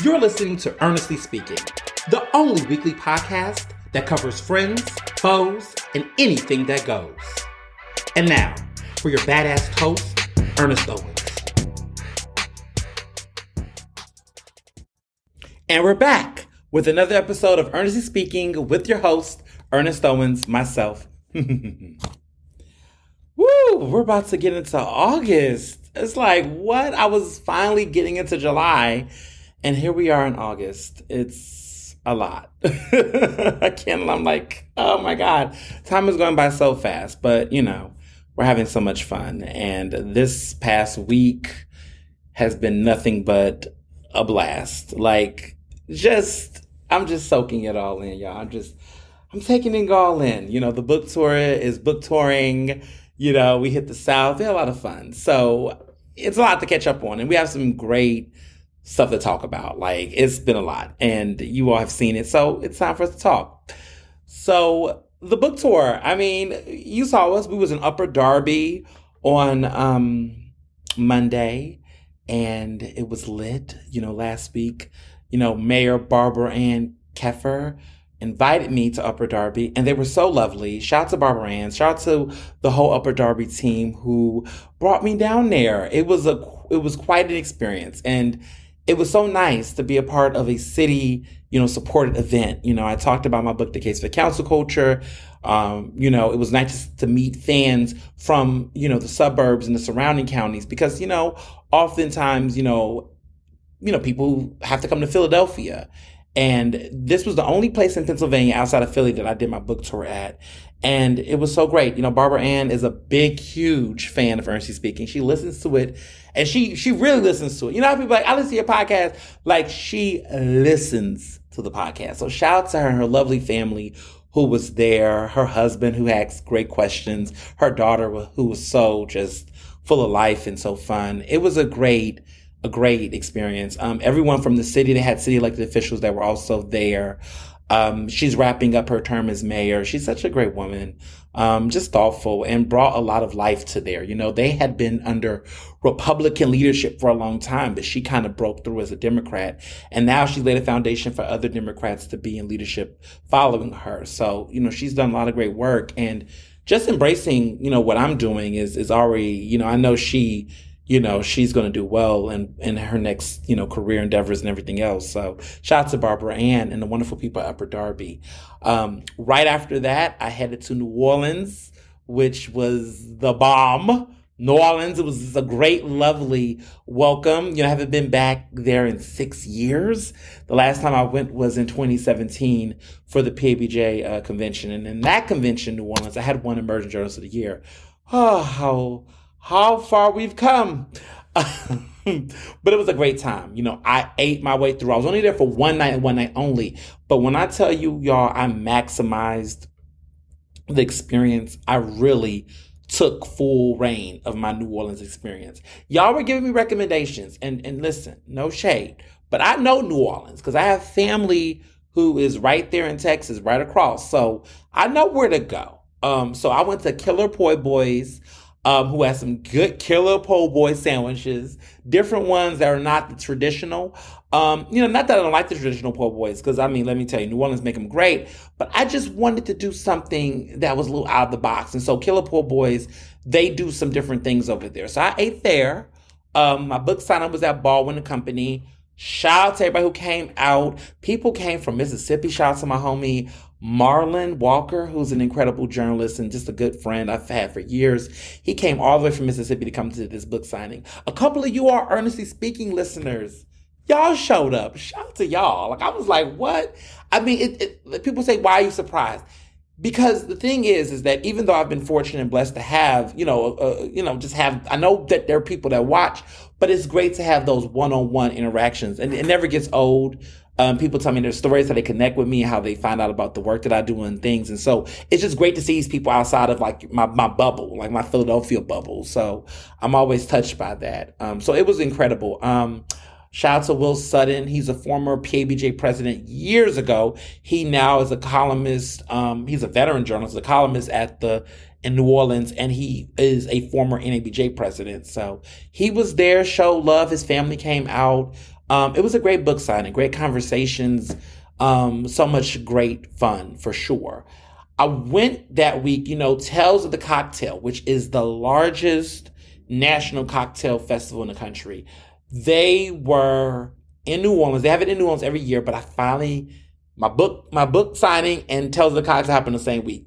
You're listening to Ernestly Speaking, the only weekly podcast that covers friends, foes, and anything that goes. And now, for your badass host, Ernest Owens. And we're back with another episode of Ernestly Speaking with your host, Ernest Owens, myself. Woo, we're about to get into August. It's like, what? I was finally getting into July and here we are in August. It's a lot. I can't, I'm like, oh my God. Time is going by so fast, but you know, we're having so much fun. And this past week has been nothing but a blast. Like, just, I'm just soaking it all in, y'all. I'm just, I'm taking it all in. You know, the book tour is book touring. You know, we hit the South. We had a lot of fun. So it's a lot to catch up on. And we have some great, stuff to talk about. Like it's been a lot and you all have seen it. So it's time for us to talk. So the book tour, I mean, you saw us. We was in Upper Darby on um Monday and it was lit, you know, last week. You know, Mayor Barbara Ann Keffer invited me to Upper Darby and they were so lovely. Shout out to Barbara Ann. Shout out to the whole Upper Darby team who brought me down there. It was a it was quite an experience. And it was so nice to be a part of a city, you know, supported event. You know, I talked about my book, The Case for Cancel Culture. Um, you know, it was nice to meet fans from, you know, the suburbs and the surrounding counties because, you know, oftentimes, you know, you know, people have to come to Philadelphia. And this was the only place in Pennsylvania outside of Philly that I did my book tour at. And it was so great. You know, Barbara Ann is a big, huge fan of Ernestly Speaking. She listens to it and she she really listens to it. You know how people like, I listen to your podcast. Like she listens to the podcast. So shout out to her and her lovely family who was there, her husband who asked great questions, her daughter who was so just full of life and so fun. It was a great, a great experience. Um, everyone from the city, they had city elected officials that were also there. Um, she's wrapping up her term as mayor. She's such a great woman, um, just thoughtful and brought a lot of life to there. You know, they had been under Republican leadership for a long time, but she kind of broke through as a Democrat. And now she's laid a foundation for other Democrats to be in leadership following her. So, you know, she's done a lot of great work and just embracing, you know, what I'm doing is, is already, you know, I know she, you know, she's going to do well in, in her next, you know, career endeavors and everything else. So shout out to Barbara Ann and the wonderful people at Upper Darby. Um, right after that, I headed to New Orleans, which was the bomb. New Orleans, it was a great, lovely welcome. You know, I haven't been back there in six years. The last time I went was in 2017 for the NABJ uh, convention. And in that convention, New Orleans, I had one Emerging Journalist of the Year. Oh, how how far we've come. but it was a great time. You know, I ate my way through. I was only there for one night and one night only. But when I tell you, y'all, I maximized the experience. I really took full reign of my New Orleans experience. Y'all were giving me recommendations. And, and listen, no shade, but I know New Orleans because I have family who is right there in Texas, right across. So I know where to go. Um, so I went to Killer Po' Boys um, who has some good killer po' boy sandwiches, different ones that are not the traditional. Um, you know, not that I don't like the traditional po' boys, because I mean, let me tell you, New Orleans make them great, but I just wanted to do something that was a little out of the box. And so Killer Po' Boys, they do some different things over there. So I ate there. Um, my book signing was at Baldwin and Company. Shout out to everybody who came out. People came from Mississippi. Shout out to my homie Marlon Walker, who's an incredible journalist and just a good friend I've had for years. He came all the way from Mississippi to come to this book signing. A couple of you are Ernestly Speaking listeners. Y'all showed up. Shout out to y'all. Like I was like, what? I mean, it, it, people say, why are you surprised? Because the thing is, is that even though I've been fortunate and blessed to have, you know, uh, you know, just have, I know that there are people that watch, but it's great to have those one-on-one interactions, and it never gets old. Um, people tell me their stories, how they connect with me, how they find out about the work that I do and things. And so it's just great to see these people outside of like my, my bubble, like my Philadelphia bubble. So I'm always touched by that. Um, so it was incredible. Um, Shout out to Will Sutton. He's a former NABJ president years ago. He now is a columnist. Um, he's a veteran journalist, a columnist at the in New Orleans, and he is a former NABJ president. So he was there, showed love. His family came out. Um, it was a great book signing, great conversations, um, so much great fun for sure. I went that week, you know, Tales of the Cocktail, which is the largest national cocktail festival in the country. They were in New Orleans. They have it in New Orleans every year, but I finally my book my book signing and Tales of the Cocktail happened the same week.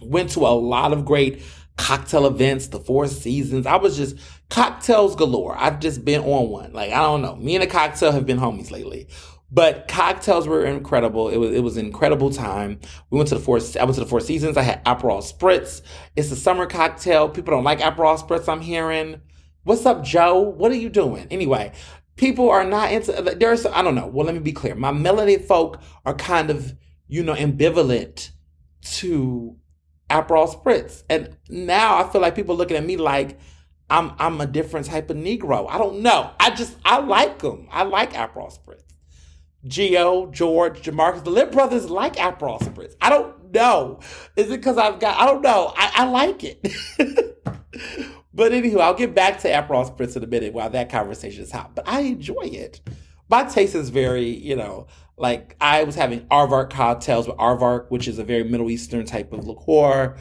Went to a lot of great cocktail events, the Four Seasons. I was just cocktails galore. I've just been on one. Like I don't know, me and a cocktail have been homies lately. But cocktails were incredible. It was it was an incredible time. We went to the four. I went to the Four Seasons. I had Aperol Spritz. It's a summer cocktail. People don't like Aperol Spritz. I'm hearing. What's up, Joe? What are you doing? Anyway, people are not into. There's I don't know. Well, let me be clear. My melanated folk are kind of you know ambivalent to Aperol Spritz, and now I feel like people looking at me like. I'm I'm a different type of Negro. I don't know. I just I like them. I like Aperol Spritz. Geo, George, Jamarcus, the Lip brothers like Aperol Spritz. I don't know. Is it because I've got, I don't know. I, I like it. but anywho, I'll get back to Aperol Spritz in a minute while that conversation is hot. But I enjoy it. My taste is very, you know, like I was having Aardvark cocktails with Aardvark, which is a very Middle Eastern type of liqueur.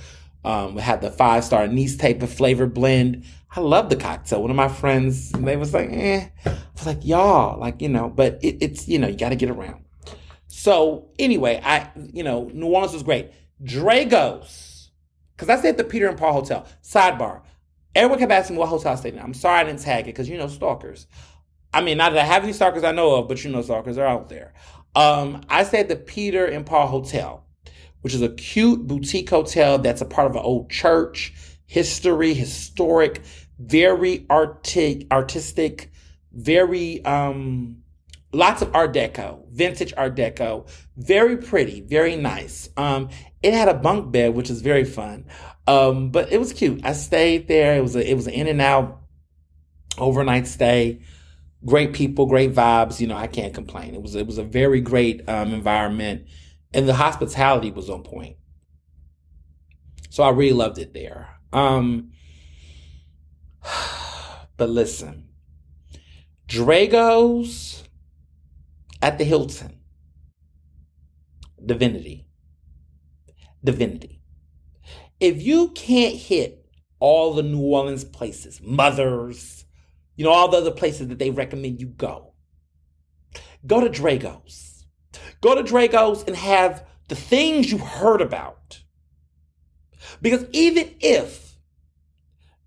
Um, we had the five star anise type of flavor blend. I love the cocktail. One of my friends, they was like, eh. I was like, y'all, like, you know, but it, it's, you know, you got to get around. So anyway, I, you know, New Orleans was great. Dragos, because I stayed at the Peter and Paul Hotel. Sidebar. Everyone kept asking me what hotel I stayed in. I'm sorry I didn't tag it because, you know, stalkers. I mean, not that I have any stalkers I know of, but you know, stalkers are out there. Um, I stayed at the Peter and Paul Hotel, which is a cute boutique hotel that's a part of an old church, history, historic very artic, artistic, very um, lots of Art Deco, vintage Art Deco, very pretty, very nice. Um, it had a bunk bed, which is very fun, um, but it was cute. I stayed there. It was a, it was an in and out overnight stay. Great people, great vibes. You know, I can't complain. It was it was a very great um, environment, and the hospitality was on point. So I really loved it there. Um, but listen, Dragos at the Hilton, divinity, divinity. If you can't hit all the New Orleans places, mothers, you know, all the other places that they recommend you go, go to Dragos. Go to Dragos and have the things you heard about. Because even if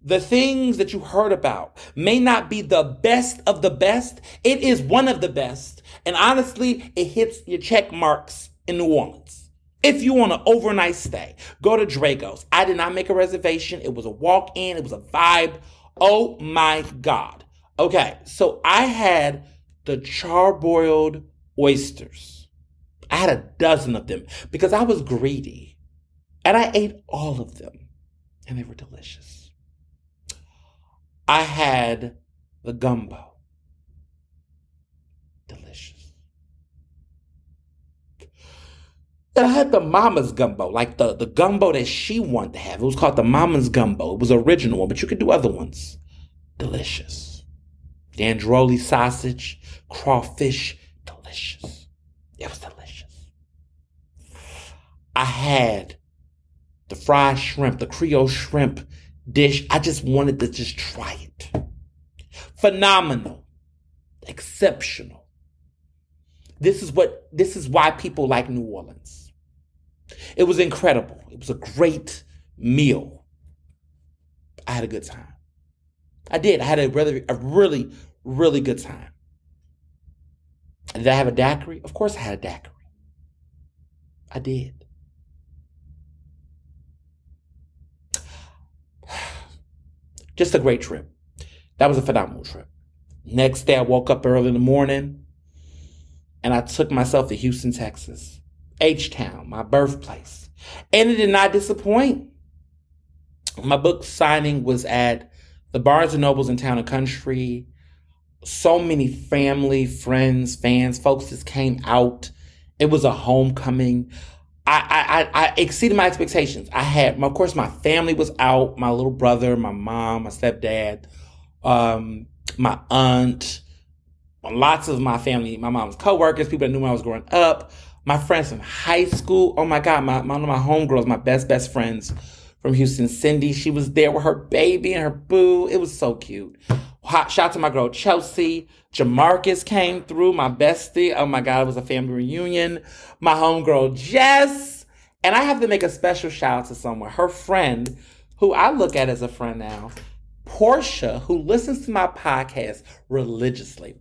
the things that you heard about may not be the best of the best. It is one of the best. And honestly, it hits your check marks in New Orleans. If you want an overnight stay, go to Dragos. I did not make a reservation. It was a walk in, it was a vibe. Oh my God. Okay, so I had the charboiled oysters. I had a dozen of them because I was greedy. And I ate all of them, and they were delicious. I had the gumbo. Delicious. And I had the mama's gumbo, like the, the gumbo that she wanted to have. It was called the mama's gumbo. It was original one, but you could do other ones. Delicious. Dandroli sausage, crawfish, delicious. It was delicious. I had the fried shrimp, the Creole shrimp dish. I just wanted to just try it. Phenomenal. Exceptional. This is what this is why people like New Orleans. It was incredible. It was a great meal. I had a good time. I did. I had a really a really really good time. Did I have a daiquiri? Of course I had a daiquiri. I did. Just a great trip. That was a phenomenal trip. Next day, I woke up early in the morning and I took myself to Houston, Texas, H Town, my birthplace. And it did not disappoint. My book signing was at the Barnes and Nobles in Town and Country. So many family, friends, fans, folks just came out. It was a homecoming. I, I, I exceeded my expectations. I had, of course, my family was out. My little brother, my mom, my stepdad, um, my aunt, lots of my family, my mom's coworkers, people that knew when I was growing up, my friends from high school. Oh my God, my, one of my homegirls, my best, best friends from Houston, Cindy, she was there with her baby and her boo. It was so cute. Hot shout to my girl Chelsea. Jamarcus came through, my bestie. Oh my God, it was a family reunion. My homegirl Jess. And I have to make a special shout out to someone, her friend, who I look at as a friend now, Portia, who listens to my podcast religiously.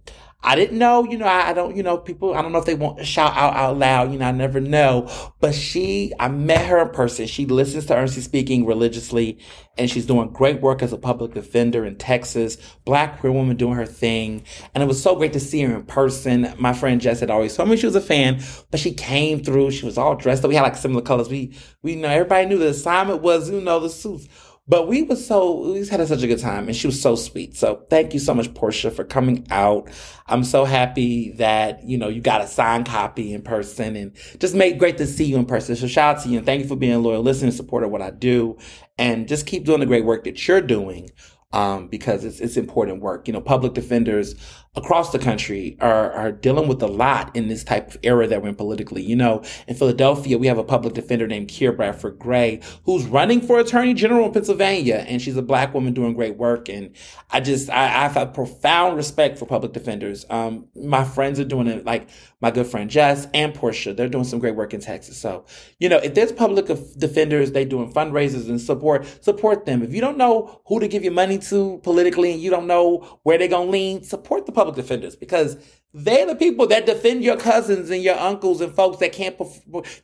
I didn't know, you know, I, I, don't, you know, people, I don't know if they want to shout out out loud, you know, I never know. But she, I met her in person. She listens to Ernestly Speaking religiously and she's doing great work as a public defender in Texas, black queer woman doing her thing. And it was so great to see her in person. My friend Jess had always told me she was a fan, but she came through. She was all dressed up. We had like similar colors. We, we you know, everybody knew the assignment was, you know, the suits but we was so we had such a good time and she was so sweet. So thank you so much, Portia, for coming out. I'm so happy that, you know, you got a signed copy in person and just made great to see you in person. So shout out to you and thank you for being a loyal listener and supporter of what I do. And just keep doing the great work that you're doing um, because it's, it's important work. You know, public defenders across the country are, are dealing with a lot in this type of era that we're in politically. You know, in Philadelphia, we have a public defender named Keir Bradford Grey who's running for attorney general in Pennsylvania, and she's a black woman doing great work. And I just, I, I have profound respect for public defenders. Um, my friends are doing it, like my good friend Jess and Portia, they're doing some great work in Texas. So, you know, if there's public defenders, they doing fundraisers and support, support them. If you don't know who to give your money to politically and you don't know where they're going to lean, support the public defenders because they're the people that defend your cousins and your uncles and folks that can't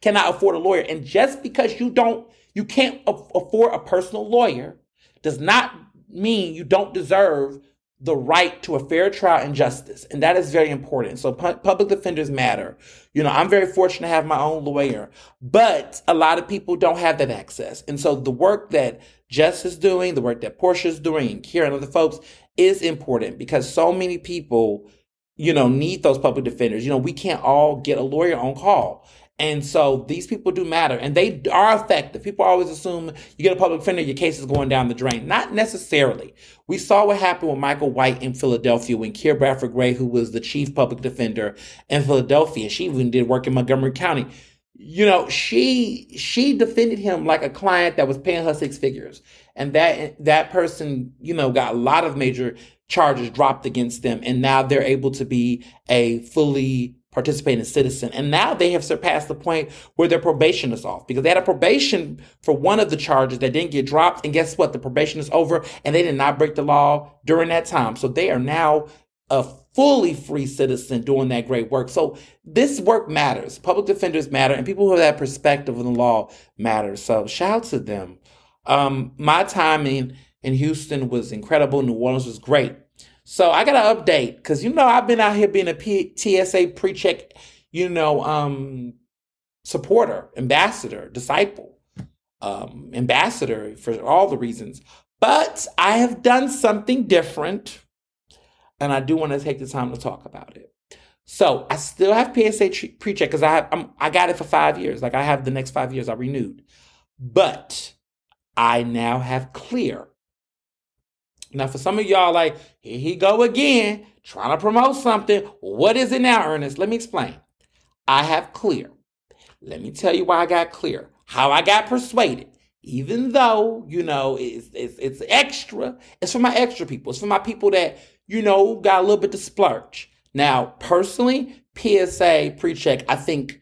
cannot afford a lawyer. And just because you don't, you can't afford a personal lawyer does not mean you don't deserve the right to a fair trial and justice. And that is very important. So pu- public defenders matter. You know, I'm very fortunate to have my own lawyer, but a lot of people don't have that access. And so the work that Jess is doing, the work that Portia is doing, Kira and other folks is important because so many people, you know, need those public defenders. You know, we can't all get a lawyer on call. And so these people do matter and they are effective. People always assume you get a public defender, your case is going down the drain. Not necessarily. We saw what happened with Michael White in Philadelphia when Keir Bradford Grey, who was the chief public defender in Philadelphia, she even did work in Montgomery County. You know, she she defended him like a client that was paying her six figures. And that that person, you know, got a lot of major charges dropped against them. And now they're able to be a fully participating citizen. And now they have surpassed the point where their probation is off because they had a probation for one of the charges that didn't get dropped. And guess what? The probation is over and they did not break the law during that time. So they are now a fully free citizen doing that great work. So this work matters. Public defenders matter and people who have that perspective of the law matter. So shout out to them. Um, my time in, Houston was incredible. New Orleans was great. So I got to update because you know I've been out here being a P- TSA pre-check, you know, um, supporter, ambassador, disciple, um, ambassador for all the reasons. But I have done something different, and I do want to take the time to talk about it. So I still have TSA pre-check because I have I'm, I got it for five years. Like I have the next five years I renewed, but I now have clear now, for some of y'all, like, here he go again, trying to promote something. What is it now, Ernest? Let me explain. I have clear. Let me tell you why I got clear. How I got persuaded. Even though, you know, it's, it's, it's extra, it's for my extra people. It's for my people that, you know, got a little bit to splurge. Now, personally, TSA pre-check, I think,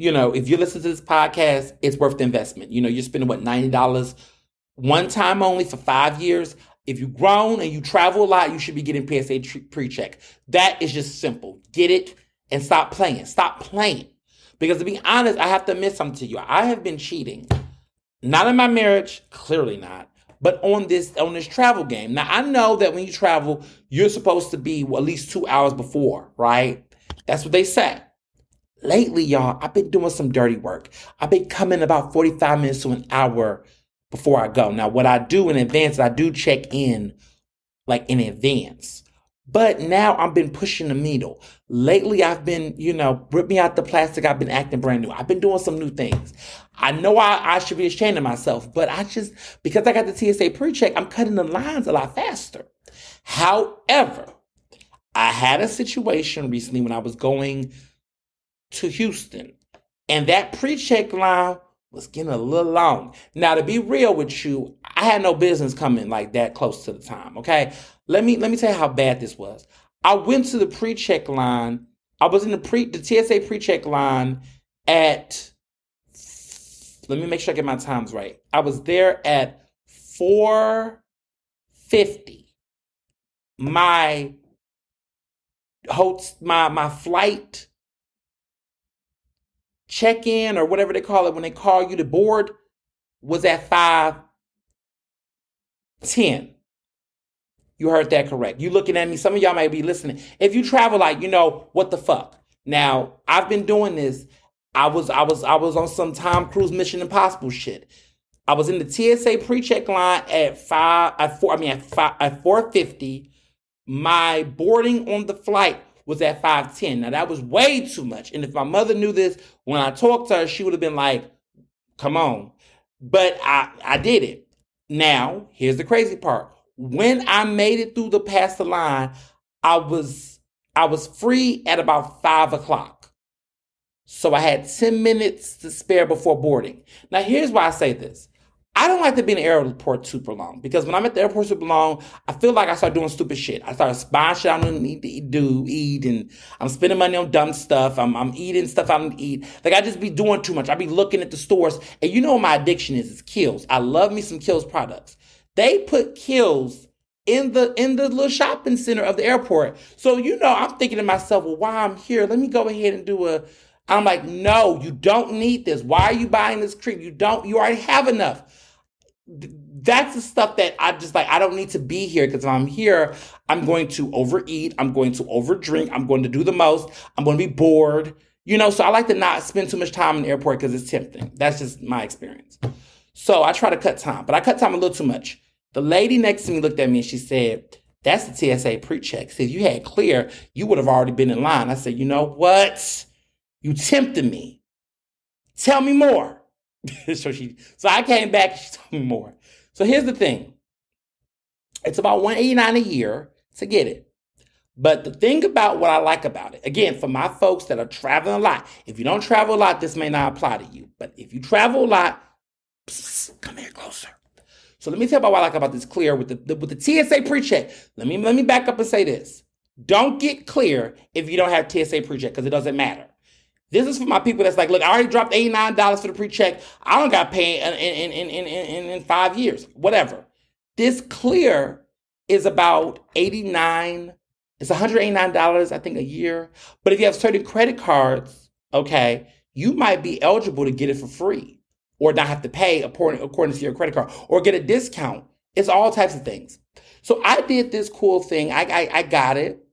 you know, if you listen to this podcast, it's worth the investment. You know, you're spending what, $90 one time only for five years. If you've grown and you travel a lot, you should be getting TSA pre-check. That is just simple. Get it and stop playing. Stop playing. Because to be honest, I have to admit something to you. I have been cheating. Not in my marriage, clearly not, but on this on this travel game. Now I know that when you travel, you're supposed to be well, at least two hours before, right? That's what they say. Lately, y'all, I've been doing some dirty work. I've been coming about 45 minutes to an hour before I go. Now, what I do in advance, I do check in like in advance. But now I've been pushing the needle. Lately, I've been, you know, rip me out the plastic. I've been acting brand new. I've been doing some new things. I know I, I should be ashamed of myself, but I just, because I got the TSA pre check, I'm cutting the lines a lot faster. However, I had a situation recently when I was going to Houston, and that pre check line was getting a little long. Now, to be real with you, I had no business coming like that close to the time. Okay, let me let me tell you how bad this was. I went to the pre check line. I was in the pre the TSA pre check line at. Let me make sure I get my times right. I was there at four fifty. My host my my flight check in or whatever they call it when they call you to board was at 510. You heard that correct. You looking at me, some of y'all might be listening. If you travel like, you know, what the fuck? Now, I've been doing this. I was I was I was on some Tom Cruise Mission Impossible shit. I was in the TSA pre-check line at five at four, I mean at five at 450. My boarding on the flight was at 5'10. Now that was way too much. And if my mother knew this, when I talked to her, she would have been like, come on. But I, I did it. Now, here's the crazy part. When I made it through the past the line, I was I was free at about five o'clock. So I had 10 minutes to spare before boarding. Now here's why I say this. I don't like to be in the airport super long because when I'm at the airport super long, I feel like I start doing stupid shit. I start buying shit I don't need to do, eat, and I'm spending money on dumb stuff. I'm, I'm eating stuff I don't eat. Like I just be doing too much. I be looking at the stores, and you know what my addiction is? It's Kiehl's. I love me some Kiehl's products. They put Kiehl's in the in the little shopping center of the airport. So you know, I'm thinking to myself, well, while I'm here, let me go ahead and do a. I'm like, no, you don't need this. Why are you buying this cream? You don't. You already have enough that's the stuff that I just like. I don't need to be here because if I'm here, I'm going to overeat. I'm going to overdrink. I'm going to do the most. I'm going to be bored. You know, so I like to not spend too much time in the airport because it's tempting. That's just my experience. So I try to cut time, but I cut time a little too much. The lady next to me looked at me and she said, That's the TSA pre check. If you had clear, you would have already been in line. I said, You know what? You tempted me. Tell me more. so she, so I came back. She told me more. So here's the thing. It's about 189 a year to get it. But the thing about what I like about it, again, for my folks that are traveling a lot, if you don't travel a lot, this may not apply to you. But if you travel a lot, come here closer. So let me tell you about what I like about this clear with the, the with the TSA pre-check. Let me let me back up and say this. Don't get clear if you don't have TSA pre-check because it doesn't matter. This is for my people that's like, look, I already dropped $89 for the pre-check. I don't got paid in, in, in, in, in, in five years, whatever. This clear is about 89 it's $189, I think, a year. But if you have certain credit cards, okay, you might be eligible to get it for free or not have to pay according, according to your credit card or get a discount. It's all types of things. So I did this cool thing. I, I, I got it.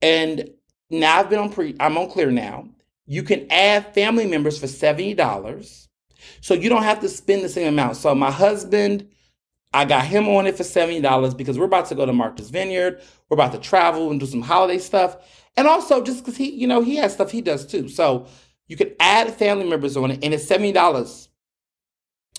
And now I've been on pre, I'm on clear now. You can add family members for $70. So you don't have to spend the same amount. So my husband, I got him on it for $70 because we're about to go to Martha's Vineyard. We're about to travel and do some holiday stuff. And also just because he, you know, he has stuff he does too. So you can add family members on it and it's $70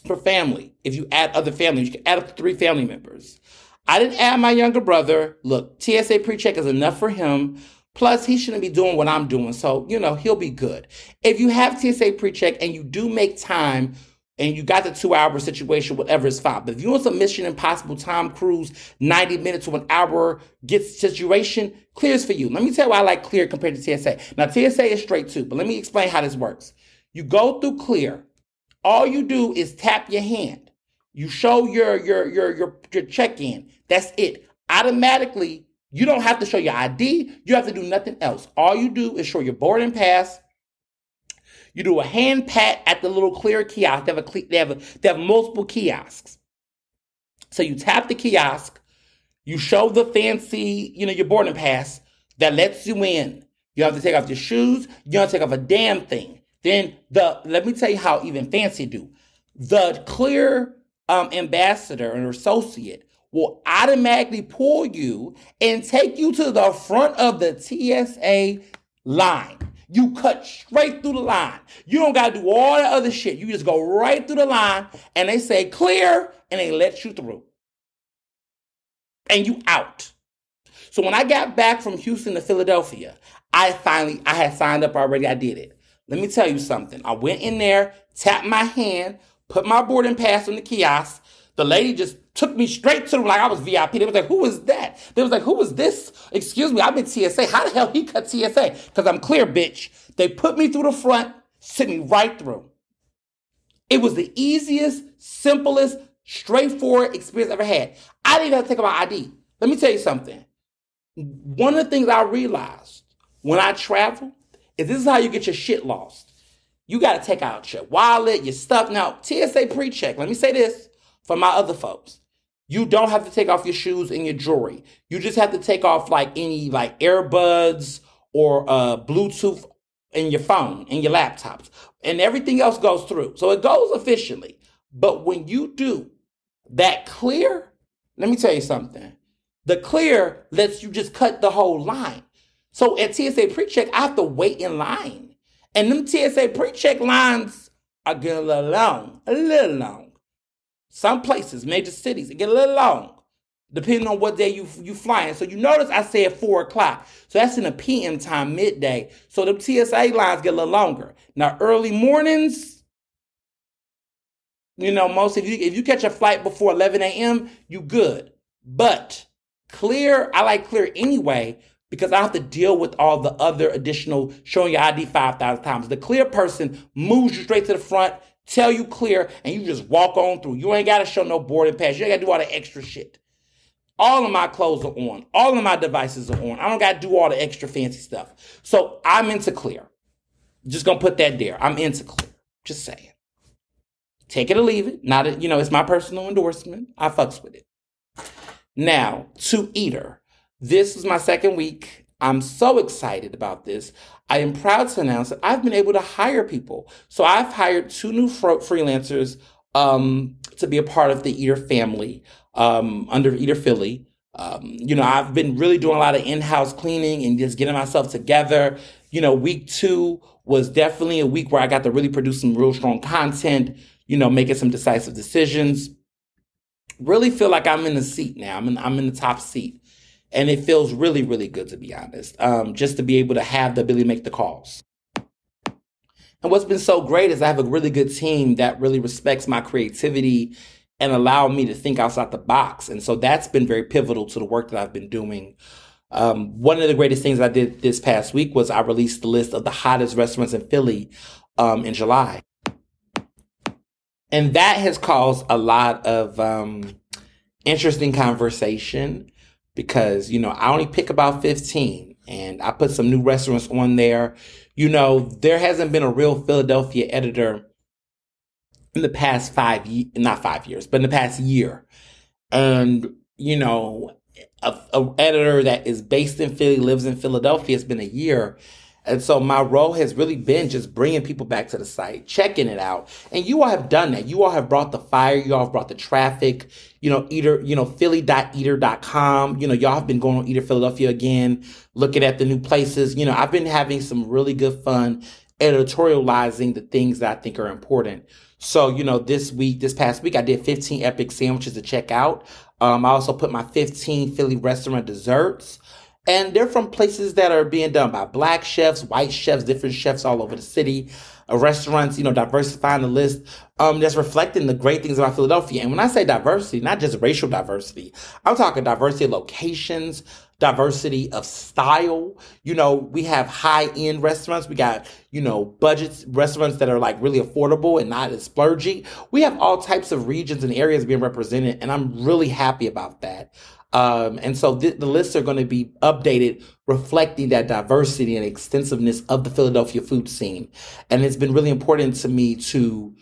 for family. If you add other families, you can add up to three family members. I didn't add my younger brother. Look, TSA pre-check is enough for him. Plus, he shouldn't be doing what I'm doing. So, you know, he'll be good. If you have TSA pre check and you do make time and you got the two hour situation, whatever is fine. But if you want some Mission Impossible Tom Cruise 90 minutes to an hour get situation, clears for you. Let me tell you why I like clear compared to TSA. Now, TSA is straight too, but let me explain how this works. You go through clear. All you do is tap your hand. You show your your your your, your check-in. That's it. Automatically, you don't have to show your ID. You have to do nothing else. All you do is show your boarding pass. You do a hand pat at the little clear kiosk. They have, a, they have, a, they have multiple kiosks. So you tap the kiosk. You show the fancy, you know, your boarding pass that lets you in. You have to take off your shoes. You don't take off a damn thing. Then the let me tell you how even fancy do. The clear um, ambassador or associate will automatically pull you and take you to the front of the TSA line. You cut straight through the line. You don't got to do all the other shit. You just go right through the line and they say clear and they let you through. And you out. So when I got back from Houston to Philadelphia, I finally I had signed up already. I did it. Let me tell you something. I went in there, tapped my hand, put my boarding pass on the kiosk. The lady just took me straight to the like I was VIP. They was like, "Who is that?" They was like, "Who is this?" Excuse me, I'm in TSA. How the hell he cut TSA? Because I'm clear, bitch. They put me through the front, sent me right through. It was the easiest, simplest, straightforward experience I ever had. I didn't even have to take my ID. Let me tell you something. One of the things I realized when I travel is this is how you get your shit lost. You got to take out your wallet, your stuff. Now, TSA pre check, let me say this for my other folks. You don't have to take off your shoes and your jewelry. You just have to take off like any like earbuds or uh, Bluetooth in your phone and your laptops, and everything else goes through. So it goes efficiently. But when you do that clear, let me tell you something. The clear lets you just cut the whole line. So at TSA pre-check, I have to wait in line. And them TSA pre-check lines are getting a little long, a little long. Some places, major cities, it get a little long, depending on what day you you flying. So you notice I said four o'clock. So that's in the PM time, midday. So the TSA lines get a little longer. Now early mornings, you know, most if you if you catch a flight before 11 a.m., you good. But clear, I like clear anyway because I have to deal with all the other additional showing your ID 5,000 times. The clear person moves you straight to the front, tell you clear, and you just walk on through. You ain't got to show no boarding pass. You ain't got to do all the extra shit. All of my clothes are on. All of my devices are on. I don't got to do all the extra fancy stuff. So I'm into clear. Just gonna put that there. I'm into clear. Just saying. Take it or leave it. Not, a, you know, it's my personal endorsement. I fucks with it. Now, to Eater. This is my second week. I'm so excited about this. I am proud to announce that I've been able to hire people. So I've hired two new freelancers um, to be a part of the Eater family um, under Eater Philly. Um, you know, I've been really doing a lot of in-house cleaning and just getting myself together. You know, week two was definitely a week where I got to really produce some real strong content, you know, making some decisive decisions. Really feel like I'm in the seat now. I'm in, I'm in the top seat and it feels really, really good to be honest. Um, just to be able to have the ability to make the calls. And what's been so great is I have a really good team that really respects my creativity and allow me to think outside the box. And so that's been very pivotal to the work that I've been doing. Um, one of the greatest things I did this past week was I released the list of the hottest restaurants in Philly um, in July. And that has caused a lot of um, interesting conversation because, you know, I only pick about 15 and I put some new restaurants on there. You know, there hasn't been a real Philadelphia editor in the past five, not five years, but in the past year. And, you know, a, a editor that is based in Philly, lives in Philadelphia, it's been a year. And so my role has really been just bringing people back to the site, checking it out. And you all have done that. You all have brought the fire. You all have brought the traffic, you know, eater, you know, philly.eater.com. You know, y'all have been going on Eater Philadelphia again, looking at the new places. You know, I've been having some really good fun editorializing the things that I think are important. So, you know, this week, this past week, I did 15 epic sandwiches to check out. Um, I also put my 15 Philly restaurant desserts. And they're from places that are being done by black chefs, white chefs, different chefs all over the city, uh, restaurants, you know, diversifying the list. Um, that's reflecting the great things about Philadelphia. And when I say diversity, not just racial diversity, I'm talking diversity of locations, diversity of style. You know, we have high end restaurants. We got, you know, budgets, restaurants that are like really affordable and not as splurgy. We have all types of regions and areas being represented. And I'm really happy about that. Um, and so th- the lists are going to be updated, reflecting that diversity and extensiveness of the Philadelphia food scene. And it's been really important to me to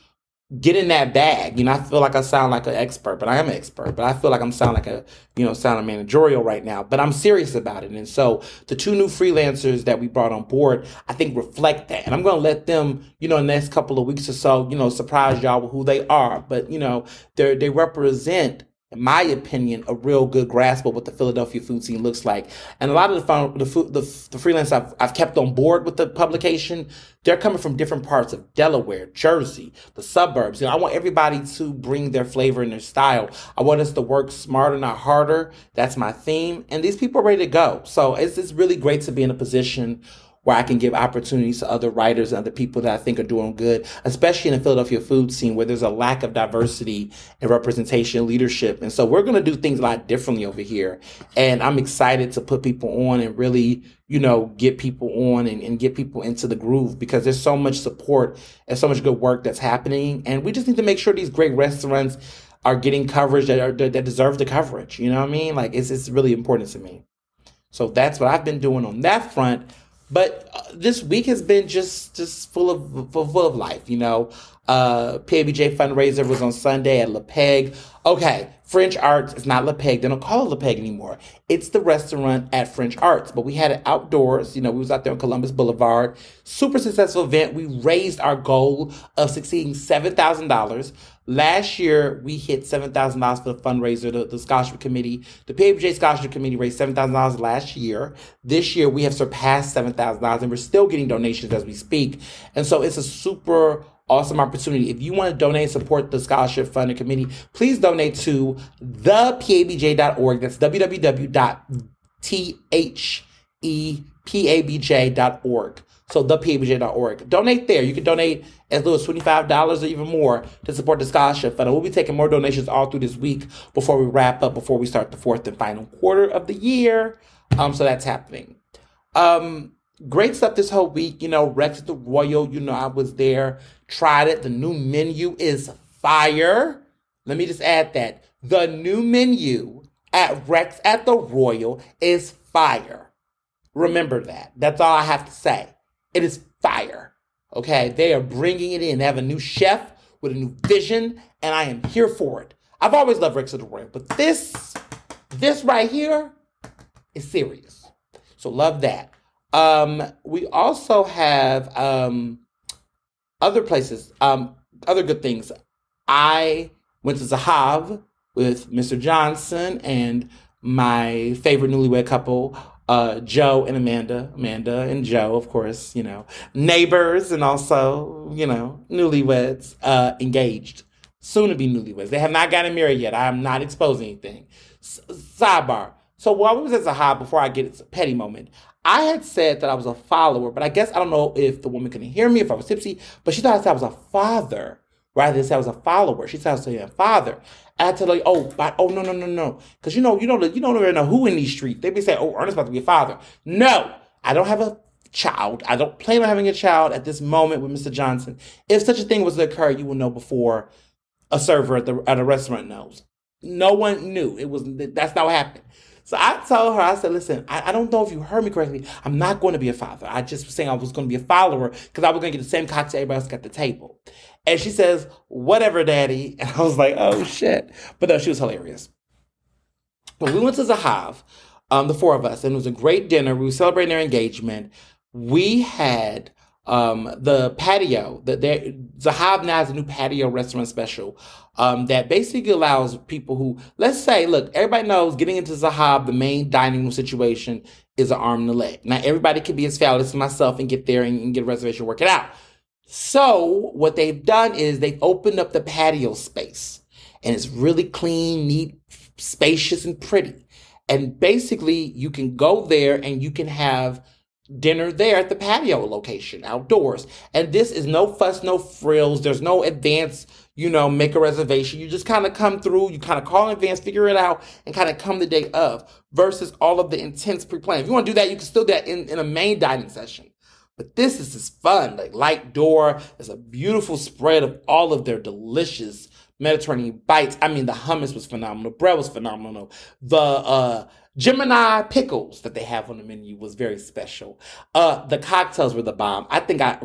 get in that bag. You know, I feel like I sound like an expert, but I am an expert, but I feel like I'm sound like a, you know, sound managerial right now, but I'm serious about it. And so the two new freelancers that we brought on board, I think reflect that. And I'm going to let them, you know, in the next couple of weeks or so, you know, surprise y'all with who they are. But, you know, they they represent in my opinion, a real good grasp of what the Philadelphia food scene looks like. And a lot of the the, the, the freelance I've, I've kept on board with the publication, they're coming from different parts of Delaware, Jersey, the suburbs. You know, I want everybody to bring their flavor and their style. I want us to work smarter, not harder. That's my theme. And these people are ready to go. So it's, it's really great to be in a position where I can give opportunities to other writers and other people that I think are doing good, especially in the Philadelphia food scene where there's a lack of diversity and representation and leadership. And so we're going to do things a lot differently over here. And I'm excited to put people on and really, you know, get people on and, and get people into the groove because there's so much support and so much good work that's happening. And we just need to make sure these great restaurants are getting coverage that are that deserve the coverage. You know what I mean? Like it's it's really important to me. So that's what I've been doing on that front. But uh, this week has been just just full of full of life, you know. Uh, PABJ fundraiser was on Sunday at Le Peg. Okay, FringeArts is not Le Peg. They don't call it Le Peg anymore. It's the restaurant at FringeArts. But we had it outdoors. You know, we was out there on Columbus Boulevard. Super successful event. We raised our goal of succeeding seven thousand dollars. Last year, we hit $7,000 for the fundraiser, the, the scholarship committee. The PABJ scholarship committee raised $7,000 last year. This year, we have surpassed $7,000 and we're still getting donations as we speak. And so it's a super awesome opportunity. If you want to donate and support the scholarship funding committee, please donate to thepabj.org. That's www.thepabj.org. So thepabj.org. Donate there. You can donate as little as $25 or even more to support the scholarship fund. we'll be taking more donations all through this week before we wrap up, before we start the fourth and final quarter of the year. Um, so that's happening. Um, great stuff this whole week. You know, Rex at the Royal, you know, I was there, tried it. The new menu is fire. Let me just add that. The new menu at Rex at the Royal is fire. Remember that. That's all I have to say. It is fire. Okay, they are bringing it in. They have a new chef with a new vision, and I am here for it. I've always loved Rex of the Royal, but this, this right here, is serious. So love that. Um, we also have um, other places, um, other good things. I went to Zahav with Mr. Johnson and my favorite newlywed couple, uh, Joe and Amanda, Amanda and Joe, of course, you know, neighbors and also, you know, newlyweds, uh, engaged, soon to be newlyweds. They have not gotten married yet. I am not exposing anything. S- sidebar. So while we was at Zahav, before I get a petty moment, I had said that I was a follower, but I guess I don't know if the woman couldn't hear me, if I was tipsy, but she thought I I was a father rather than say I was a follower. She said I was a father. I had to like, oh, but, oh no, no, no, no, because you know, you know, you don't really know who in these streets. They be saying, oh, Ernest about to be a father. No, I don't have a child. I don't plan on having a child at this moment with Mr. Johnson. If such a thing was to occur, you will know before a server at the at a restaurant knows. No one knew. It was that's not what happened. So I told her, I said, listen, I, I, don't know if you heard me correctly. I'm not going to be a father. I just was saying I was going to be a follower because I was going to get the same cocktail everybody else got the table. And she says, whatever, daddy. And I was like, oh shit. But no, she was hilarious. But we went to Zahav, um, the four of us, and it was a great dinner. We were celebrating their engagement. We had um, the patio that there Zahav now has a new patio restaurant special um, that basically allows people who let's say look everybody knows getting into Zahav the main dining room situation is an arm and a leg. Now everybody can be as foul as myself and get there and, and get a reservation work it out. So what they've done is they've opened up the patio space and it's really clean, neat, spacious, and pretty. And basically you can go there and you can have dinner there at the patio location outdoors. And this is no fuss, no frills. There's no advance, you know, make a reservation. You just kind of come through, you kind of call in advance, figure it out, and kind of come the day of versus all of the intense pre-planning. If you want to do that, you can still do that in, in a main dining session. But this is just fun, like light door. There's a beautiful spread of all of their delicious Mediterranean bites. I mean, the hummus was phenomenal. Bread was phenomenal. The uh, Gemini pickles that they have on the menu was very special. Uh, the cocktails were the bomb. I think I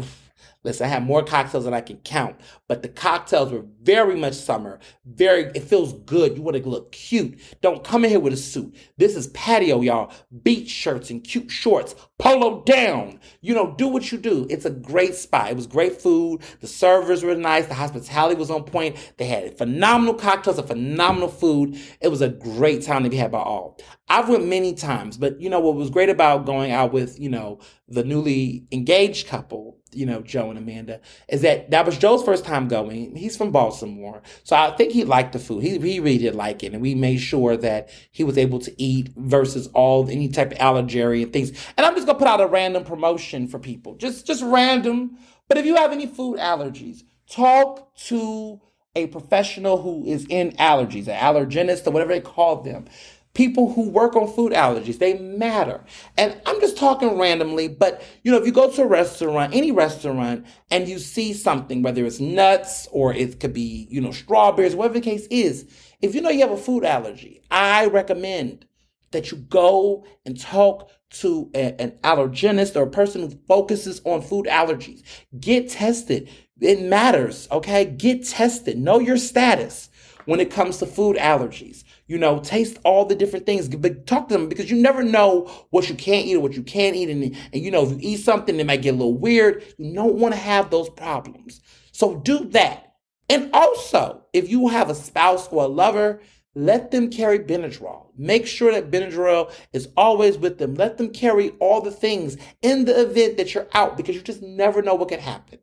Listen, I have more cocktails than I can count, but the cocktails were very much summer. Very, it feels good. You want to look cute. Don't come in here with a suit. This is patio, y'all. Beach shirts and cute shorts. Polo down. You know, do what you do. It's a great spot. It was great food. The servers were nice. The hospitality was on point. They had phenomenal cocktails and phenomenal food. It was a great time to be had by all. I've went many times, but you know what was great about going out with, you know, the newly engaged couple you know, Joe and Amanda, is that that was Joe's first time going. He's from Baltimore. So I think he liked the food. He, he really did like it. And we made sure that he was able to eat versus all any type of allergy and things. And I'm just gonna put out a random promotion for people. Just just random. But if you have any food allergies, talk to a professional who is in allergies, an allergenist or whatever they call them people who work on food allergies. They matter. And I'm just talking randomly, but you know, if you go to a restaurant, any restaurant, and you see something, whether it's nuts or it could be, you know, strawberries, whatever the case is, if you know you have a food allergy, I recommend that you go and talk to a, an allergenist or a person who focuses on food allergies. Get tested. It matters, okay? Get tested. Know your status when it comes to food allergies you know, taste all the different things, but talk to them because you never know what you can't eat or what you can't eat. And, and you know, if you eat something, it might get a little weird. You don't want to have those problems. So do that. And also, if you have a spouse or a lover, let them carry Benadryl. Make sure that Benadryl is always with them. Let them carry all the things in the event that you're out because you just never know what could happen.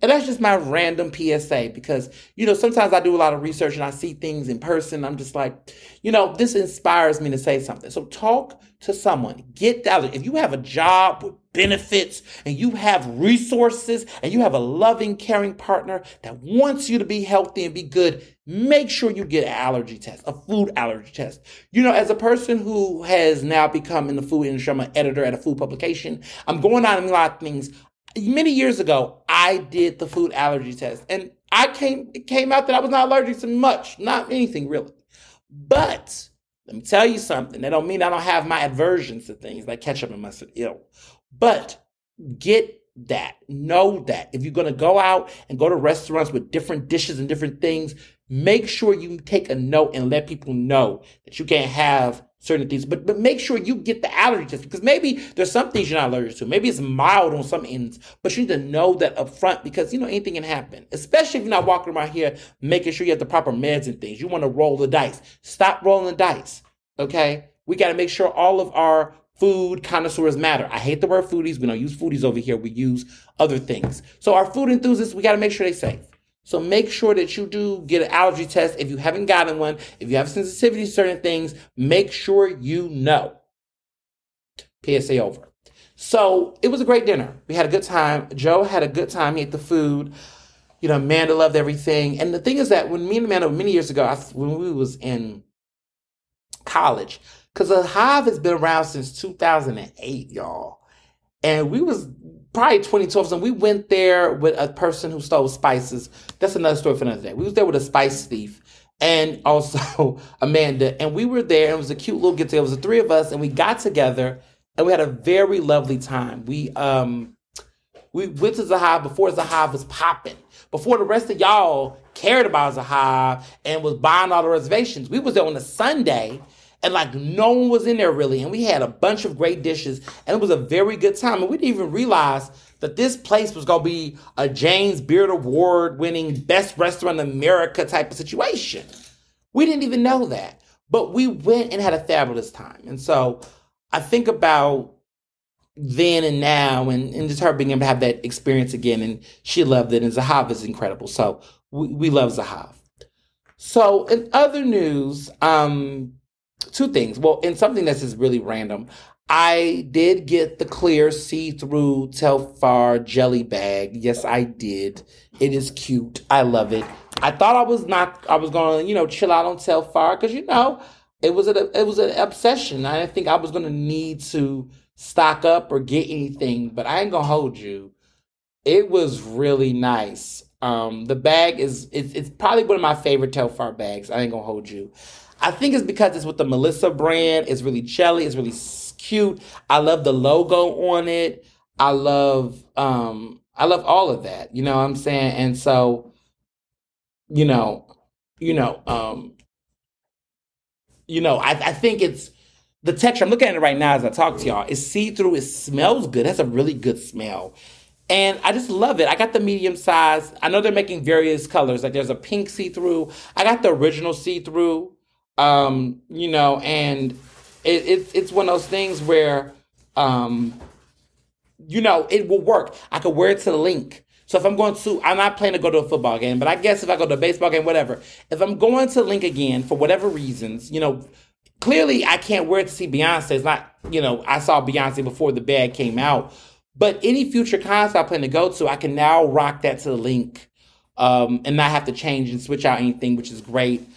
And that's just my random PSA because, you know, sometimes I do a lot of research and I see things in person. I'm just like, you know, this inspires me to say something. So talk to someone. Get out. If you have a job with benefits and you have resources and you have a loving, caring partner that wants you to be healthy and be good, make sure you get an allergy test, a food allergy test. You know, as a person who has now become in the food industry, I'm an editor at a food publication. I'm going on a lot of things many years ago, I did the food allergy test, and I came it came out that I was not allergic to much, not anything really. But let me tell you something. That don't mean I don't have my aversions to things like ketchup and mustard. Ill, but get that. Know that if you're going to go out and go to restaurants with different dishes and different things, make sure you take a note and let people know that you can't have certain things, but but make sure you get the allergy test because maybe there's some things you're not allergic to. Maybe it's mild on some ends, but you need to know that up front because you know anything can happen. Especially if you're not walking around here making sure you have the proper meds and things. You want to roll the dice. Stop rolling the dice. Okay, we got to make sure all of our food connoisseurs matter. I hate the word foodies. We don't use foodies over here. We use other things. So our food enthusiasts, we got to make sure they're safe. So make sure that you do get an allergy test. If you haven't gotten one, if you have sensitivity to certain things, make sure you know. PSA over. So it was a great dinner. We had a good time. Joe had a good time. He ate the food. You know, Amanda loved everything. And the thing is that when me and Amanda, many years ago, when we was in college, because Zahav has been around since 2008, y'all. And we was probably 2012. And we went there with a person who stole spices. That's another story for another day. We was there with a spice thief and also Amanda. And we were there. It was a cute little get together. It was the three of us, and we got together and we had a very lovely time. We um we went to Zahav before Zahav was popping. Before the rest of y'all cared about Zahav and was buying all the reservations. We was there on a Sunday and like no one was in there really. And we had a bunch of great dishes, and it was a very good time. And we didn't even realize that this place was gonna be a James Beard Award winning best restaurant in America type of situation. We didn't even know that. But we went and had a fabulous time. And so I think about then and now and, and just her being able to have that experience again. And she loved it. And Zahav is incredible. So we, we love Zahav. So in other news, um, two things. Well, in something that's just really random, I did get the clear see-through Telfar jelly bag. Yes, I did. It is cute. I love it. I thought I was not. I was gonna, you know, chill out on Telfar because you know it was a it was an obsession. I didn't think I was gonna need to stock up or get anything, but I ain't gonna hold you. It was really nice. Um, the bag is it's, it's probably one of my favorite Telfar bags. I ain't gonna hold you. I think it's because it's with the Melissa brand. It's really jelly. It's really cute. I love the logo on it. I love um I love all of that. You know what I'm saying? And so, you know, you know, um, you know, I, I think it's the texture. I'm looking at it right now as I talk to y'all. It's see through. It smells good. It has a really good smell. And I just love it. I got the medium size. I know they're making various colors. Like there's a pink see through. I got the original see through. Um, you know, and it, it, it's one of those things where, um, you know, it will work. I could wear it to the Linc. So if I'm going to, I'm not planning to go to a football game, but I guess if I go to a baseball game, whatever. If I'm going to Linc again for whatever reasons, you know, clearly I can't wear it to see Beyonce. It's not, you know, I saw Beyonce before the bag came out. But any future concert I plan to go to, I can now rock that to the Linc um, and not have to change and switch out anything, which is great.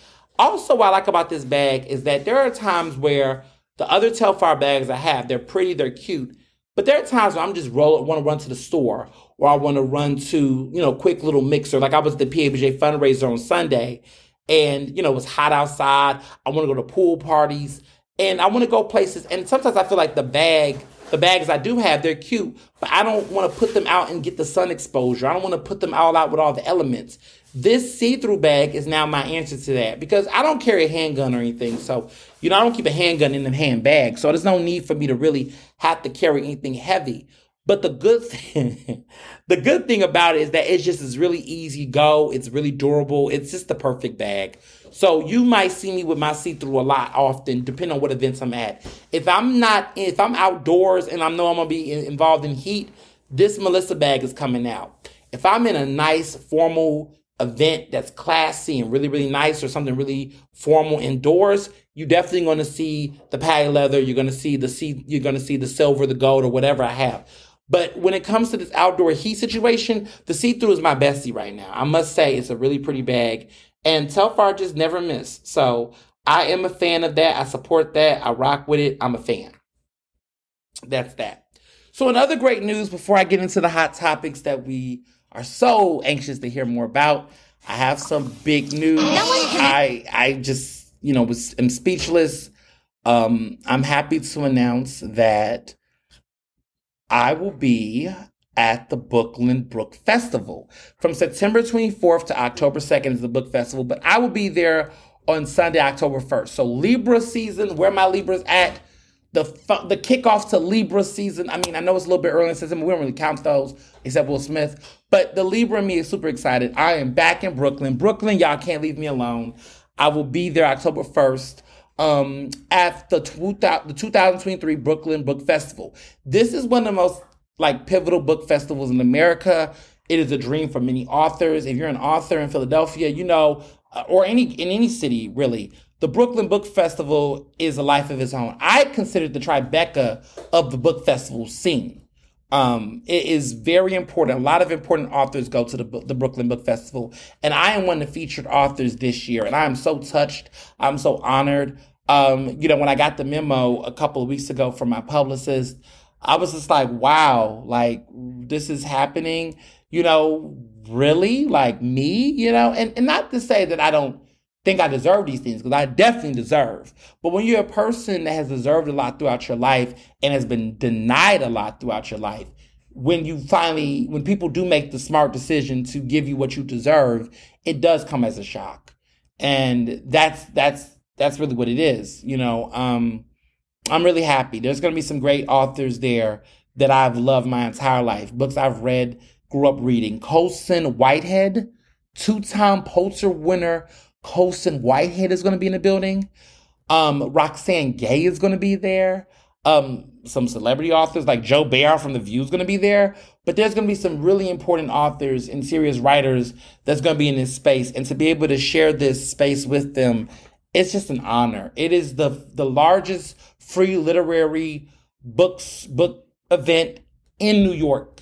Also, what I like about this bag is that there are times where the other Telfar bags I have, they're pretty, they're cute, but there are times where I'm just roll, want to run to the store or I want to run to, you know, quick little mixer. Like I was at the PABJ fundraiser on Sunday and, you know, it was hot outside. I want to go to pool parties and I want to go places. And sometimes I feel like the bag the bags I do have, they're cute, but I don't want to put them out and get the sun exposure. I don't want to put them all out with all the elements. This see-through bag is now my answer to that because I don't carry a handgun or anything. So, you know, I don't keep a handgun in the handbag. So there's no need for me to really have to carry anything heavy. But the good thing, the good thing about it is that it's just is really easy go. It's really durable. It's just the perfect bag. So you might see me with my see-through a lot often, depending on what events I'm at. If I'm not, if I'm outdoors and I know I'm gonna be involved in heat, this Melissa bag is coming out. If I'm in a nice formal event that's classy and really, really nice, or something really formal indoors, you're definitely going to see the patty leather. You're going to see the see, you're going to see the silver, the gold, or whatever I have. But when it comes to this outdoor heat situation, the see-through is my bestie right now. I must say it's a really pretty bag. And Telfar just never miss. So I am a fan of that. I support that. I rock with it. I'm a fan. That's that. So, another great news before I get into the hot topics that we are so anxious to hear more about, I have some big news. I I just you know was am speechless. Um, I'm happy to announce that I will be at the Brooklyn Book Festival. From September 24th to October 2nd is the book festival, but I will be there on Sunday, October 1st. So Libra season, where my Libras at, the the kickoff to Libra season. I mean, I know it's a little bit early in season, but we don't really count those except Will Smith. But the Libra and me is super excited. I am back in Brooklyn. Brooklyn, y'all can't leave me alone. I will be there October 1st um, at the, the 2023 Brooklyn Book Festival. This is one of the most like pivotal book festivals in America. It is a dream for many authors. If you're an author in Philadelphia, you know, uh, or any in any city really, the Brooklyn Book Festival is a life of its own. I consider the tribeca of the book festival scene. Um, it is very important. A lot of important authors go to the, the Brooklyn Book Festival, and I am one of the featured authors this year, and I am so touched. I'm so honored. Um, you know, when I got the memo a couple of weeks ago from my publicist, I was just like, wow, like this is happening, you know, really? Like me, you know? And, and not to say that I don't think I deserve these things, because I definitely deserve. But when you're a person that has deserved a lot throughout your life and has been denied a lot throughout your life, when you finally, when people do make the smart decision to give you what you deserve, it does come as a shock. And that's, that's, that's really what it is, you know? Um, I'm really happy. There's going to be some great authors there that I've loved my entire life. Books I've read, grew up reading. Colson Whitehead, two-time Pulitzer winner. Colson Whitehead is going to be in the building. Um, Roxane Gay is going to be there. Um, some celebrity authors like Joy Behar from The View is going to be there. But there's going to be some really important authors and serious writers that's going to be in this space. And to be able to share this space with them, it's just an honor. It is the the largest free literary books book event in New York.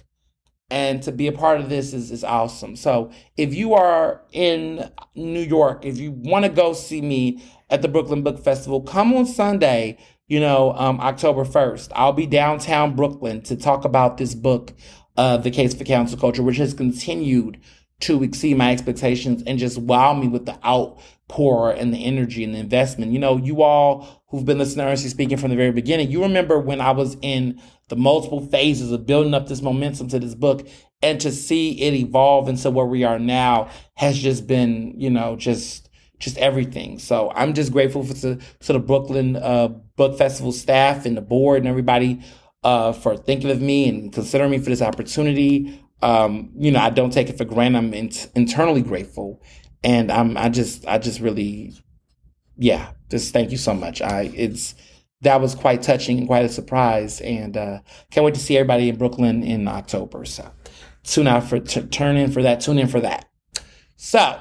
And to be a part of this is, is awesome. So if you are in New York, if you want to go see me at the Brooklyn Book Festival, come on Sunday, you know, um, October 1st. I'll be downtown Brooklyn to talk about this book, uh, The Case for Cancel Culture, which has continued to exceed my expectations and just wow me with the outpour and the energy and the investment. You know, you all who've been listening to Ernestly speaking from the very beginning, you remember when I was in the multiple phases of building up this momentum to this book and to see it evolve into where we are now has just been, you know, just just everything. So I'm just grateful for to, to the Brooklyn uh, Book Festival staff and the board and everybody uh, for thinking of me and considering me for this opportunity. Um, you know, I don't take it for granted. I'm in- internally grateful, and I'm I just I just really, yeah, just thank you so much. I it's that was quite touching and quite a surprise, and uh, can't wait to see everybody in Brooklyn in October. So tune out for t- turn in for that. Tune in for that. So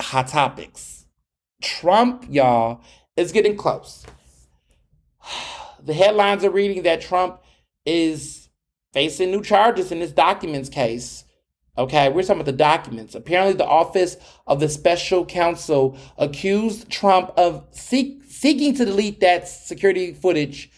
hot topics. Trump, y'all, is getting close. The headlines are reading that Trump is facing new charges in his documents case. Okay, we're talking about the documents. Apparently, the office of the special counsel accused Trump of seek, seeking to delete that security footage,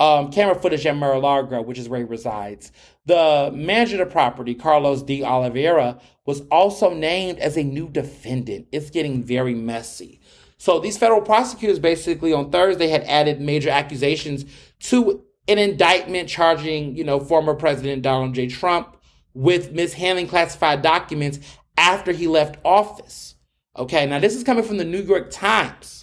um, camera footage at Mar-a-Lago, which is where he resides. The manager of the property, Carlos De Oliveira, was also named as a new defendant. It's getting very messy. So these federal prosecutors basically on Thursday had added major accusations to an indictment charging, you know, former President Donald J. Trump with mishandling classified documents after he left office. Okay, now this is coming from the New York Times.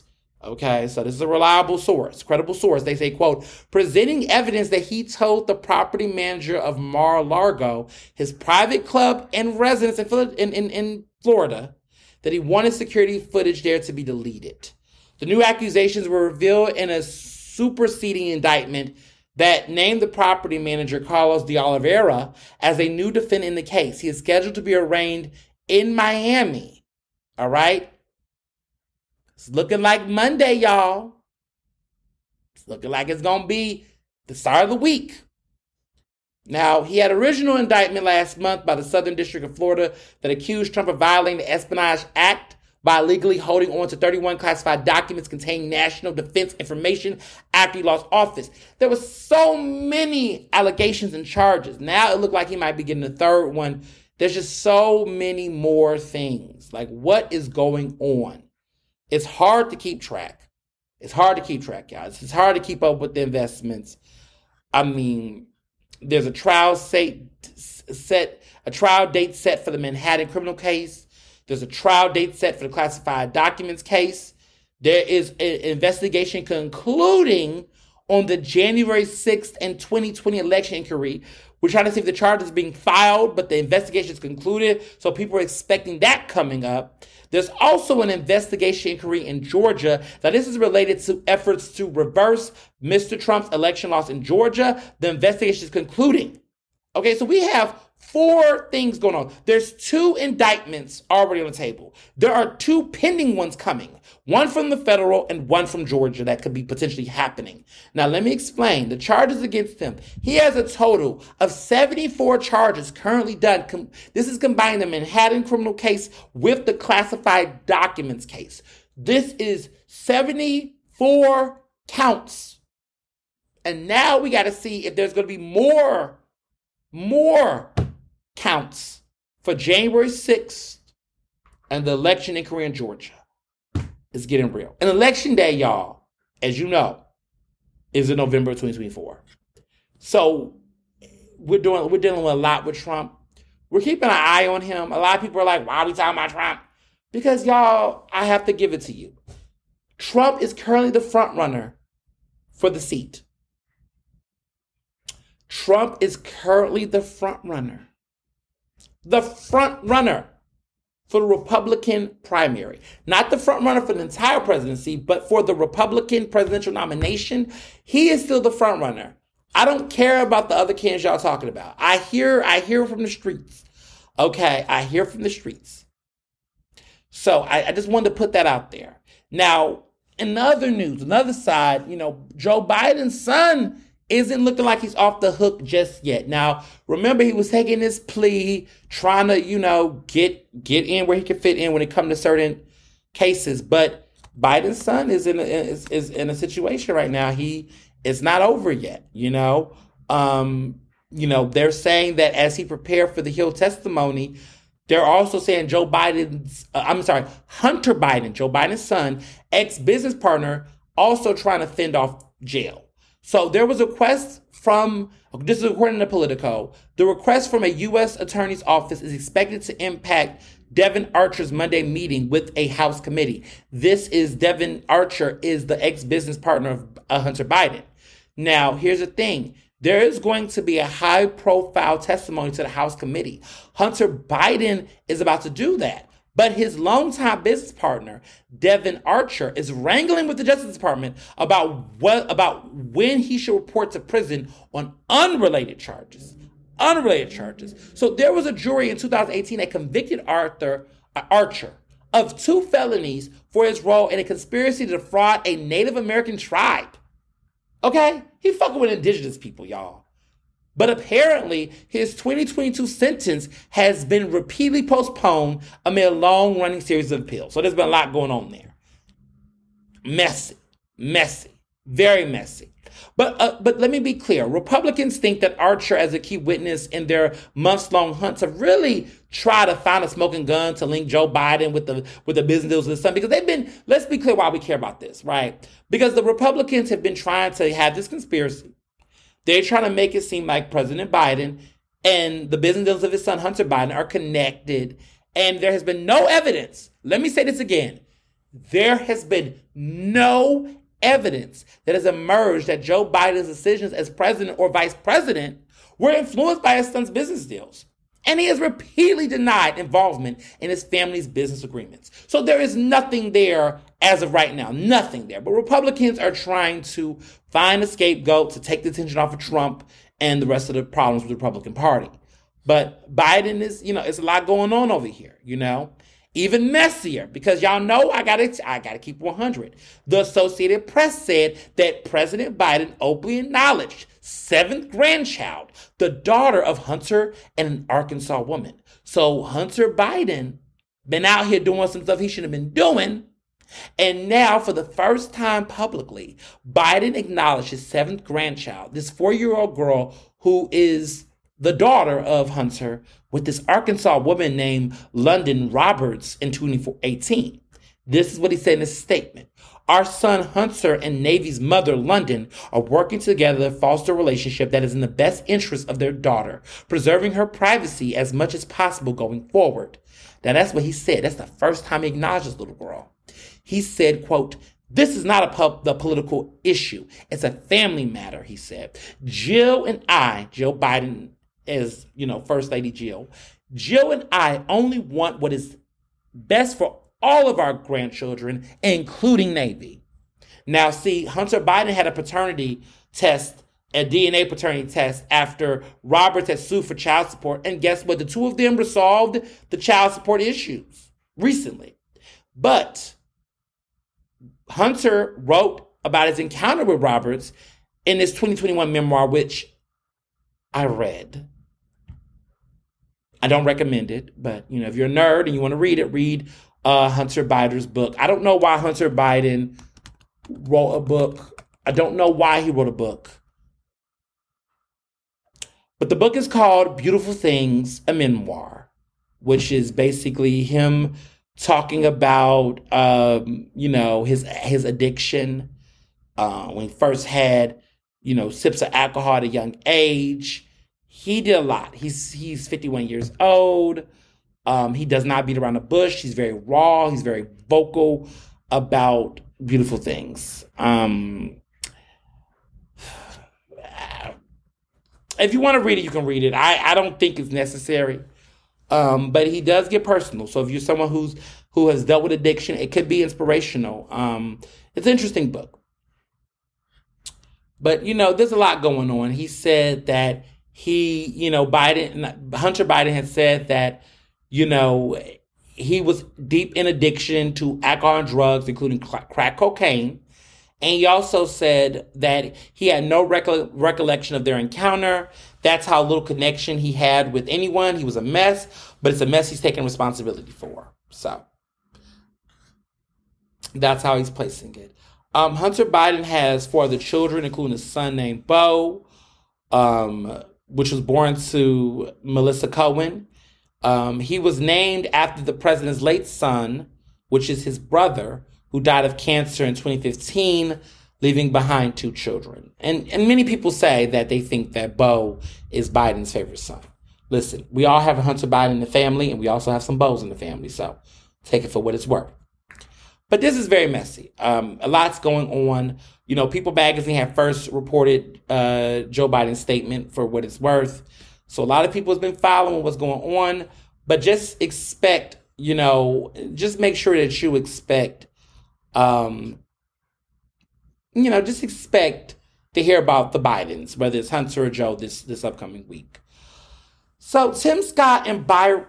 Okay, so this is a reliable source, credible source. They say, quote, presenting evidence that he told the property manager of Mar-a-Lago, his private club and residence in, in, in Florida, that he wanted security footage there to be deleted. The new accusations were revealed in a superseding indictment that named the property manager Carlos de Oliveira as a new defendant in the case. He is scheduled to be arraigned in Miami. All right? It's looking like Monday, y'all. It's looking like it's going to be the start of the week. Now, he had original indictment last month by the Southern District of Florida that accused Trump of violating the Espionage Act by illegally holding on to 31 classified documents containing national defense information after he lost office. There were so many allegations and charges. Now it looked like he might be getting the third one. There's just so many more things. Like, what is going on? It's hard to keep track. It's hard to keep track, guys. It's hard to keep up with the investments. I mean, there's a trial set, set a trial date set for the Manhattan criminal case. There's a trial date set for the classified documents case. There is an investigation concluding on the January 6th and 2020 election inquiry. We're trying to see if the charge is being filed, but the investigation is concluded. So people are expecting that coming up. There's also an investigation inquiry in Georgia that this is related to efforts to reverse Mr. Trump's election loss in Georgia. The investigation is concluding. Okay, so we have four things going on. There's two indictments already on the table. There are two pending ones coming. One from the federal and one from Georgia that could be potentially happening. Now, let me explain the charges against him. He has a total of 74 charges currently done. This is combining the Manhattan criminal case with the classified documents case. This is 74 counts. And now we got to see if there's going to be more, more counts for January 6th and the election in Georgia. is getting real. And election day, y'all, as you know, is in November 2024. So we're doing we're dealing with a lot with Trump. We're keeping an eye on him. A lot of people are like, why are we talking about Trump? Because y'all, I have to give it to you. Trump is currently the front runner for the seat. Trump is currently the front runner the front runner for the Republican primary. Not the front runner for the entire presidency, but for the Republican presidential nomination. He is still the front runner. I don't care about the other candidates y'all talking about. I hear, I hear from the streets. Okay, I hear from the streets. So I, I just wanted to put that out there. Now, in other news, another side, you know, Joe Biden's son isn't looking like he's off the hook just yet. Now, remember he was taking this plea, trying to, you know, get get in where he can fit in when it comes to certain cases. But Biden's son is in a, is, is in a situation right now. He is not over yet. You know, um, you know they're saying that as he prepared for the Hill testimony. They're also saying Joe Biden's, uh, I'm sorry, Hunter Biden, Joe Biden's son, ex business partner, also trying to fend off jail. So there was a request from, this is according to Politico, the request from a U.S. Attorney's Office is expected to impact Devon Archer's Monday meeting with a House committee. This is Devon Archer is the ex-business partner of uh, Hunter Biden. Now, here's the thing. There is going to be a high profile testimony to the House committee. Hunter Biden is about to do that. But his longtime business partner, Devon Archer, is wrangling with the Justice Department about what about when he should report to prison on unrelated charges. Unrelated charges. So there was a jury in 2018 that convicted Arthur uh, Archer of two felonies for his role in a conspiracy to defraud a Native American tribe. Okay? He fucking with indigenous people, y'all. But apparently, his 2022 sentence has been repeatedly postponed amid a long running series of appeals. So there's been a lot going on there. Messy, messy, very messy. But uh, but let me be clear: Republicans think that Archer, as a key witness in their months-long hunts, have really tried to find a smoking gun to link Joe Biden with the with the business deals the sun. Because they've been. Let's be clear why we care about this, right? Because the Republicans have been trying to have this conspiracy they're trying to make it seem like President Biden and the business deals of his son Hunter Biden are connected. And there has been no evidence. Let me say this again. There has been no evidence that has emerged that Joe Biden's decisions as president or vice president were influenced by his son's business deals. And he has repeatedly denied involvement in his family's business agreements. So there is nothing there as of right now, nothing there. But Republicans are trying to find a scapegoat to take the attention off of Trump and the rest of the problems with the Republican Party. But Biden is, you know, it's a lot going on over here, you know. Even messier, because y'all know I gotta I gotta keep 100. The Associated Press said that President Biden openly acknowledged seventh grandchild, the daughter of Hunter and an Arkansas woman. So Hunter Biden been out here doing some stuff he shouldn't have been doing and now, for the first time publicly, Biden acknowledged his seventh grandchild, this four year old girl who is the daughter of Hunter, with this Arkansas woman named Lunden Roberts in 2018. This is what he said in his statement. Our son Hunter and Navy's mother, Lunden, are working together to foster a relationship that is in the best interest of their daughter, preserving her privacy as much as possible going forward. Now that's what he said. That's the first time he acknowledged this little girl. He said, quote, this is not a pub, the political issue. It's a family matter, he said. Jill and I, Jill Biden is, you know, First Lady Jill, Jill and I only want what is best for all of our grandchildren, including Navy. Now, see, Hunter Biden had a paternity test, a DNA paternity test after Roberts had sued for child support. And guess what? The two of them resolved the child support issues recently. But Hunter wrote about his encounter with Roberts in his 2021 memoir, which I read. I don't recommend it, but you know, if you're a nerd and you want to read it, read uh, Hunter Biden's book. I don't know why Hunter Biden wrote a book. I don't know why he wrote a book. But the book is called Beautiful Things, a memoir, which is basically him talking about um, you know his his addiction uh, when he first had you know sips of alcohol at a young age. He did a lot. He's he's 51 years old. Um, he does not beat around the bush. He's very raw. He's very vocal about beautiful things. Um, if you want to read it, you can read it. I, I don't think it's necessary. Um, but he does get personal. So if you're someone who's who has dealt with addiction, it could be inspirational. Um, it's an interesting book. But you know, there's a lot going on. He said that he, you know, Biden, Hunter Biden had said that, you know, he was deep in addiction to alcohol and drugs, including crack cocaine. And he also said that he had no recol- recollection of their encounter. That's how little connection he had with anyone. He was a mess, but it's a mess he's taking responsibility for. So that's how he's placing it. Um, Hunter Biden has four other children, including a son named Beau, um, which was born to Melissa Cohen. Um, he was named after the president's late son, which is his brother, who died of cancer in 2015. Leaving behind two children. And and many people say that they think that Beau is Biden's favorite son. Listen, we all have a Hunter Biden in the family, and we also have some Beaus in the family. So take it for what it's worth. But this is very messy. Um, a lot's going on. You know, People Magazine had first reported uh, Joe Biden's statement for what it's worth. So a lot of people has been following what's going on. But just expect, you know, just make sure that you expect, um, you know, just expect to hear about the Bidens, whether it's Hunter or Joe this this upcoming week. So Tim Scott and By-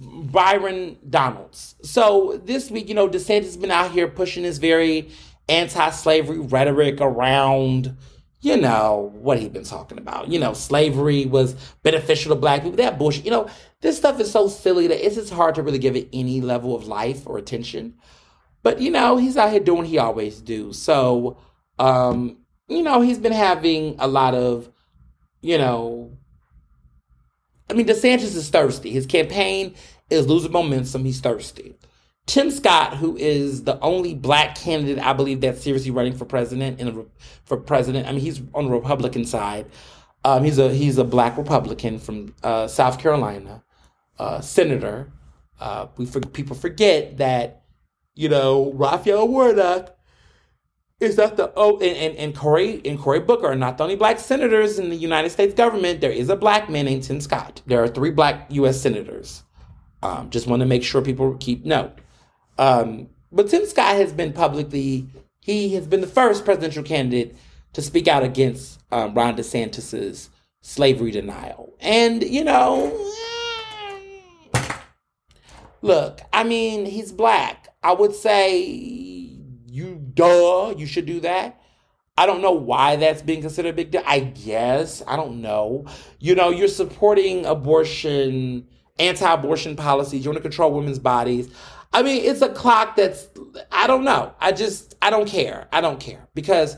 Byron Donalds. So this week, you know, DeSantis has been out here pushing this very anti-slavery rhetoric around, you know, what he's been talking about. You know, slavery was beneficial to black people. That bullshit. You know, this stuff is so silly that it's just hard to really give it any level of life or attention. But you know, he's out here doing what he always do. So, um, you know, he's been having a lot of, you know, I mean, DeSantis is thirsty. His campaign is losing momentum. He's thirsty. Tim Scott, who is the only black candidate I believe that's seriously running for president and for president. I mean, he's on the Republican side. Um, he's a he's a black Republican from uh, South Carolina, uh, senator. Uh, we for, people forget that you know Raphael Warnock is that the oh and, and, and Cory and Cory Booker are not the only black senators in the United States government. There is a black man named Tim Scott. There are three black U.S. senators. Um, just want to make sure people keep note. Um, but Tim Scott has been publicly, he has been the first presidential candidate to speak out against um, Ron DeSantis's slavery denial. And, you know, look, I mean, he's black. I would say, you duh, you should do that. I don't know why that's being considered a big deal. I guess. I don't know. You know, you're supporting abortion, anti abortion policies. You want to control women's bodies. I mean, it's a clock that's, I don't know. I just, I don't care. I don't care because,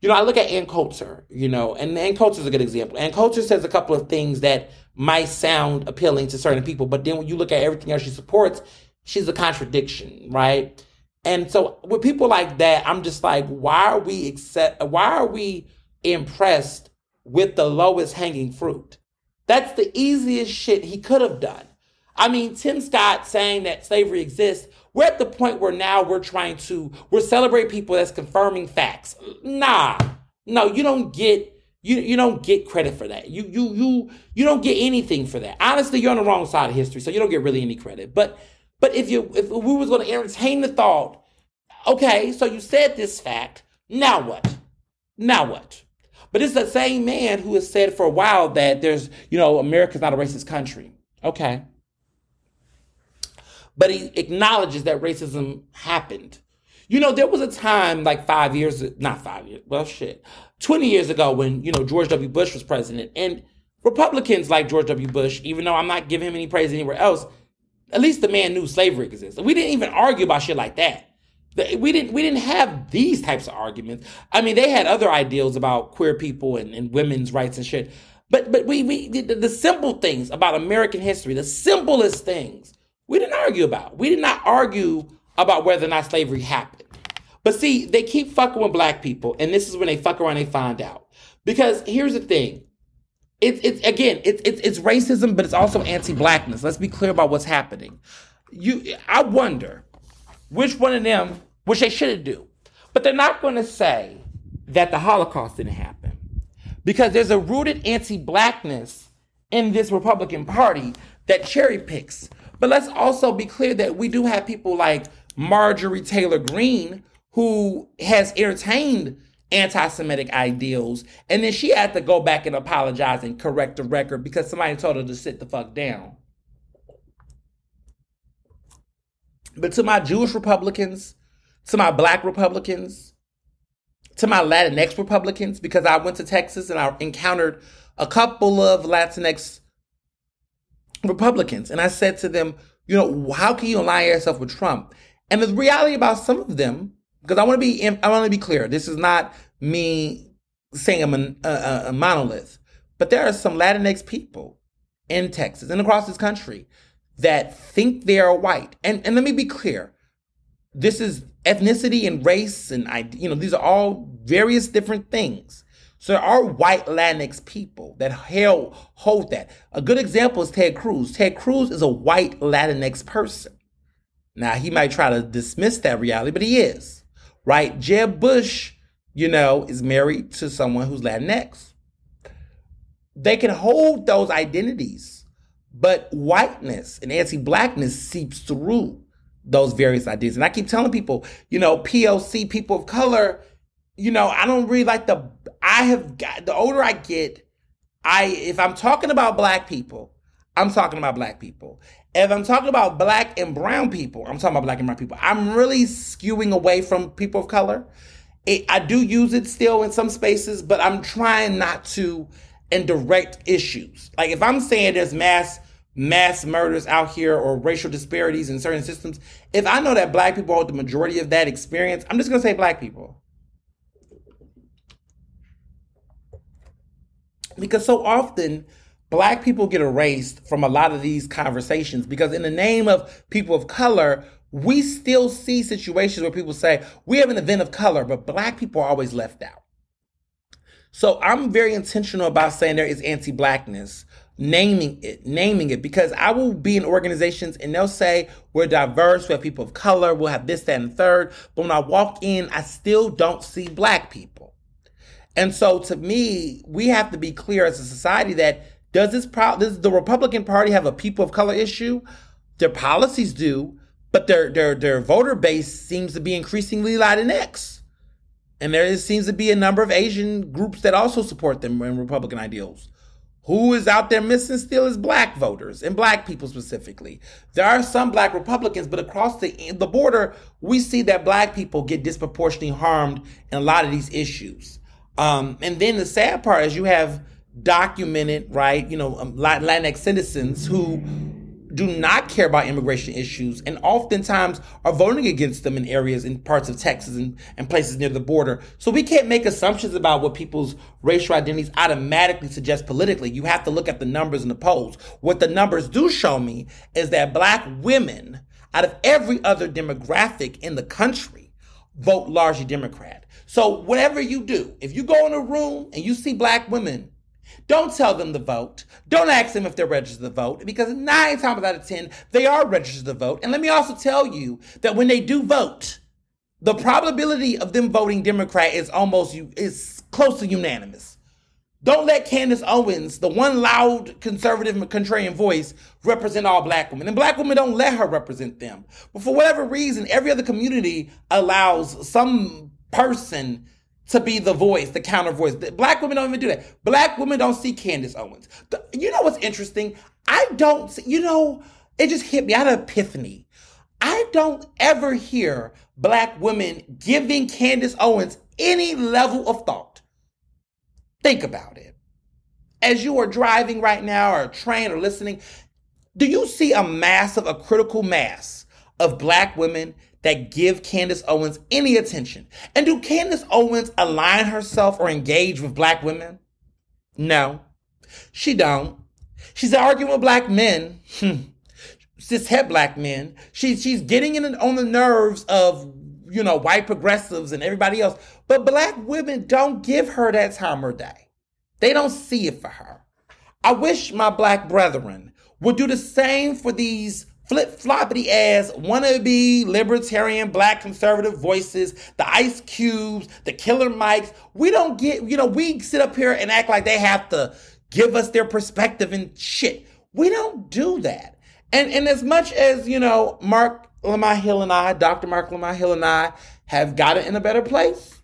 you know, I look at Ann Coulter, you know, and Ann Coulter is a good example. Ann Coulter says a couple of things that might sound appealing to certain people, but then when you look at everything else she supports, she's a contradiction, right? And so with people like that, I'm just like, why are we accept, why are we impressed with the lowest hanging fruit? That's the easiest shit he could have done. I mean, Tim Scott saying that slavery exists, we're at the point where now we're trying to, we're celebrating people that's confirming facts. Nah, no, you don't get, you, you don't get credit for that. You, you, you, you don't get anything for that. Honestly, you're on the wrong side of history, so you don't get really any credit. But, but if you, if we was going to entertain the thought, okay, so you said this fact, now what? Now what? But it's the same man who has said for a while that there's, you know, America's not a racist country. Okay but he acknowledges that racism happened. You know, there was a time like five years, not five years, well, shit, 20 years ago when, you know, George W. Bush was president. And Republicans like George W. Bush, even though I'm not giving him any praise anywhere else, at least the man knew slavery existed. We didn't even argue about shit like that. We didn't we didn't have these types of arguments. I mean, they had other ideals about queer people and, and women's rights and shit. But but we we the, the simple things about American history, the simplest things we didn't argue about. We did not argue about whether or not slavery happened. But see, they keep fucking with black people, and this is when they fuck around and they find out. Because here's the thing. It's it's again, it's it's it's racism, but it's also anti-blackness. Let's be clear about what's happening. You I wonder which one of them, which they shouldn't do. But they're not going to say that the Holocaust didn't happen. Because there's a rooted anti-blackness in this Republican Party that cherry picks but let's also be clear that we do have people like Marjorie Taylor Greene who has entertained anti-Semitic ideals, and then she had to go back and apologize and correct the record because somebody told her to sit the fuck down. But to my Jewish Republicans, to my black Republicans, to my Latinx Republicans, because I went to Texas and I encountered a couple of Latinx Republicans. And I said to them, you know, how can you align yourself with Trump? And the reality about some of them, because I want to be, I want to be clear. This is not me saying I'm a, a, a monolith, but there are some Latinx people in Texas and across this country that think they are white. And and let me be clear. This is ethnicity and race and I you know these are all various different things. So there are white Latinx people that held, hold that. A good example is Ted Cruz. Ted Cruz is a white Latinx person. Now he might try to dismiss that reality, but he is. Right? Jeb Bush, you know, is married to someone who's Latinx. They can hold those identities, but whiteness and anti-blackness seeps through those various ideas. And I keep telling people, you know, POC, people of color, you know, I don't really like the I have got the older I get, I if I'm talking about black people, I'm talking about black people. If I'm talking about black and brown people, I'm talking about black and brown people. I'm really skewing away from people of color. It, I do use it still in some spaces, but I'm trying not to in direct issues. Like if I'm saying there's mass mass murders out here or racial disparities in certain systems, if I know that black people hold the majority of that experience, I'm just gonna say black people. Because so often black people get erased from a lot of these conversations because in the name of people of color, we still see situations where people say, we have an event of color, but black people are always left out. So I'm very intentional about saying there is anti-blackness, naming it, naming it, because I will be in organizations and they'll say we're diverse, we have people of color, we'll have this, that, and third. But when I walk in, I still don't see black people. And so to me, we have to be clear as a society that does this, pro- does the Republican Party have a people of color issue? Their policies do, but their their their voter base seems to be increasingly Latinx. And there seems to be a number of Asian groups that also support them in Republican ideals. Who is out there missing still is black voters and black people specifically. There are some black Republicans, but across the, the border, we see that black people get disproportionately harmed in a lot of these issues. Um, and then the sad part is you have documented, right, you know, um, Latinx citizens who do not care about immigration issues and oftentimes are voting against them in areas in parts of Texas and, and places near the border. So we can't make assumptions about what people's racial identities automatically suggest politically. You have to look at the numbers and the polls. What the numbers do show me is that black women, out of every other demographic in the country, vote largely Democrat. So whatever you do, if you go in a room and you see black women don't tell them to vote. Don't ask them if they're registered to vote because nine times out of 10, they are registered to vote. And let me also tell you that when they do vote, the probability of them voting Democrat is almost is close to unanimous. Don't let Candace Owens, the one loud conservative contrarian voice, represent all black women. And black women don't let her represent them. But for whatever reason, every other community allows some person to be the voice, the counter voice. Black women don't even do that. Black women don't see Candace Owens. You know what's interesting? I don't see, you know, it just hit me. I had an epiphany. I don't ever hear black women giving Candace Owens any level of thought. Think about it. As you are driving right now or train or listening, do you see a mass of a critical mass of black women that give Candace Owens any attention. And do Candace Owens align herself or engage with black women? No, she don't. She's arguing with black men. Hmm. Cishet black men. She, she's getting in on the nerves of, you know, white progressives and everybody else. But black women don't give her that time or day. They don't see it for her. I wish my black brethren would do the same for these flip floppity ass wannabe libertarian black conservative voices, the ice cubes, the Killer Mikes. We don't get, you know, we sit up here and act like they have to give us their perspective and shit. We don't do that. And and as much as, you know, Marc Lamont Hill and I, Dr. Marc Lamont Hill and I have got it in a better place,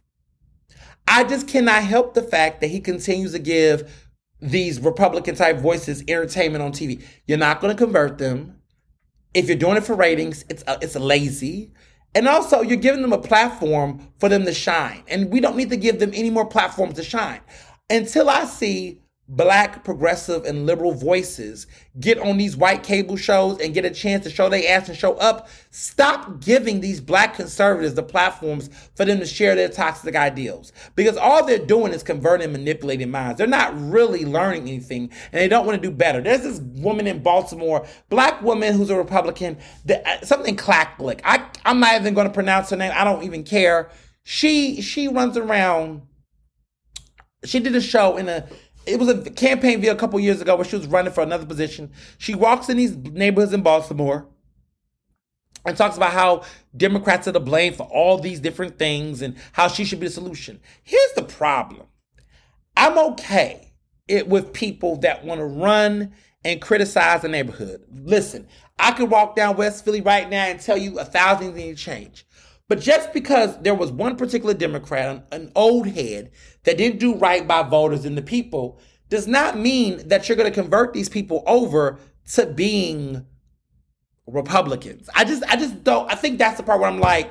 I just cannot help the fact that he continues to give these Republican type voices entertainment on TV. You're not going to convert them if you're doing it for ratings, it's it's lazy. And also, you're giving them a platform for them to shine. And we don't need to give them any more platforms to shine. Until I see black progressive and liberal voices get on these white cable shows and get a chance to show their ass and show up stop giving these black conservatives the platforms for them to share their toxic ideals. Because all they're doing is converting manipulating minds. They're not really learning anything and they don't want to do better. There's this woman in baltimore black woman who's a republican that uh, something Klacik i i'm not even going to pronounce her name i don't even care. She she runs around she did a show in a it was a campaign via a couple years ago where she was running for another position. She walks in these neighborhoods in Baltimore and talks about how Democrats are to blame for all these different things and how she should be the solution. Here's the problem I'm okay it, with people that want to run and criticize the neighborhood. Listen, I could walk down West Philly right now and tell you a thousand things to change. But just because there was one particular Democrat, an old head, that didn't do right by voters and the people, does not mean that you're going to convert these people over to being Republicans. I just, I just don't. I think that's the part where I'm like,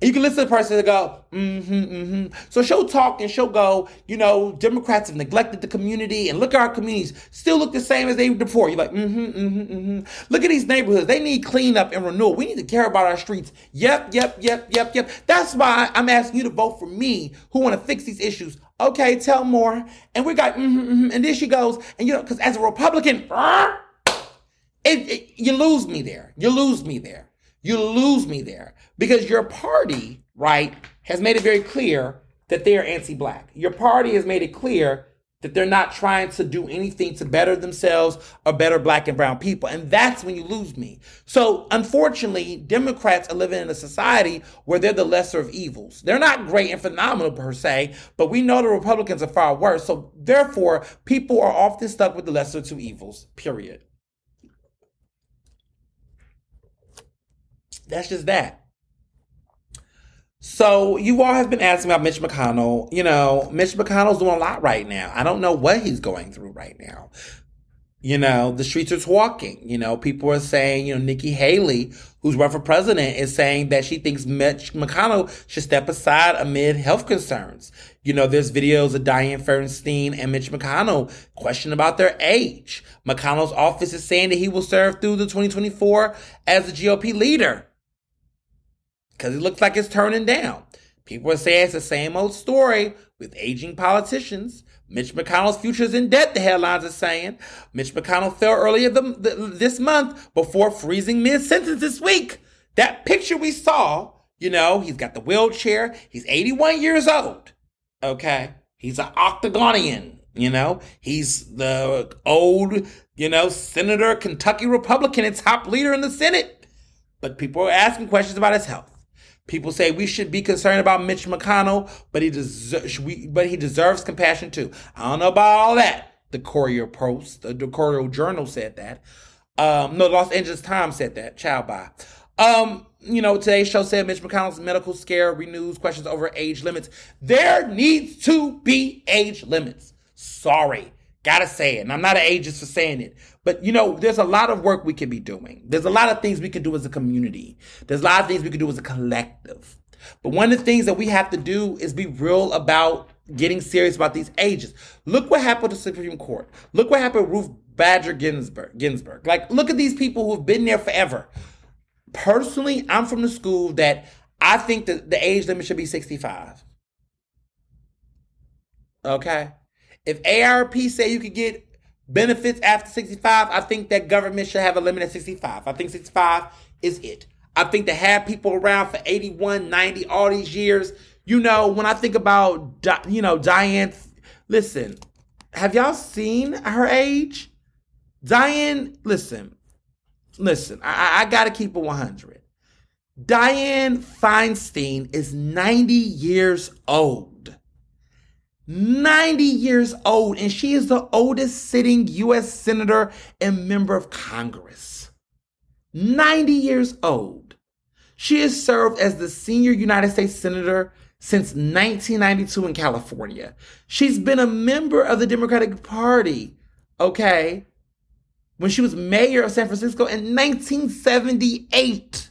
you can listen to the person and go, mm-hmm, mm-hmm. So she'll talk and she'll go, you know, Democrats have neglected the community and look at our communities still look the same as they were before. You're like, mm-hmm, mm-hmm, mm-hmm. Look at these neighborhoods. They need cleanup and renewal. We need to care about our streets. Yep, yep, yep, yep, yep. That's why I'm asking you to vote for me who want to fix these issues. Okay, tell more. And we got, mm-hmm, mm-hmm. And then she goes, and you know, because as a Republican, it, it, you lose me there. You lose me there you lose me there because your party, right, has made it very clear that they are anti black. Your party has made it clear that they're not trying to do anything to better themselves or better black and brown people. And that's when you lose me. So unfortunately, Democrats are living in a society where they're the lesser of evils. They're not great and phenomenal per se, but we know the Republicans are far worse. So therefore, people are often stuck with the lesser of two evils, period. That's just that. So you all have been asking about Mitch McConnell. You know, Mitch McConnell's doing a lot right now. I don't know what he's going through right now. You know, the streets are talking. You know, people are saying, you know, Nikki Haley, who's run for president, is saying that she thinks Mitch McConnell should step aside amid health concerns. You know, there's videos of Dianne Feinstein and Mitch McConnell question about their age. McConnell's office is saying that he will serve through the 2024 as the GOP leader because it looks like it's turning down. People are saying it's the same old story with aging politicians. Mitch McConnell's future is in debt, the headlines are saying. Mitch McConnell fell earlier the, the, this month before freezing mid sentence this week. That picture we saw, you know, he's got the wheelchair. He's 81 years old. Okay. He's an octagonian, you know. He's the old, you know, Senator, Kentucky Republican and top leader in the Senate. But people are asking questions about his health. People say we should be concerned about Mitch McConnell, but he deserves but he deserves compassion too. I don't know about all that. The Courier Post, the Courier Journal said that. Um, no, Los Angeles Times said that. Child by. Um, you know, today's show said Mitch McConnell's medical scare renews questions over age limits. There needs to be age limits. Sorry. Gotta say it. And I'm not an ageist for saying it. But you know, there's a lot of work we can be doing. There's a lot of things we can do as a community. There's a lot of things we can do as a collective. But one of the things that we have to do is be real about getting serious about these ages. Look what happened to Supreme Court. Look what happened Ruth Bader Ginsburg. Ginsburg. Like, look at these people who've been there forever. Personally, I'm from the school that I think that the age limit should be 65. Okay? If AARP say you could get benefits after 65, I think that government should have a limit at 65. I think 65 is it. I think to have people around for 81, 90, all these years, you know, when I think about, you know, Dianne, listen, have y'all seen her age? Dianne, listen, listen, I, I got to keep it 100. Dianne Feinstein is 90 years old. 90 years old, and she is the oldest sitting U.S. Senator and member of Congress. 90 years old. She has served as the senior United States Senator since 1992 in California. She's been a member of the Democratic Party, okay, when she was mayor of San Francisco in 1978.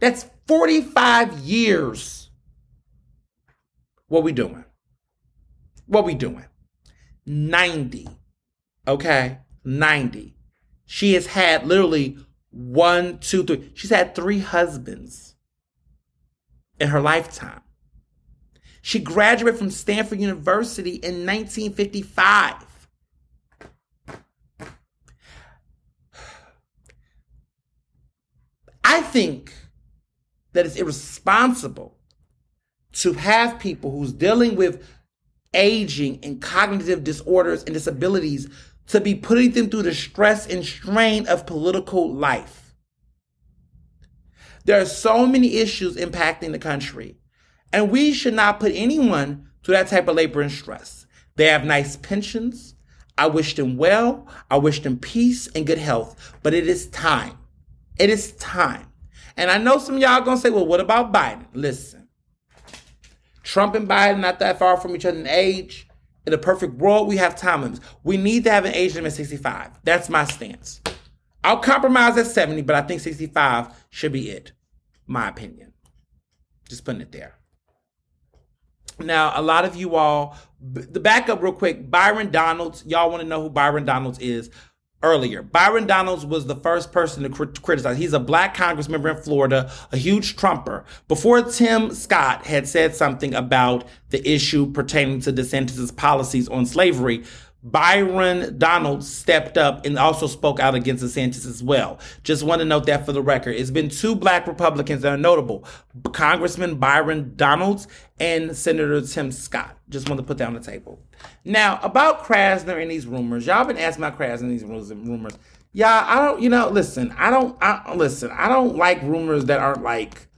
That's 45 years. What we doing? What we doing? 90. Okay? 90. She has had literally one, two, three. She's had three husbands in her lifetime. She graduated from Stanford University in 1955. I think that it's irresponsible to have people who's dealing with aging and cognitive disorders and disabilities to be putting them through the stress and strain of political life. There are so many issues impacting the country, and we should not put anyone through that type of labor and stress. They have nice pensions. I wish them well. I wish them peace and good health, but it is time. It is time. And I know some y'all gonna say, well, what about Biden? Listen, Trump and Biden not that far from each other in age. In a perfect world, we have time limits. We need to have an age limit at 65. That's my stance. I'll compromise at 70, but I think 65 should be it. My opinion. Just putting it there. Now, a lot of you all, the backup real quick, Byron Donalds, y'all want to know who Byron Donalds is earlier. Byron Donalds was the first person to cr- criticize. He's a black congress member in Florida, a huge Trumper. Before Tim Scott had said something about the issue pertaining to DeSantis' policies on slavery, Byron Donalds stepped up and also spoke out against DeSantis as well. Just want to note that for the record. It's been two black Republicans that are notable Congressman Byron Donalds and Senator Tim Scott. Just want to put that on the table. Now, about Krasner and these rumors, y'all been asking about Krasner and these rumors. Yeah, I don't, you know, listen, I don't, I, listen, I don't like rumors that aren't like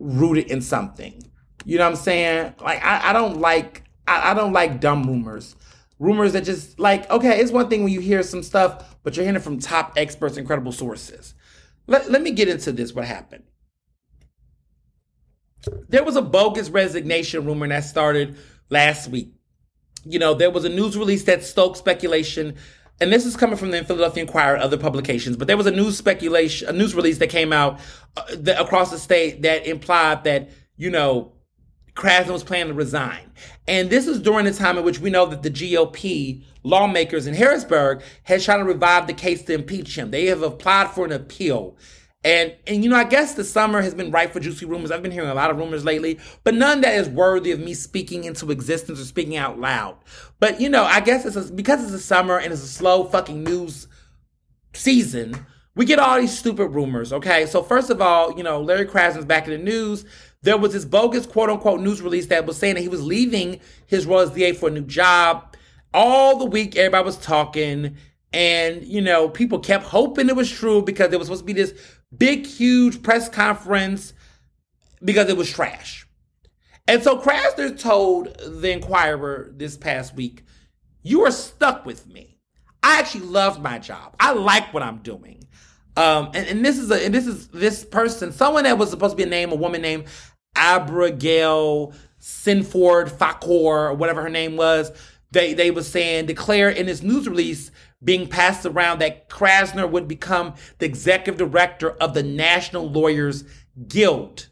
rooted in something. You know what I'm saying? Like, I, I don't like, I, I don't like dumb rumors rumors that just like okay it's one thing when you hear some stuff but you're hearing from top experts and credible sources. Let, let me get into this what happened. There was a bogus resignation rumor that started last week. You know there was a news release that stoked speculation and this is coming from the Philadelphia Inquirer other publications, but there was a news speculation, a news release that came out uh, the, across the state that implied that, you know, Krasner was planning to resign. And this is during the time in which we know that the GOP lawmakers in Harrisburg had tried to revive the case to impeach him. They have applied for an appeal. And and you know, I guess the summer has been ripe for juicy rumors. I've been hearing a lot of rumors lately, but none that is worthy of me speaking into existence or speaking out loud. But you know, I guess it's a, because it's a summer and it's a slow fucking news season. We get all these stupid rumors. Okay, so first of all, you know, Larry Krasner's back in the news there was this bogus quote unquote news release that was saying that he was leaving his role as DA for a new job. All the week, everybody was talking, and you know, people kept hoping it was true because there was supposed to be this big, huge press conference because it was trash. And so Krasner told the Inquirer this past week, You are stuck with me. I actually love my job. I like what I'm doing. Um, and, and this is a and this is this person, someone that was supposed to be a name, a woman named Abigail Sinford Fakor, or whatever her name was, they, they were saying, declare in this news release being passed around that Krasner would become the executive director of the National Lawyers Guild.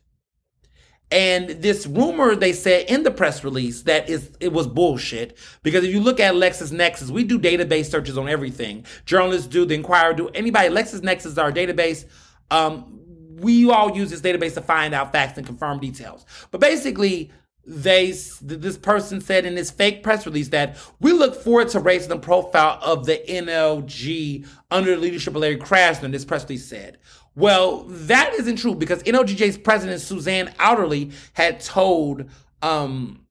And this rumor they said in the press release that is it was bullshit because if you look at LexisNexis, we do database searches on everything. Journalists do, the Inquirer do, anybody. LexisNexis is our database. Um, we all use this database to find out facts and confirm details. But basically, they this person said in this fake press release that we look forward to raising the profile of the NLG under the leadership of Larry Krasner. This press release said. Well, that isn't true because NLGJ's president Suzanne Adely had told um,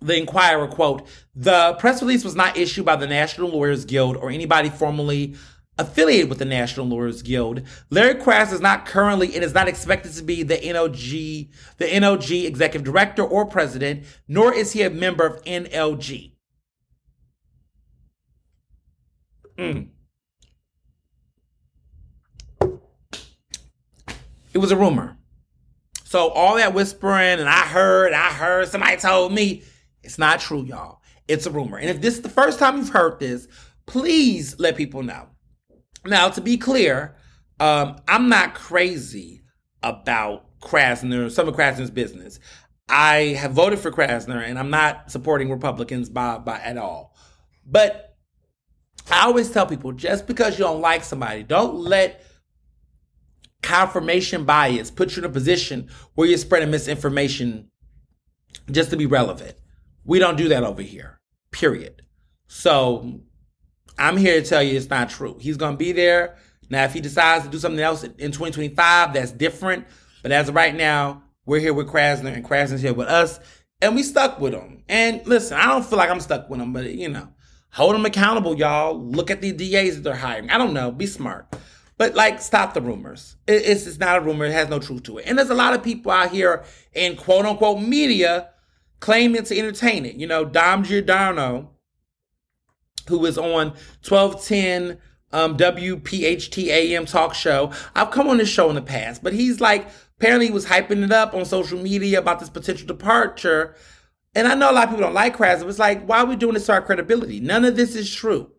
the Inquirer, quote, the press release was not issued by the National Lawyers Guild or anybody formally affiliated with the National Lawyers Guild. Larry Krasner is not currently and is not expected to be the NLG, the NLG executive director or president, nor is he a member of NLG. Mm. It was a rumor. So all that whispering and I heard, I heard, somebody told me, it's not true, y'all. It's a rumor. And if this is the first time you've heard this, please let people know. Now, to be clear, um, I'm not crazy about Krasner, some of Krasner's business. I have voted for Krasner, and I'm not supporting Republicans by, by at all. But I always tell people just because you don't like somebody, don't let confirmation bias put you in a position where you're spreading misinformation just to be relevant. We don't do that over here, period. So I'm here to tell you it's not true. He's going to be there. Now, if he decides to do something else in 2025, that's different. But as of right now, we're here with Krasner and Krasner's here with us and we stuck with him. And listen, I don't feel like I'm stuck with him, but you know, hold them accountable, y'all. Look at the DAs that they're hiring. I don't know. Be smart. But like, stop the rumors. It's, it's not a rumor. It has no truth to it. And there's a lot of people out here in quote unquote media claiming to entertain it. You know, Dom Giordano, who was on 1210 um, WPHT talk show. I've come on this show in the past, but he's like, apparently he was hyping it up on social media about this potential departure. And I know a lot of people don't like Krasner, it's like, why are we doing this to our credibility? None of this is true.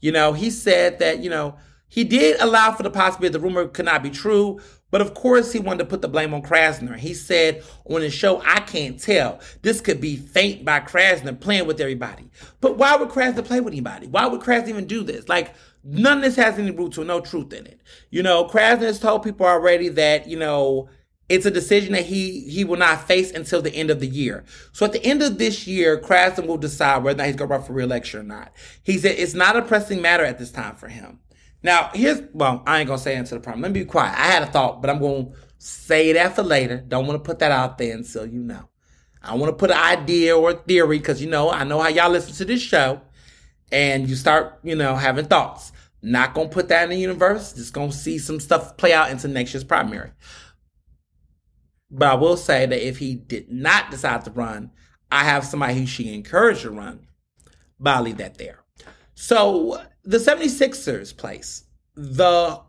You know, he said that, you know, he did allow for the possibility the rumor could not be true, but of course he wanted to put the blame on Krasner. He said on his show, I can't tell. This could be faint by Krasner playing with everybody. But why would Krasner play with anybody? Why would Krasner even do this? Like, None of this has any roots or no truth in it. You know, Krasner has told people already that, you know, it's a decision that he he will not face until the end of the year. So at the end of this year, Krasner will decide whether or not he's going to run for reelection or not. He said it's not a pressing matter at this time for him. Now, here's well, I ain't gonna say into the problem. Let me be quiet. I had a thought, but I'm gonna say that for later. Don't want to put that out there until you know. I want to put an idea or a theory because you know I know how y'all listen to this show and you start, you know, having thoughts. Not gonna put that in the universe. Just gonna see some stuff play out into next year's primary. But I will say that if he did not decide to run, I have somebody who she encouraged to run. But I'll leave that there. So the 76ers place, the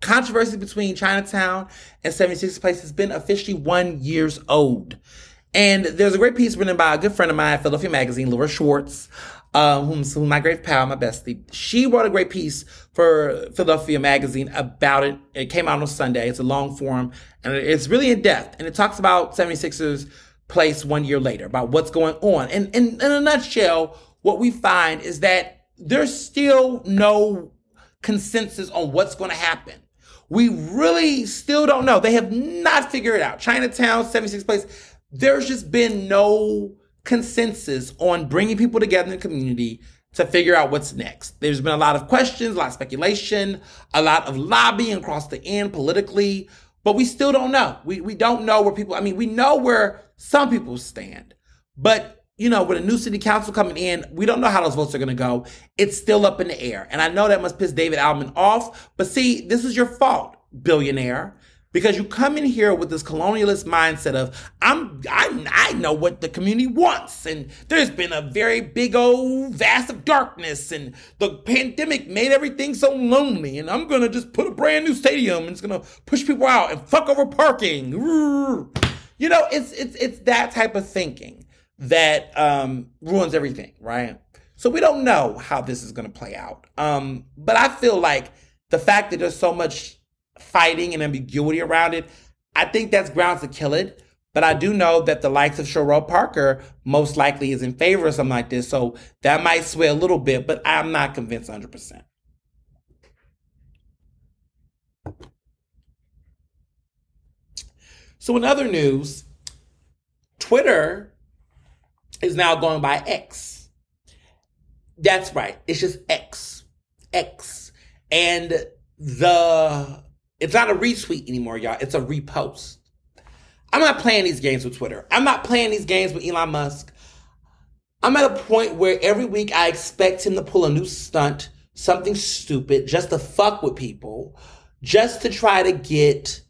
controversy between Chinatown and 76ers place has been officially one years old. And there's a great piece written by a good friend of mine Philadelphia Magazine, Laura Schwartz, um, who's, who's my great pal, my bestie. She wrote a great piece for Philadelphia Magazine about it. It came out on Sunday. It's a long form and it's really in depth. And it talks about 76ers place one year later, about what's going on. And, and in a nutshell, what we find is that there's still no consensus on what's going to happen. We really still don't know. They have not figured it out. Chinatown, 76th place, there's just been no consensus on bringing people together in the community to figure out what's next. There's been a lot of questions, a lot of speculation, a lot of lobbying across the end politically, but we still don't know. We, we don't know where people, I mean, we know where some people stand, but you know, with a new city council coming in, we don't know how those votes are going to go. It's still up in the air. And I know that must piss David Adelman off, but see, this is your fault, billionaire because you come in here with this colonialist mindset of I'm I, I know what the community wants and there's been a very big old vast of darkness and the pandemic made everything so lonely and I'm gonna just put a brand new stadium and it's gonna push people out and fuck over parking. You know, it's it's it's that type of thinking that um, ruins everything, right? So we don't know how this is gonna play out. Um, but I feel like the fact that there's so much fighting and ambiguity around it, I think that's grounds to kill it. But I do know that the likes of Cherelle Parker most likely is in favor of something like this. So that might sway a little bit, but I'm not convinced 100%. So, in other news, Twitter is now going by X. That's right. It's just X. X. And the it's not a retweet anymore, y'all. It's a repost. I'm not playing these games with Twitter. I'm not playing these games with Elon Musk. I'm at a point where every week I expect him to pull a new stunt, something stupid, just to fuck with people, just to try to get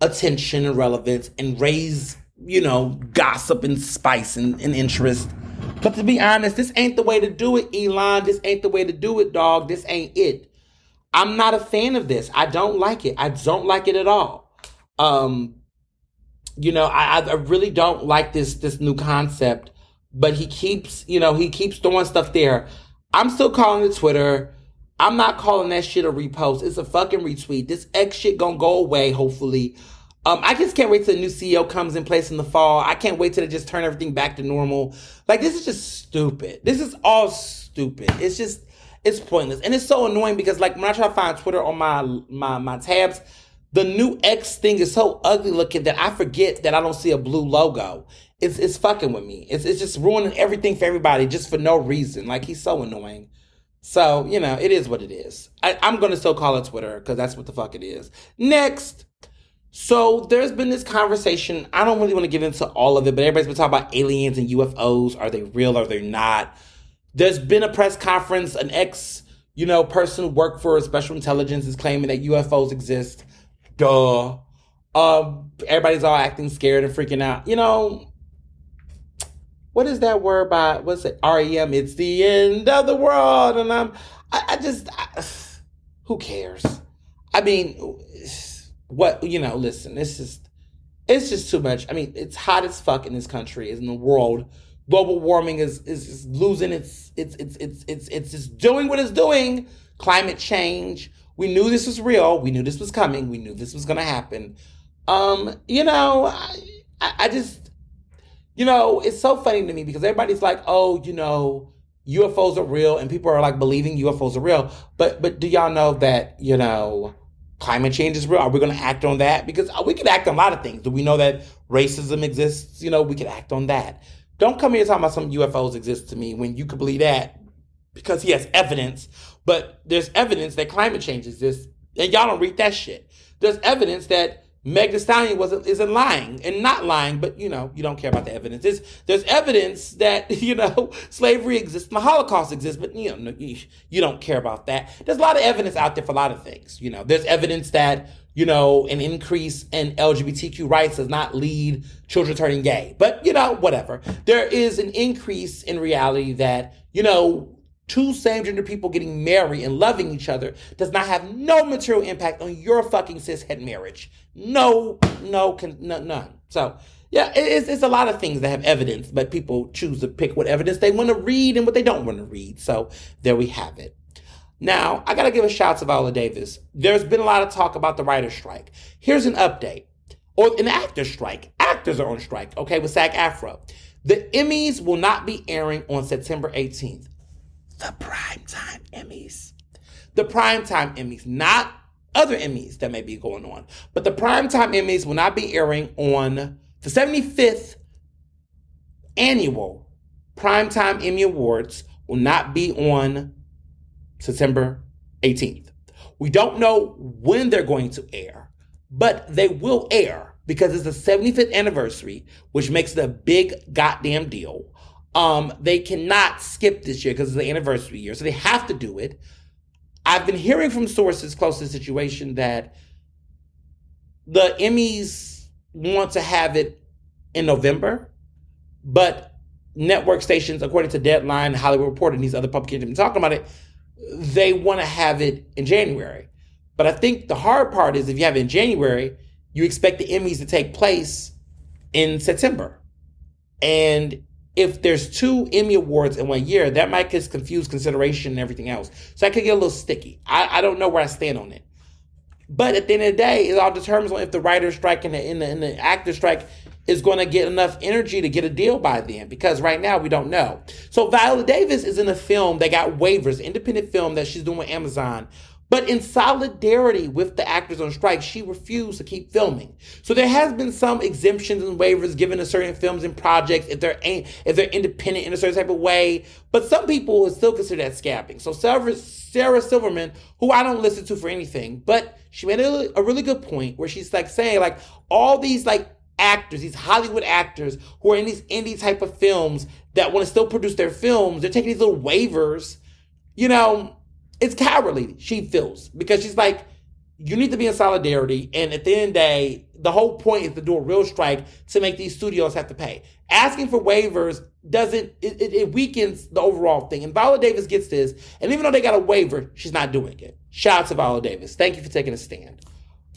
attention and relevance and raise, you know, gossip and spice and, and interest. But to be honest, this ain't the way to do it, Elon. This ain't the way to do it, dog. This ain't it. I'm not a fan of this. I don't like it. I don't like it at all. Um, you know, I, I really don't like this this new concept. But he keeps, you know, he keeps throwing stuff there. I'm still calling it Twitter. I'm not calling that shit a repost. It's a fucking retweet. This X shit gonna go away, hopefully. Um, I just can't wait till the new CEO comes in place in the fall. I can't wait till they just turn everything back to normal. Like this is just stupid. This is all stupid. It's just it's pointless and it's so annoying because like when I try to find Twitter on my my my tabs, the new X thing is so ugly looking that I forget that I don't see a blue logo. It's it's fucking with me. It's it's just ruining everything for everybody just for no reason. Like he's so annoying. So you know it is what it is. I, I'm gonna still call it Twitter because that's what the fuck it is. Next. So there's been this conversation. I don't really want to get into all of it, but everybody's been talking about aliens and UFOs. Are they real? Are they not? There's been a press conference. An ex, you know, person worked for special intelligence is claiming that UFOs exist. Duh. Um, everybody's all acting scared and freaking out. You know, what is that word by what's it? REM. It's the end of the world, and I'm. I, I just. I, who cares? I mean, what you know? Listen, it's just. It's just too much. I mean, it's hot as fuck in this country, in the world global warming is, is, is losing its, its, its, its, its, it's just doing what it's doing. Climate change. We knew this was real. We knew this was coming. We knew this was going to happen. Um, you know, I, I just, you know, it's so funny to me because everybody's like, oh, you know, UFOs are real and people are like believing UFOs are real. But, but do y'all know that, you know, climate change is real? Are we going to act on that? Because uh, we could act on a lot of things. Do we know that racism exists? You know, we could act on that. Don't come here talking about some UFOs exist to me when you could believe that because he has evidence. But there's evidence that climate change exists, and y'all don't read that shit. There's evidence that Meg Thee Stallion wasn't isn't lying and not lying, but you know you don't care about the evidence. There's, there's evidence that you know slavery exists, the Holocaust exists, but you know you, you don't care about that. There's a lot of evidence out there for a lot of things. You know, there's evidence that you know, an increase in LGBTQ rights does not lead children turning gay. But, you know, whatever. There is an increase in reality that, you know, two same gender people getting married and loving each other does not have no material impact on your fucking cishet marriage. No, no, no none. So, yeah, it's, it's a lot of things that have evidence, but people choose to pick what evidence they want to read and what they don't want to read. So there we have it. Now, I got to give a shout to Viola Davis. There's been a lot of talk about the writer's strike. Here's an update. Or an actor's strike. Actors are on strike, okay, with SAG AFTRA. The Emmys will not be airing on September 18th. The primetime Emmys. The primetime Emmys, not other Emmys that may be going on, but the primetime Emmys will not be airing on the 75th annual Primetime Emmy Awards will not be on September 18th. We don't know when they're going to air, but they will air because it's the 75th anniversary, which makes it a big goddamn deal. Um, they cannot skip this year because it's the anniversary year, so they have to do it. I've been hearing from sources close to the situation that the Emmys want to have it in November, but network stations, according to Deadline, Hollywood Reporter, and these other publications have been talking about it, they want to have it in January. But I think the hard part is if you have it in January, you expect the Emmys to take place in September. And if there's two Emmy Awards in one year, that might just confuse consideration and everything else. So I could get a little sticky. I, I don't know where I stand on it. But at the end of the day, it all determines on if the writer's strike and the, and the, and the actor strike is going to get enough energy to get a deal by then because right now we don't know. So Viola Davis is in a film that got waivers, independent film that she's doing with Amazon. But in solidarity with the actors on strike, she refused to keep filming. So there has been some exemptions and waivers given to certain films and projects if they're if they're independent in a certain type of way. But some people would still consider that scabbing. So Sarah, Sarah Silverman, who I don't listen to for anything, but she made a, a really good point where she's like saying like all these like actors, these Hollywood actors who are in these indie type of films that want to still produce their films, they're taking these little waivers. You know, it's cowardly, she feels, because she's like, you need to be in solidarity. And at the end of the day, the whole point is to do a real strike to make these studios have to pay. Asking for waivers doesn't, it, it, it weakens the overall thing. And Viola Davis gets this. And even though they got a waiver, she's not doing it. Shout out to Viola Davis. Thank you for taking a stand.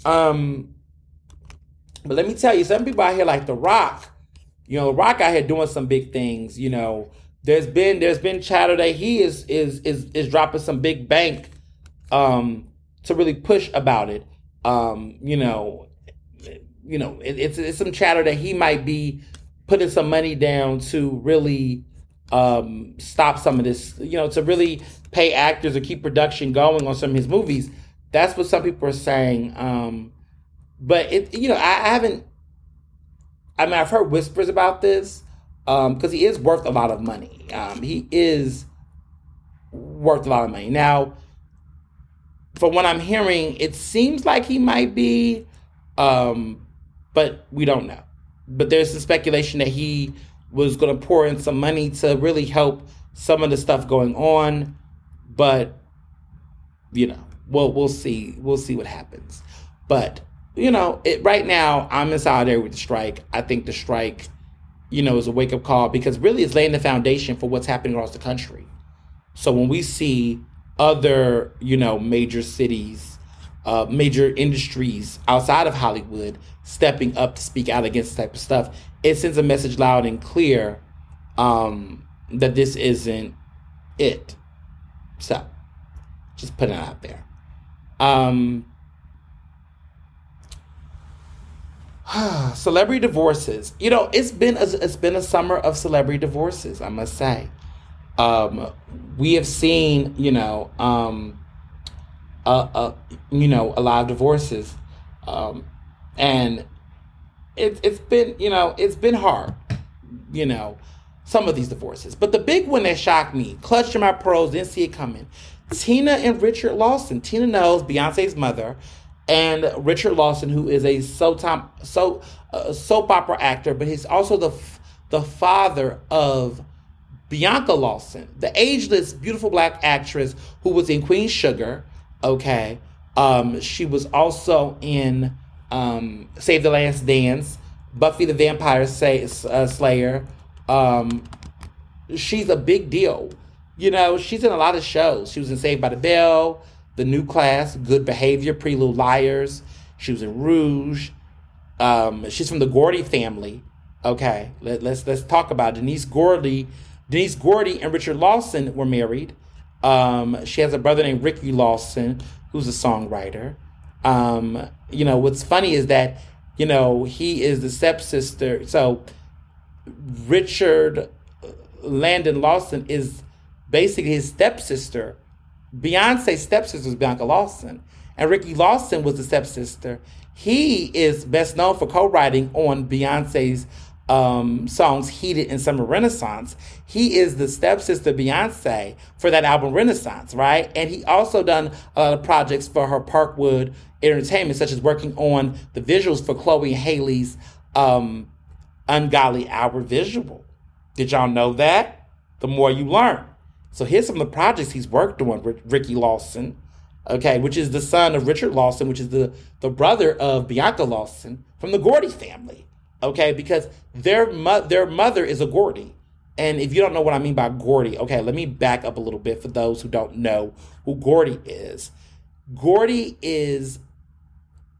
Um, but let me tell you, some people out here like The Rock, you know, The Rock out here doing some big things. You know, there's been there's been chatter that he is is is is dropping some big bank um to really push about it. Um, you know, you know, it, it's it's some chatter that he might be putting some money down to really um, stop some of this, you know, to really pay actors or keep production going on some of his movies. That's what some people are saying. Um, but it, you know, I, I haven't. I mean, I've heard whispers about this because um, he is worth a lot of money. Um, he is worth a lot of money. Now, from what I'm hearing, it seems like he might be, um, but we don't know. But there's the speculation that he was going to pour in some money to really help some of the stuff going on, but you know, we'll we'll see we'll see what happens. But you know, it right now I'm in solidarity with the strike. I think the strike, you know, is a wake up call because really it's laying the foundation for what's happening across the country. So when we see other, you know, major cities, uh, major industries outside of Hollywood stepping up to speak out against this type of stuff, it sends a message loud and clear um, that this isn't it. So, just putting it out there. Um, celebrity divorces. You know, it's been a, it's been a summer of celebrity divorces. I must say, um, we have seen you know um, a, you know a lot of divorces, um, and it, it's been you know it's been hard, you know, some of these divorces. But the big one that shocked me, clutched my pearls, didn't see it coming. Tina and Richard Lawson. Tina Knowles Beyonce's mother, and Richard Lawson, who is a uh, soap opera actor, but he's also the the father of Bianca Lawson, the ageless, beautiful black actress who was in Queen Sugar. Okay, um, she was also in um, Save the Last Dance, Buffy the Vampire Say, uh, Slayer. Um, she's a big deal. You know, she's in a lot of shows. She was in Saved by the Bell, The New Class, Good Behavior, Little Liars. She was in Rogue. Um, she's from the Gordy family. Okay, let, let's let's talk about Denise Gordy. Denise Gordy and Richard Lawson were married. Um, she has a brother named Ricky Lawson, who's a songwriter. Um, you know, what's funny is that, you know, he is the stepsister. So Richard Landon Lawson is basically his stepsister. Beyonce's stepsister is Bianca Lawson. And Ricky Lawson was the stepsister. He is best known for co-writing on Beyonce's um, songs Heated and Summer Renaissance. He is the stepsister Beyonce for that album Renaissance, right? And he also done a lot of projects for her Parkwood Entertainment, such as working on the visuals for Chloe Haley's um, Ungodly Hour visual. Did y'all know that? The more you learn. So here's some of the projects he's worked on with Ricky Lawson, okay, which is the son of Richard Lawson, which is the, the brother of Bianca Lawson from the Gordy family okay? Because their mo- their mother is a Gordy. And if you don't know what I mean by Gordy, okay, let me back up a little bit for those who don't know who Gordy is. Gordy is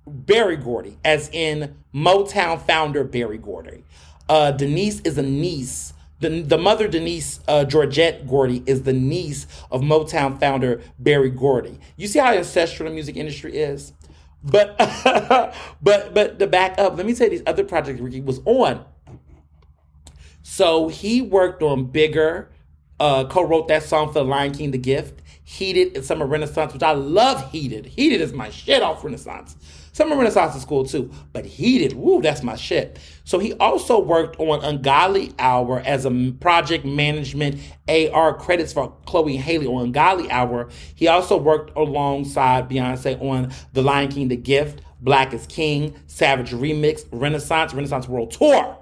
Berry Gordy, as in Motown founder Berry Gordy. Uh, Denise is a niece. The, the mother, Denise uh, Georgette Gordy, is the niece of Motown founder Berry Gordy. You see how ancestral the music industry is? But but but to back up, let me say these other projects Ricky was on. So he worked on Bigger, uh, co-wrote that song for The Lion King, The Gift, Heated and Summer Renaissance, which I love Heated. Heated is my shit off Renaissance. Summer Renaissance is cool too, but he did. woo, that's my shit. So he also worked on Ungodly Hour as a project management AR credits for Chloe Haley on Ungodly Hour. He also worked alongside Beyonce on The Lion King, The Gift, Black is King, Savage Remix, Renaissance, Renaissance World Tour.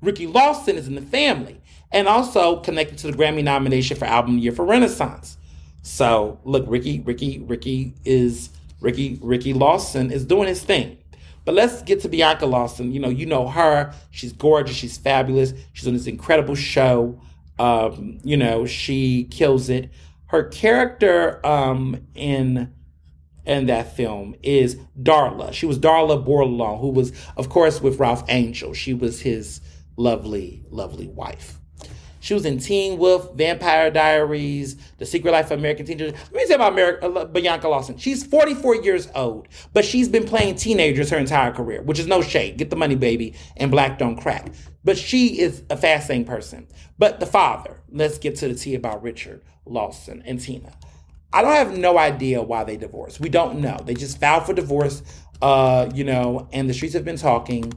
Ricky Lawson is in the family and also connected to the Grammy nomination for Album Year for Renaissance. So look, Ricky, Ricky, Ricky is Ricky Ricky Lawson is doing his thing. But let's get to Bianca Lawson. You know, you know her. She's gorgeous. She's fabulous. She's on this incredible show. Um, you know, she kills it. Her character um, in in that film is Darla. She was Darla Bordelon, who was, of course, with Ralph Angel. She was his lovely, lovely wife. She was in Teen Wolf, Vampire Diaries, The Secret Life of American Teenagers. Let me tell you about uh, Bianca Lawson. She's 44 years old, but she's been playing teenagers her entire career, which is no shade. Get the money, baby, and black don't crack. But she is a fascinating person. But the father, let's get to the tea about Richard Lawson and Tina. I don't have no idea why they divorced. We don't know. They just filed for divorce, uh, you know, and the streets have been talking.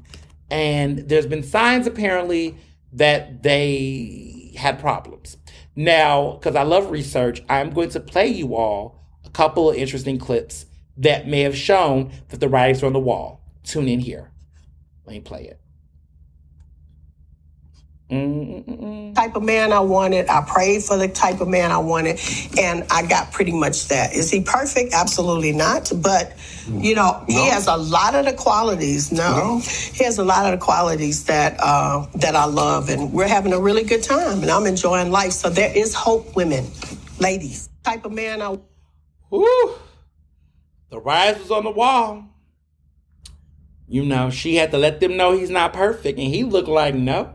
And there's been signs apparently that they had problems. Now, because I love research, I'm going to play you all a couple of interesting clips that may have shown that the writings are on the wall. Tune in here. Let me play it. Mm-mm-mm. Type of man I wanted. I prayed for the type of man I wanted, and I got pretty much that. Is he perfect? Absolutely not. But you know, no. he has a lot of the qualities. No, no, he has a lot of the qualities that uh, that I love, and we're having a really good time, and I'm enjoying life. So there is hope, women, ladies. Type of man I. Woo! The rise was on the wall. You know, she had to let them know he's not perfect, and he looked like no.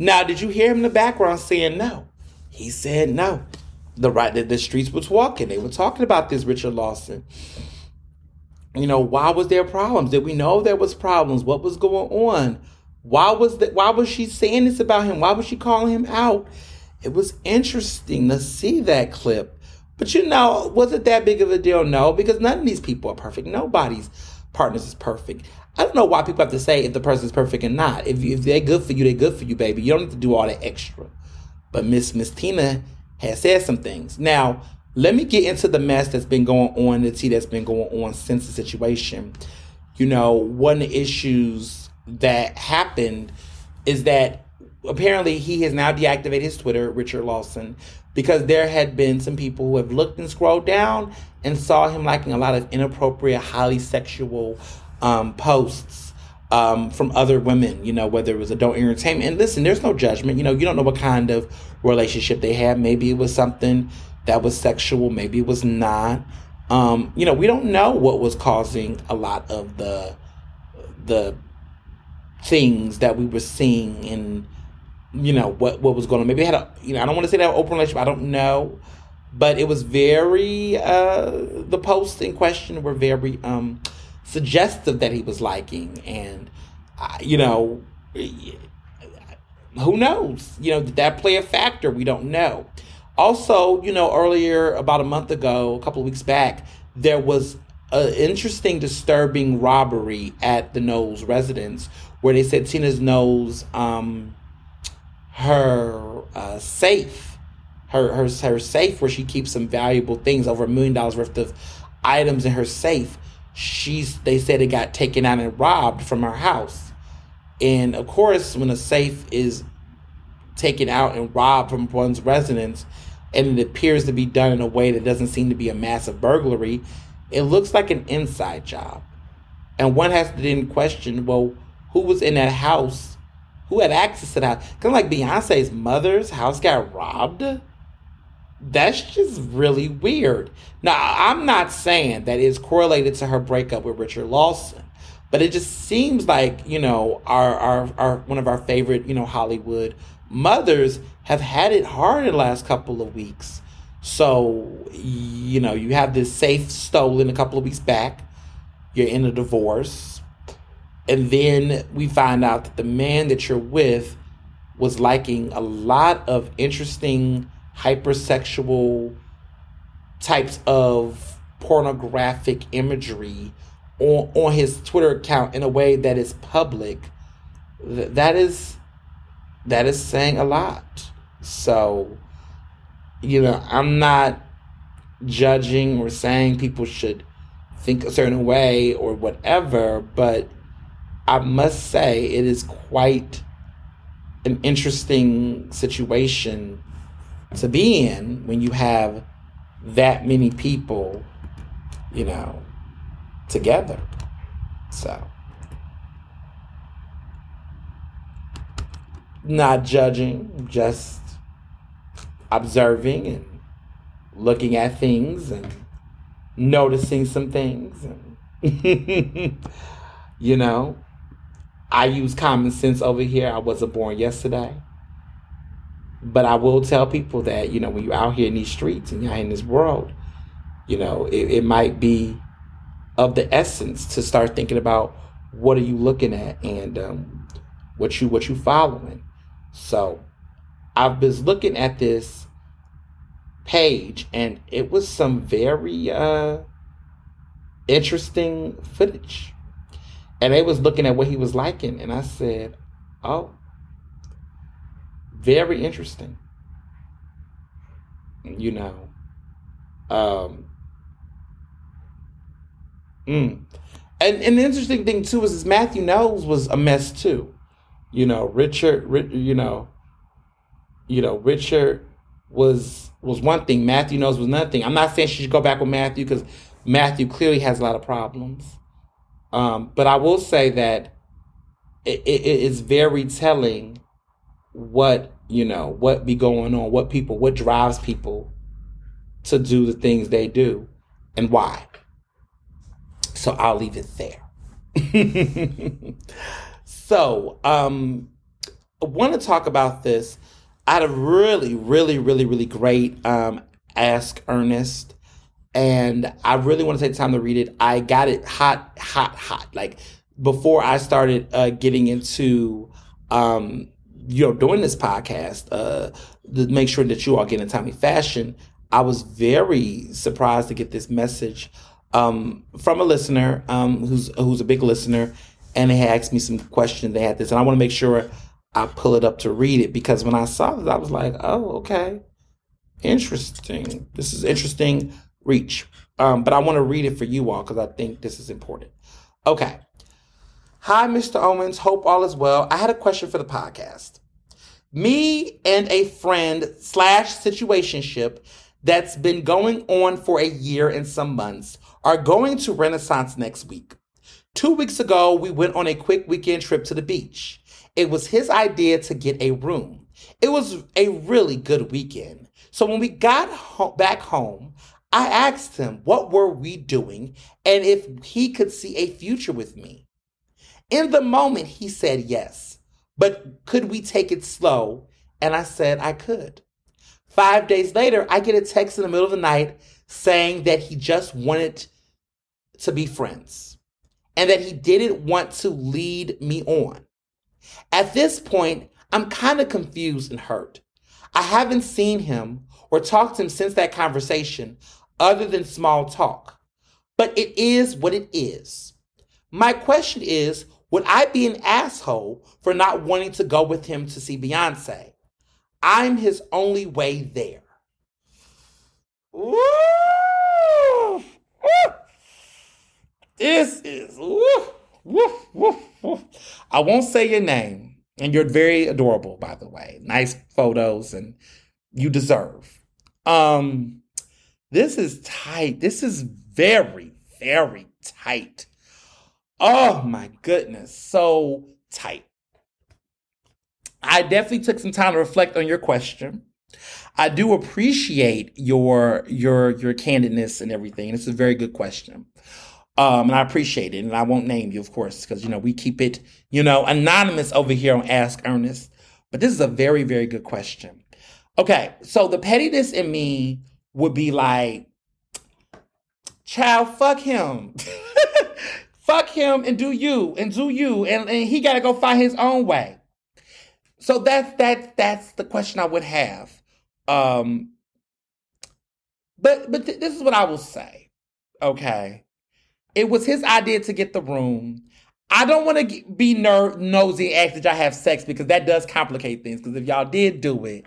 Now, did you hear him in the background saying no? He said no. The right that the streets was walking. They were talking about this Richard Lawson. You know, why was there problems? Did we know there was problems? What was going on? Why was that why was she saying this about him? Why was she calling him out? It was interesting to see that clip. But you know, was it that big of a deal? No, because none of these people are perfect. Nobody's partners is perfect. I don't know why people have to say if the person's perfect or not. If, you, if they're good for you, they're good for you, baby. You don't have to do all that extra. But Miss Miss Tina has said some things. Now, let me get into the mess that's been going on, the tea that's been going on since the situation. You know, one of the issues that happened is that apparently he has now deactivated his Twitter, Richard Lawson, because there had been some people who have looked and scrolled down and saw him liking a lot of inappropriate, highly sexual um, posts um, from other women, you know, whether it was adult entertainment. And listen, there's no judgment. You know, you don't know what kind of relationship they had. Maybe it was something that was sexual, maybe it was not. Um, you know, we don't know what was causing a lot of the the things that we were seeing and you know what what was going on. Maybe had a you know I don't want to say that open relationship. I don't know, but it was very uh, the posts in question were very um, suggestive that he was liking, and uh, you know, who knows? You know, did that play a factor? We don't know. Also, you know, earlier about a month ago, a couple of weeks back, there was an interesting, disturbing robbery at the Knowles residence where they said Tina's Knowles, um, her uh, safe, her, her her safe where she keeps some valuable things, over a million dollars worth of items in her safe she's they said it got taken out and robbed from her house. And of course, when a safe is taken out and robbed from one's residence, and it appears to be done in a way that doesn't seem to be a massive burglary, it looks like an inside job. And one has to then question, well, who was in that house? Who had access to that? Kind of like Beyonce's mother's house got robbed that's just really weird. Now, I'm not saying that it's correlated to her breakup with Richard Lawson, but it just seems like, you know, our, our, our one of our favorite, you know, Hollywood mothers have had it hard in the last couple of weeks. So, you know, you have this safe stolen a couple of weeks back, you're in a divorce, and then we find out that the man that you're with was liking a lot of interesting hypersexual types of pornographic imagery on, on his Twitter account in a way that is public, th- that is that is saying a lot. So, you know, I'm not judging or saying people should think a certain way or whatever, but I must say it is quite an interesting situation to be in when you have that many people, you know, together. So, not judging, just observing and looking at things and noticing some things and you know i use common sense over here i wasn't born yesterday But I will tell people that, you know, when you're out here in these streets and you're in this world, you know, it, it might be of the essence to start thinking about what are you looking at and um, what you what you following. So I've been looking at this page and it was some very uh, interesting footage. And they was looking at what he was liking, and I said, "Oh, very interesting." You know, um, mm. and and the interesting thing too is, is Matthew Knowles was a mess too. You know, Richard, you know, you know, Richard was was one thing. Matthew Knowles was another thing. I'm not saying she should go back with Matthew because Matthew clearly has a lot of problems. Um, but I will say that it, it is very telling what you know what be going on, what people, what drives people to do the things they do, and why. So I'll leave it there. so um, I want to talk about this. I had a really, really, really, really great um, Ask Ernest and I really want to take the time to read it. I got it hot, hot, hot. Like before I started uh, getting into, um, you know, doing this podcast uh, to make sure that you all get in timely fashion. I was very surprised to get this message um, from a listener um, who's who's a big listener, and they asked me some questions. They had this, and I want to make sure I pull it up to read it because when I saw this, I was like, "Oh, okay, interesting. This is interesting." reach. Um, but I want to read it for you all because I think this is important. Okay. Hi, Mr. Owens. Hope all is well. I had a question for the podcast. Me and a friend slash situationship that's been going on for a year and some months are going to Renaissance next week. Two weeks ago, we went on a quick weekend trip to the beach. It was his idea to get a room. It was a really good weekend. So when we got ho- back home, I asked him what were we doing and if he could see a future with me. In the moment, he said yes, but could we take it slow? And I said I could. Five days later, I get a text in the middle of the night saying that he just wanted to be friends and that he didn't want to lead me on. At this point, I'm kind of confused and hurt. I haven't seen him or talked to him since that conversation, other than small talk. But it is what it is. My question is would I be an asshole for not wanting to go with him to see Beyonce? I'm his only way there. Woo! Woo! This is woo, woo, woo, woo. I won't say your name, and you're very adorable, by the way. Nice photos, and you deserve. Um, this is tight. This is very, very tight. Oh my goodness, so tight. I definitely took some time to reflect on your question. I do appreciate your your your candidness and everything. It's a very good question. Um, and I appreciate it. And I won't name you, of course, because you know we keep it, you know, anonymous over here on Ask Ernest. But this is a very, very good question. Okay, so the pettiness in me would be like, child, fuck him. fuck him and do you and do you. And, and he gotta go find his own way. So that's that that's the question I would have. Um but but th- this is what I will say. Okay. It was his idea to get the room. I don't want to be ner- nosy and ask that y'all have sex because that does complicate things. Because if y'all did do it,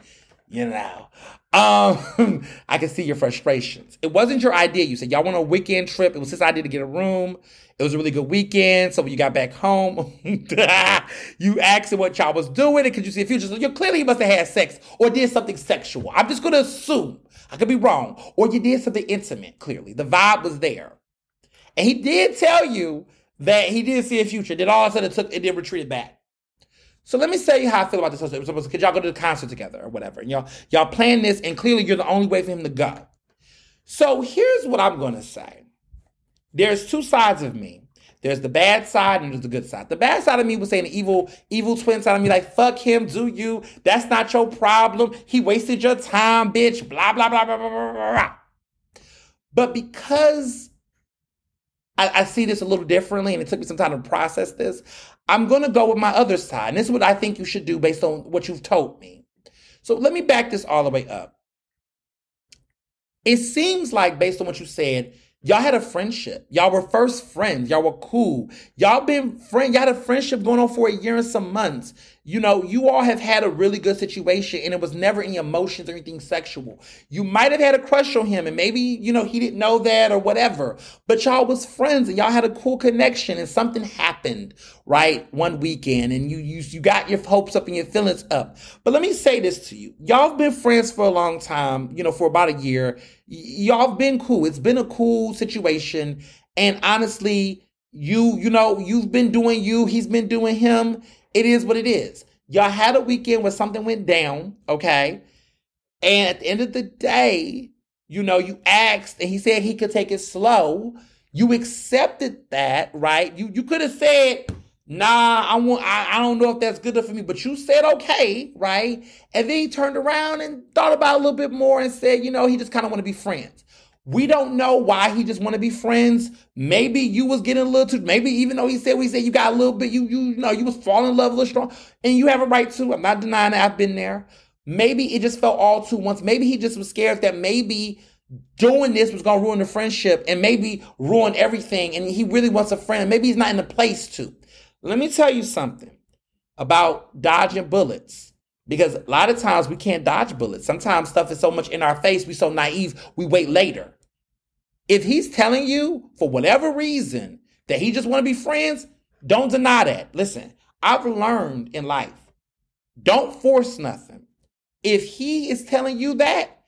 you know, um, I can see your frustrations. It wasn't your idea. You said y'all want a weekend trip. It was his idea to get a room. It was a really good weekend. So when you got back home, you asked him what y'all was doing, and could you see a future? So you clearly you must have had sex or did something sexual. I'm just gonna assume. I could be wrong. Or you did something intimate, clearly. The vibe was there. And he did tell you that he did see a future. Then all of a sudden it took it did retreat back. So let me say you how I feel about this. Could y'all go to the concert together or whatever? And y'all y'all plan this, and clearly you're the only way for him to go. So here's what I'm gonna say. There's two sides of me. There's the bad side and there's the good side. The bad side of me was saying the evil, evil twin side of me, like, fuck him, do you? That's not your problem. He wasted your time, bitch. Blah, blah, blah, blah, blah, blah, blah. But because I, I see this a little differently and it took me some time to process this, I'm to go with my other side. And this is what I think you should do based on what you've told me. So let me back this all the way up. It seems like, based on what you said, Y'all had a friendship. Y'all were first friends. Y'all were cool. Y'all been friend. Y'all had a friendship going on for a year and some months. You know, you all have had a really good situation and it was never any emotions or anything sexual. You might have had a crush on him and maybe, you know, he didn't know that or whatever, but y'all was friends and y'all had a cool connection and something happened, right? One weekend and you, you, you got your hopes up and your feelings up. But let me say this to you. Y'all have been friends for a long time, you know, for about a year. Y'all have been cool. It's been a cool situation. And honestly, you, you know, you've been doing you, he's been doing him it is what it is. Y'all had a weekend where something went down, okay? And at the end of the day, you know, you asked and he said he could take it slow. You accepted that, right? You you could have said, nah, I want I, I don't know if that's good enough for me, but you said okay, right? And then he turned around and thought about a little bit more and said, you know, he just kind of want to be friends. We don't know why he just want to be friends. Maybe you was getting a little too. Maybe even though he said we said you got a little bit, you you, you know you was falling in love a little strong, and you have a right to. I'm not denying that I've been there. Maybe it just felt all too once. Maybe he just was scared that maybe doing this was gonna ruin the friendship and maybe ruin everything. And he really wants a friend. Maybe he's not in the place to. Let me tell you something about dodging bullets. Because a lot of times we can't dodge bullets. Sometimes stuff is so much in our face, we so naive, we wait later. If he's telling you for whatever reason that he just want to be friends, don't deny that. Listen, I've learned in life, don't force nothing. If he is telling you that,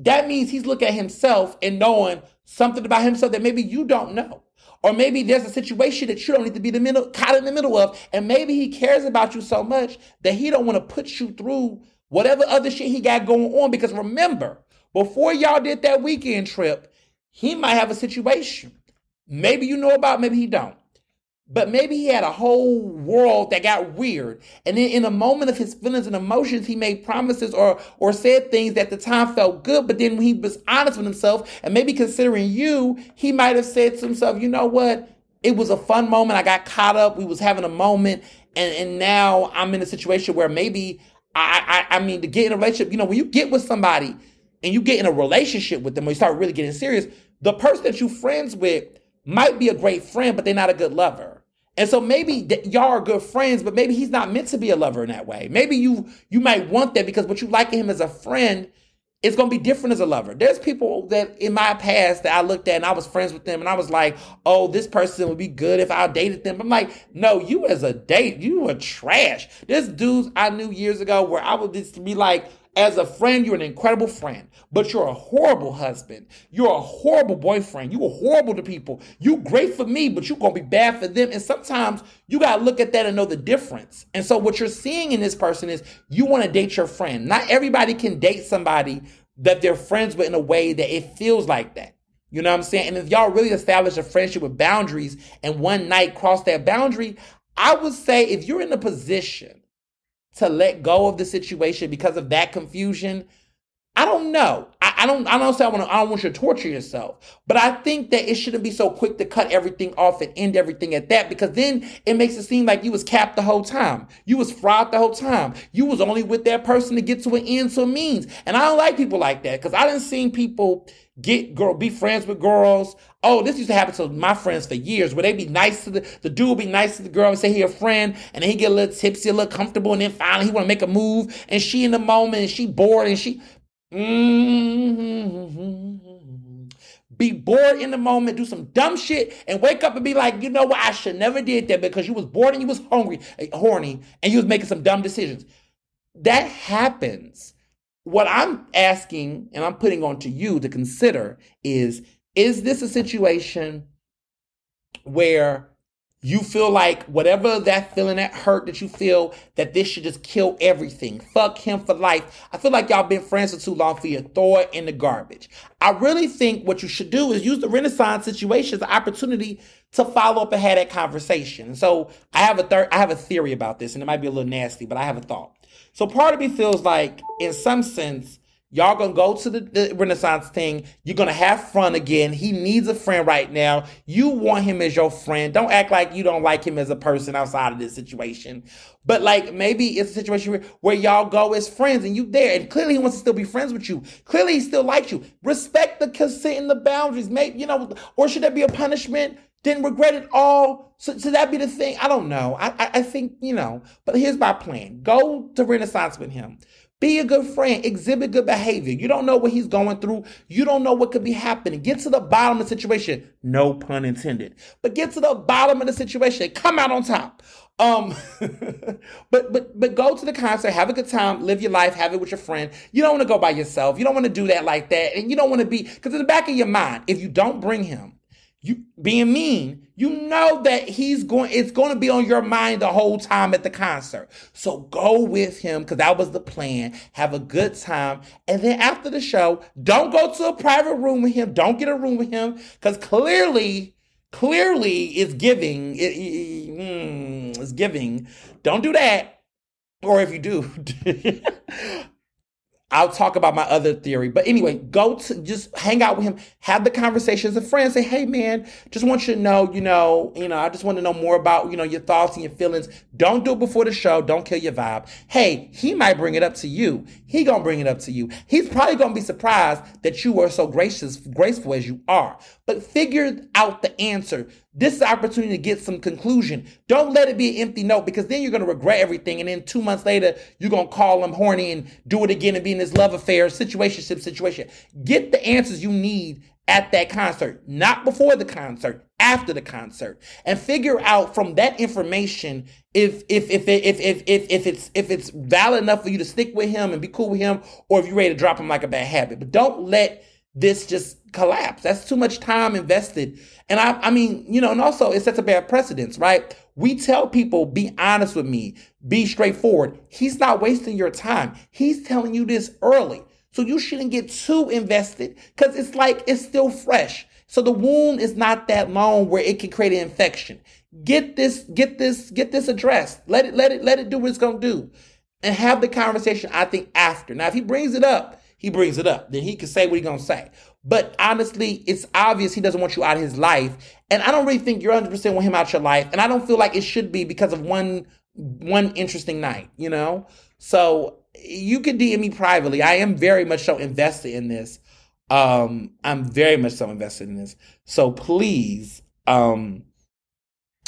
that means he's looking at himself and knowing something about himself that maybe you don't know. Or maybe there's a situation that you don't need to be the middle, caught in the middle of, and maybe he cares about you so much that he don't want to put you through whatever other shit he got going on. Because remember, before y'all did that weekend trip, he might have a situation. Maybe you know about, maybe he don't. But maybe he had a whole world that got weird. And then in a moment of his feelings and emotions, he made promises or or said things that at the time felt good. But then when he was honest with himself and maybe considering you, he might have said to himself, you know what? It was a fun moment. I got caught up. We was having a moment. And, and now I'm in a situation where maybe I, I I mean to get in a relationship, you know, when you get with somebody and you get in a relationship with them, when you start really getting serious, the person that you friends with might be a great friend, but they're not a good lover. And so maybe y'all are good friends, but maybe he's not meant to be a lover in that way. Maybe you you might want that because what you like in him as a friend is going to be different as a lover. There's people that in my past that I looked at and I was friends with them and I was like, oh, this person would be good if I dated them. I'm like, no, you as a date, you were trash. There's dudes I knew years ago where I would just be like, as a friend, you're an incredible friend, but you're a horrible husband. You're a horrible boyfriend. You are horrible to people. You great for me, but you're gonna be bad for them. And sometimes you gotta look at that and know the difference. And so what you're seeing in this person is you want to date your friend. Not everybody can date somebody that they're friends with in a way that it feels like that. You know what I'm saying? And if y'all really establish a friendship with boundaries and one night cross that boundary, I would say if you're in a position to let go of the situation because of that confusion? I don't know. I, I don't. I don't say I want. To, I don't want you to torture yourself, but I think that it shouldn't be so quick to cut everything off and end everything at that because then it makes it seem like you was capped the whole time. You was fraud the whole time. You was only with that person to get to an end to a means, and I don't like people like that because I didn't see people get girl, be friends with girls. Oh, this used to happen to my friends for years where they'd be nice to the, the dude be nice to the girl and say he a friend and then he get a little tipsy, a little comfortable and then finally he want to make a move and she in the moment and she bored and she, mm-hmm, be bored in the moment, do some dumb shit and wake up and be like, you know what? I should never did that because you was bored and you was hungry, eh, horny and you was making some dumb decisions. That happens what I'm asking and I'm putting on to you to consider is is this a situation where you feel like whatever that feeling, that hurt that you feel, that this should just kill everything. Fuck him for life. I feel like y'all been friends for too long for you throw it in the garbage. I really think what you should do is use the Renaissance situation as an opportunity to follow up and have that conversation. So I have a third, I have a theory about this, and it might be a little nasty, but I have a thought. So part of me feels like, in some sense, Y'all gonna go to the, the, Renaissance thing. You're gonna have fun again. He needs a friend right now. You want him as your friend. Don't act like you don't like him as a person outside of this situation. But like maybe it's a situation where, where y'all go as friends and you there. And clearly he wants to still be friends with you. Clearly he still likes you. Respect the consent and the boundaries. Maybe, you know, or should there be a punishment? Didn't regret it all. So, that be the thing. I don't know. I, I, I think, you know, but here's my plan. Go to Renaissance with him. Be a good friend. Exhibit good behavior. You don't know what he's going through. You don't know what could be happening. Get to the bottom of the situation. No pun intended. But get to the bottom of the situation. Come out on top. Um, but but but go to the concert, have a good time, live your life, have it with your friend. You don't want to go by yourself. You don't want to do that like that, and you don't want to be because in the back of your mind, if you don't bring him, you being mean, you know that he's going, it's going to be on your mind the whole time at the concert. So go with him because that was the plan. Have a good time. And then after the show, don't go to a private room with him. Don't get a room with him because clearly, clearly it's giving. It, it, mm, it's giving. Don't do that. Or if you do, I'll talk about my other theory. But anyway, go to just hang out with him, have the conversations as a friend. Say, hey man, just want you to know, you know, you know, I just want to know more about, you know, your thoughts and your feelings. Don't do it before the show. Don't kill your vibe. Hey, he might bring it up to you. He gonna bring it up to you. He's probably gonna be surprised that you are so gracious, graceful as you are. But figure out the answer. This is opportunity to get some conclusion. Don't let it be an empty note because then you're going to regret everything. And then two months later, you're going to call him horny and do it again and be in this love affair, situationship situation. Get the answers you need at that concert, not before the concert, after the concert, and figure out from that information if if if if if if, if it's if it's valid enough for you to stick with him and be cool with him, or if you're ready to drop him like a bad habit. But don't let this just collapse. That's too much time invested. And I, I mean, you know, and also it sets a bad precedence, right? We tell people, be honest with me, be straightforward. He's not wasting your time. He's telling you this early. So you shouldn't get too invested because it's like it's still fresh. So the wound is not that long where it can create an infection. Get this, get this, get this addressed. Let it, let it, let it do what it's gonna do. And have the conversation, I think, after. Now, if he brings it up, he brings it up. Then he can say what he's gonna say. But honestly, it's obvious he doesn't want you out of his life. And I don't really think you're 100% want him out your life. And I don't feel like it should be because of one one interesting night, you know? So you can DM me privately. I am very much so invested in this. Um, I'm very much so invested in this. So please um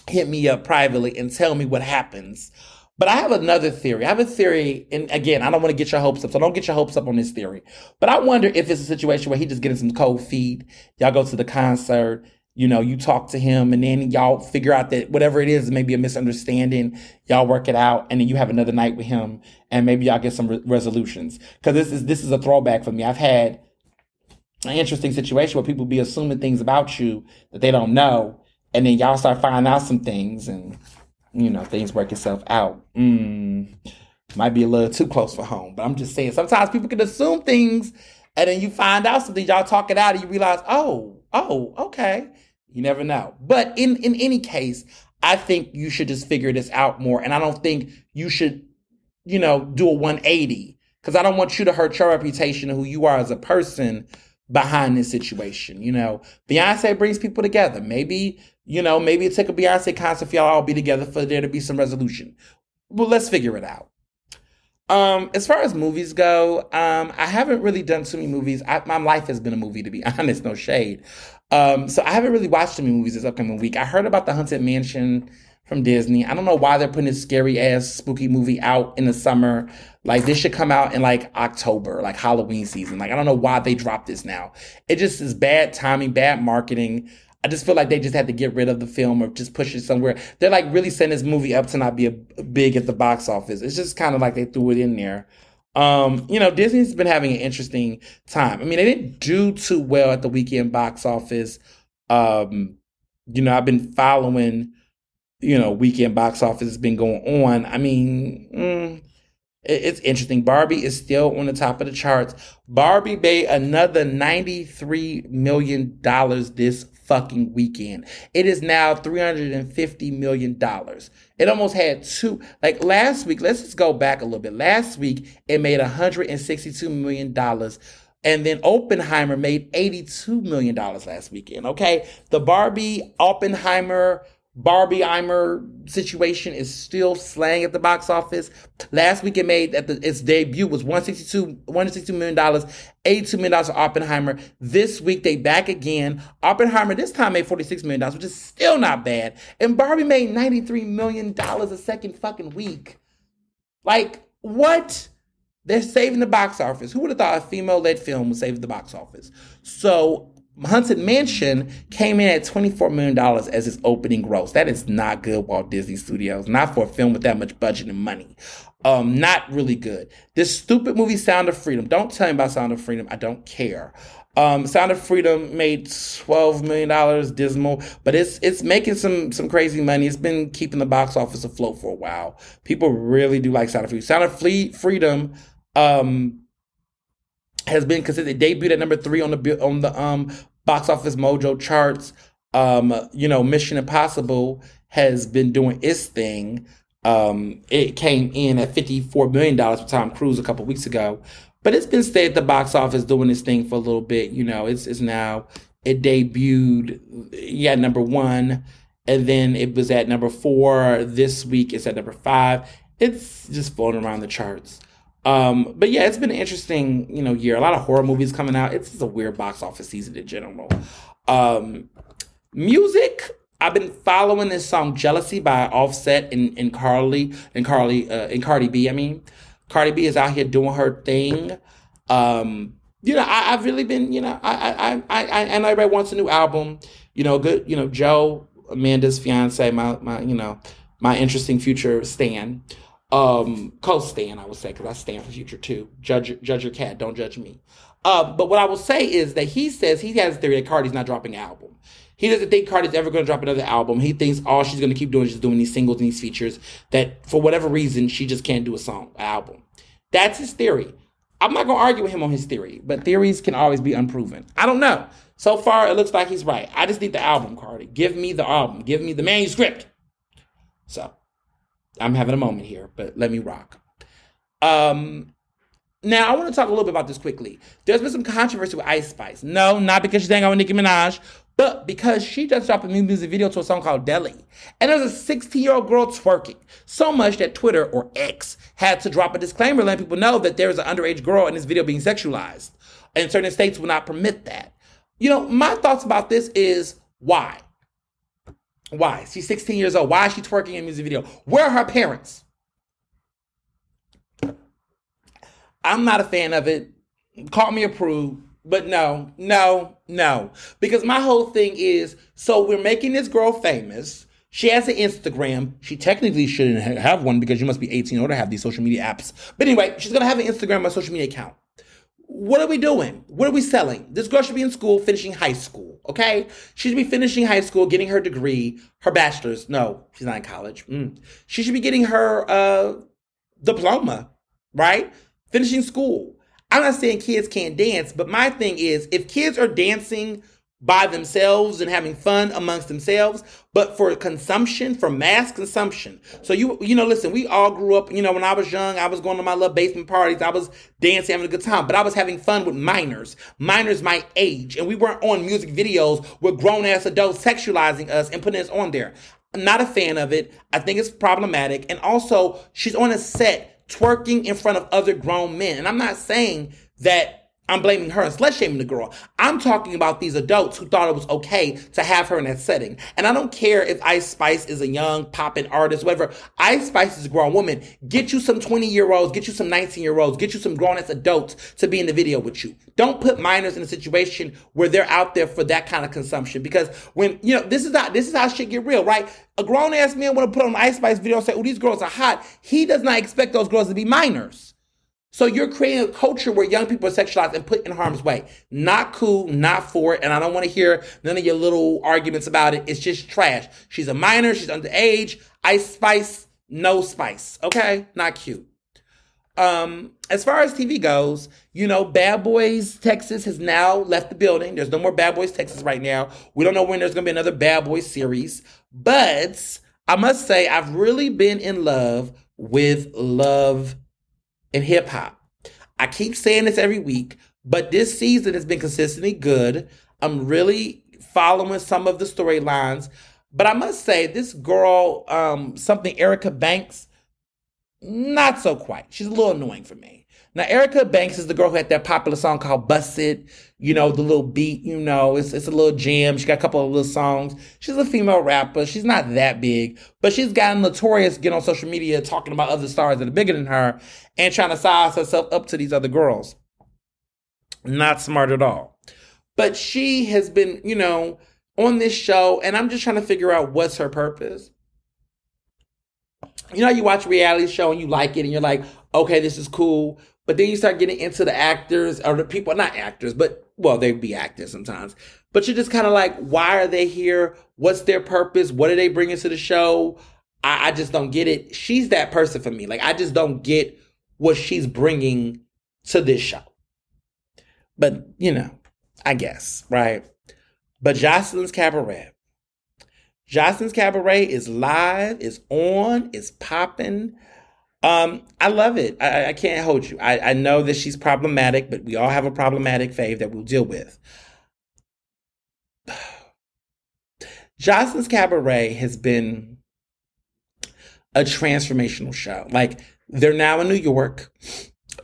hit me up privately and tell me what happens. But I have another theory. I have a theory, and again, I don't want to get your hopes up, so don't get your hopes up on this theory. But I wonder if it's a situation where he just getting some cold feet. Y'all go to the concert, you know, you talk to him, and then y'all figure out that whatever it is, maybe a misunderstanding. Y'all work it out, and then you have another night with him, and maybe y'all get some re- resolutions. Because this is this is a throwback for me. I've had an interesting situation where people be assuming things about you that they don't know, and then y'all start finding out some things, and you know, things work itself out. Mm, might be a little too close for home, but I'm just saying sometimes people can assume things and then you find out something, y'all talk it out and you realize, oh, oh, okay. You never know. But in, in any case, I think you should just figure this out more. And I don't think you should, you know, do a 180 because I don't want you to hurt your reputation of who you are as a person behind this situation. You know, Beyonce brings people together. Maybe you know, maybe it take a Beyonce concert for y'all all be together for there to be some resolution. Well, let's figure it out. Um, as far as movies go, um, I haven't really done too many movies. I, my life has been a movie, to be honest, no shade. Um, so I haven't really watched too many movies this upcoming week. I heard about the Haunted Mansion from Disney. I don't know why they're putting this scary ass spooky movie out in the summer. Like this should come out in like October, like Halloween season. Like I don't know why they dropped this now. It just is bad timing, bad marketing. I just feel like they just had to get rid of the film or just push it somewhere. They're like really setting this movie up to not be a, big at the box office. It's just kind of like they threw it in there. Um, you know, Disney's been having an interesting time. I mean, they didn't do too well at the weekend box office. Um, you know, I've been following, you know, weekend box office has been going on. I mean, mm, it's interesting. Barbie is still on the top of the charts. Barbie made another $93 million this fucking weekend. It is now $350 million. It almost had two, like last week, let's just go back a little bit. Last week, it made $162 million. And then Oppenheimer made $82 million last weekend. Okay. The Barbie Oppenheimer Barbieheimer situation is still slaying at the box office. Last week it made at the, its debut was 162 162 million dollars, 82 million dollars for Oppenheimer. This week they back again. Oppenheimer this time made 46 million dollars, which is still not bad. And Barbie made 93 million dollars a second fucking week. Like what? They're saving the box office. Who would have thought a female-led film would save the box office? So Haunted Mansion came in at $24 million as its opening gross. That is not good, Walt Disney Studios. Not for a film with that much budget and money. Um, not really good. This stupid movie, Sound of Freedom. Don't tell me about Sound of Freedom. I don't care. Um, Sound of Freedom made $12 million, dismal, but it's it's making some some crazy money. It's been keeping the box office afloat for a while. People really do like Sound of Freedom. Sound of Freedom um, has been consistent. debuted at number three on the on the um box office mojo charts. Um, you know, Mission Impossible has been doing its thing. Um, it came in at $54 million for Tom Cruise a couple weeks ago, but it's been stayed at the box office doing its thing for a little bit. You know, it's, it's now, it debuted, yeah, number one, and then it was at number four. This week it's at number five. It's just floating around the charts. Um, but yeah, it's been an interesting, you know, year. A lot of horror movies coming out. It's just a weird box office season in general. Um, music. I've been following this song "Jealousy" by Offset and, and Carly and Carly uh, and Cardi B. I mean, Cardi B is out here doing her thing. Um, you know, I, have really been, you know, I, I, I, I, and everybody wants a new album. You know, good, you know, Joe, Amanda's fiance, my, my, you know, my interesting future Stan um co-stand i would say because i stand for future too. Judge judge your cat don't judge me. Uh, but what i will say is that he says he has a theory that cardi's not dropping an album. He doesn't think cardi's ever going to drop another album. He thinks all she's going to keep doing is just doing these singles and these features that for whatever reason she just can't do a song an album. That's his theory. I'm not going to argue with him on his theory but theories can always be unproven. I don't know. So far it looks like he's right. I just need the album cardi. Give me the album. Give me the manuscript. So I'm having a moment here, but let me rock. Um, now I want to talk a little bit about this quickly. There's been some controversy with Ice Spice. No, not because she's hanging out with Nicki Minaj, but because she just dropped a new music video to a song called Deli. And there's a 16 year old girl twerking. So much that Twitter or X had to drop a disclaimer letting people know that there is an underage girl in this video being sexualized. And certain states will not permit that. You know, my thoughts about this is why? Why? She's 16 years old. Why is she twerking in a music video? Where are her parents? I'm not a fan of it. Call me a prude, But no, no, no. Because my whole thing is so we're making this girl famous. She has an Instagram. She technically shouldn't have one because you must be 18 or to have these social media apps. But anyway, she's going to have an Instagram or social media account what are we doing? What are we selling? This girl should be in school, finishing high school, okay? She should be finishing high school, getting her degree, her bachelor's. No, she's not in college. Mm. She should be getting her uh, diploma, right? Finishing school. I'm not saying kids can't dance, but my thing is if kids are dancing by themselves and having fun amongst themselves, but for consumption, for mass consumption. So you you know, listen, we all grew up, you know, when I was young, I was going to my little basement parties, I was dancing, having a good time, but I was having fun with minors, minors my age, and we weren't on music videos with grown ass adults sexualizing us and putting us on there. I'm not a fan of it. I think it's problematic. And also, she's on a set twerking in front of other grown men. And I'm not saying that I'm blaming her and slut shaming the girl. I'm talking about these adults who thought it was okay to have her in that setting. And I don't care if Ice Spice is a young poppin' artist, whatever. Ice Spice is a grown woman. Get you some 20 year olds, get you some 19 year olds, get you some grown ass adults to be in the video with you. Don't put minors in a situation where they're out there for that kind of consumption. Because when, you know, this is how, this is how shit get real, right? A grown ass man want to put on an Ice Spice video and say, oh, these girls are hot. He does not expect those girls to be minors. So you're creating a culture where young people are sexualized and put in harm's way. Not cool, not for it. And I don't want to hear none of your little arguments about it. It's just trash. She's a minor. She's underage. Ice Spice, no spice. Okay? Not cute. Um, as far as TV goes, you know, Bad Boys Texas has now left the building. There's no more Bad Boys Texas right now. We don't know when there's to be another Bad Boys series, but I must say I've really been in love with love and hip hop. I keep saying this every week, but this season has been consistently good. I'm really following some of the storylines. But I must say, this girl, um, something Erica Banks, not so quite. She's a little annoying for me. Now, Erica Banks is the girl who had that popular song called Bust It. You know, the little beat, you know, it's, it's a little jam. She got a couple of little songs. She's a female rapper. She's not that big, but she's gotten notorious get on social media talking about other stars that are bigger than her and trying to size herself up to these other girls. Not smart at all. But she has been, you know, on this show, and I'm just trying to figure out what's her purpose. You know, you watch reality show and you like it, and you're like, okay, this is cool. But then you start getting into the actors or the people, not actors, but well, they'd be actors sometimes. But you're just kind of like, why are they here? What's their purpose? What are they bringing to the show? I, I just don't get it. She's that person for me. Like, I just don't get what she's bringing to this show. But, you know, I guess, right? But Joseline's Cabaret. Joseline's Cabaret is live, is on, is popping. Um, I love it. I, I can't hold you. I, I know that she's problematic, but we all have a problematic fave that we'll deal with. Joseline's Cabaret has been a transformational show. Like they're now in New York.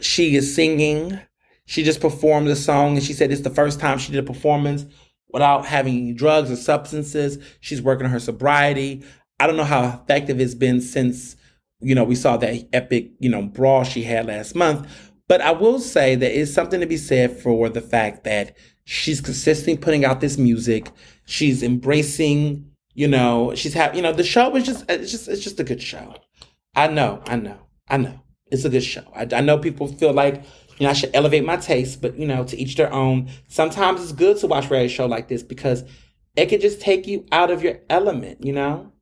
She is singing. She just performed a song and she said it's the first time she did a performance without having drugs or substances. She's working on her sobriety. I don't know how effective it's been since, you know, we saw that epic, you know, brawl she had last month. But I will say there is something to be said for the fact that she's consistently putting out this music. She's embracing, you know, she's having, you know, the show is just, it's just, it's just a good show. I know, I know, I know. It's a good show. I, I know people feel like, you know, I should elevate my taste, but you know, to each their own. Sometimes it's good to watch a show like this because it can just take you out of your element, you know?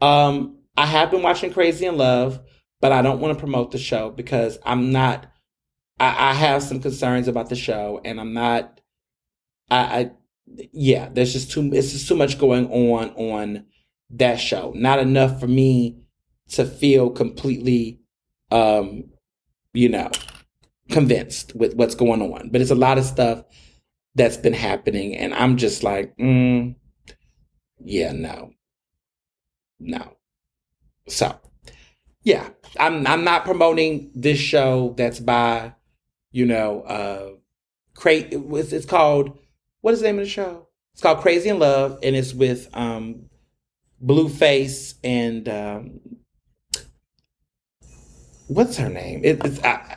Um, I have been watching Crazy in Love, but I don't want to promote the show because I'm not I, I have some concerns about the show and I'm not I, I yeah, there's just too it's just too much going on on that show. Not enough for me to feel completely um you know convinced with what's going on. But it's a lot of stuff that's been happening, and I'm just like, mm, yeah, no, no. So, yeah, I'm I'm not promoting this show that's by, you know, uh, cra- it's, it's called what is the name of the show? It's called Crazy in Love, and it's with um, Blueface and um, what's her name? It, it's I,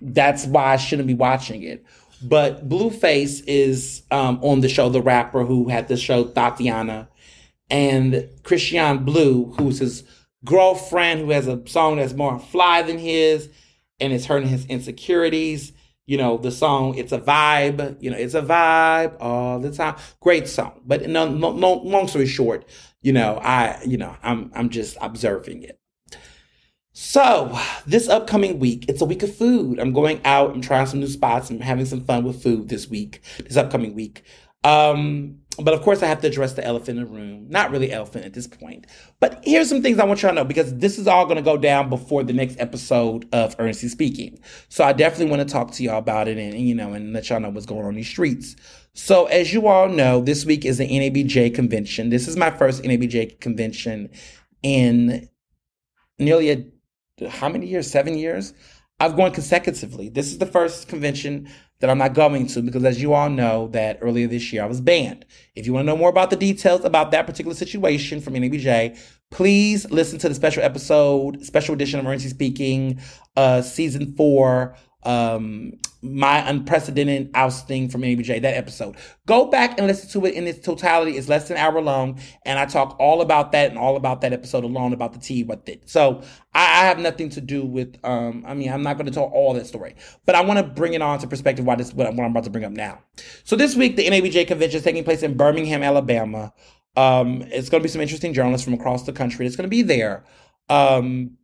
that's why I shouldn't be watching it. But Blueface is um, on the show, the rapper who had the show Thotiana, and Christian Blue, who's his girlfriend, who has a song that's more fly than his, and it's hurting his insecurities. You know, the song, it's a vibe, you know, it's a vibe all the time. Great song. But no, no, no long story short, you know, I, you know, I'm, I'm just observing it. So, this upcoming week, it's a week of food. I'm going out and trying some new spots and having some fun with food this week, this upcoming week. Um, but of course, I have to address the elephant in the room. Not really elephant at this point. But here's some things I want you to know because this is all going to go down before the next episode of Ernestly Speaking. So I definitely want to talk to y'all about it and, you know, and let y'all know what's going on in these streets. So as you all know, this week is the NABJ convention. This is my first NABJ convention in nearly a how many years? Seven years. I've gone consecutively. This is the first convention that I'm not going to because, as you all know, that earlier this year I was banned. If you want to know more about the details about that particular situation from NABJ, please listen to the special episode, special edition of Emergency Speaking, uh, season four, um, my unprecedented ousting from NABJ, that episode. Go back and listen to it in its totality. It's less than an hour long, and I talk all about that and all about that episode alone about the tea with it. So I, I have nothing to do with. Um, I mean, I'm not going to tell all that story, but I want to bring it on to perspective. Why this what, what I'm about to bring up now. So this week, the NABJ convention is taking place in Birmingham, Alabama. Um, it's going to be some interesting journalists from across the country. It's going to be there. Um,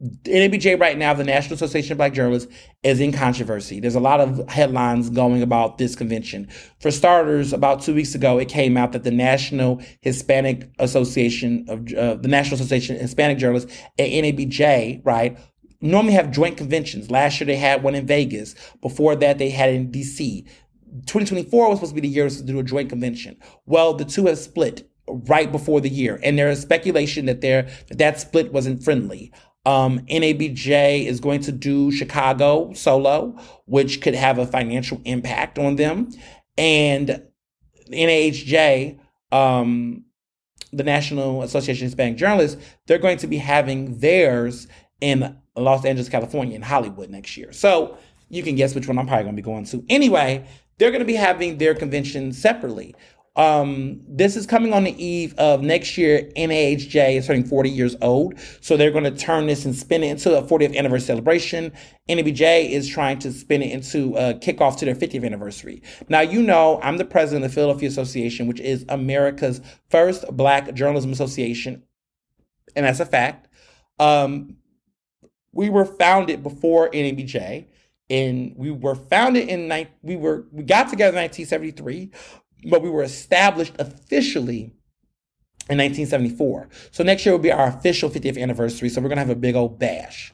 NABJ right now, the National Association of Black Journalists, is in controversy. There's a lot of headlines going about this convention. For starters, about two weeks ago, it came out that the National Hispanic Association of uh, the National Association of Hispanic Journalists at NABJ, right, normally have joint conventions. Last year they had one in Vegas. Before that, they had in DC. 2024 was supposed to be the year to do a joint convention. Well, the two have split right before the year, and there is speculation that there that, that split wasn't friendly. Um, NABJ is going to do Chicago solo, which could have a financial impact on them. And NAHJ, um, the National Association of Hispanic Journalists, they're going to be having theirs in Los Angeles, California, in Hollywood next year. So you can guess which one I'm probably going to be going to. Anyway, they're going to be having their convention separately. Um, this is coming on the eve of next year. NAHJ is turning 40 years old, so they're going to turn this and spin it into a 40th anniversary celebration. NABJ is trying to spin it into a kickoff to their 50th anniversary. Now, you know, I'm the president of the Philadelphia Association, which is America's first Black journalism association, and that's a fact. Um, we were founded before NABJ and we were founded in we were we got together in 1973 but we were established officially in 1974. So next year will be our official 50th anniversary. So we're gonna have a big old bash.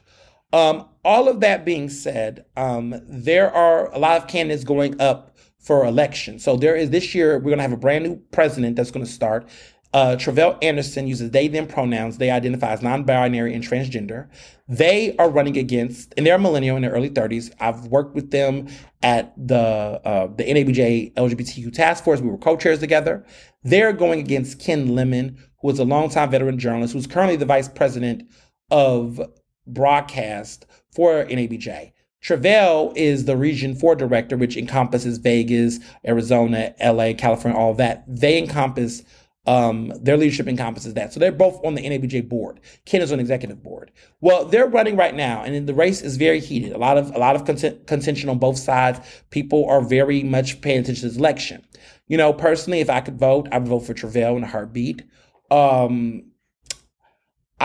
Um, all of that being said, um, there are a lot of candidates going up for election. So there is this year we're gonna have a brand new president that's gonna start. Uh, Tre'vell Anderson uses they them pronouns. They identify as non-binary and transgender. They are running against, and they're a millennial in their early 30s. I've worked with them at the uh, the NABJ LGBTQ task force. We were co-chairs together. They're going against Ken Lemon, who is a longtime veteran journalist, who's currently the vice president of broadcast for NABJ. Tre'vell is the Region 4 director, which encompasses Vegas, Arizona, LA, California, all that. They encompass um, their leadership encompasses that. So they're both on the NABJ board. Ken is on executive board. Well, they're running right now, and the race is very heated. A lot of a lot of contention on both sides. People are very much paying attention to this election. You know, personally, if I could vote, I would vote for Tre'vell in a heartbeat. Um,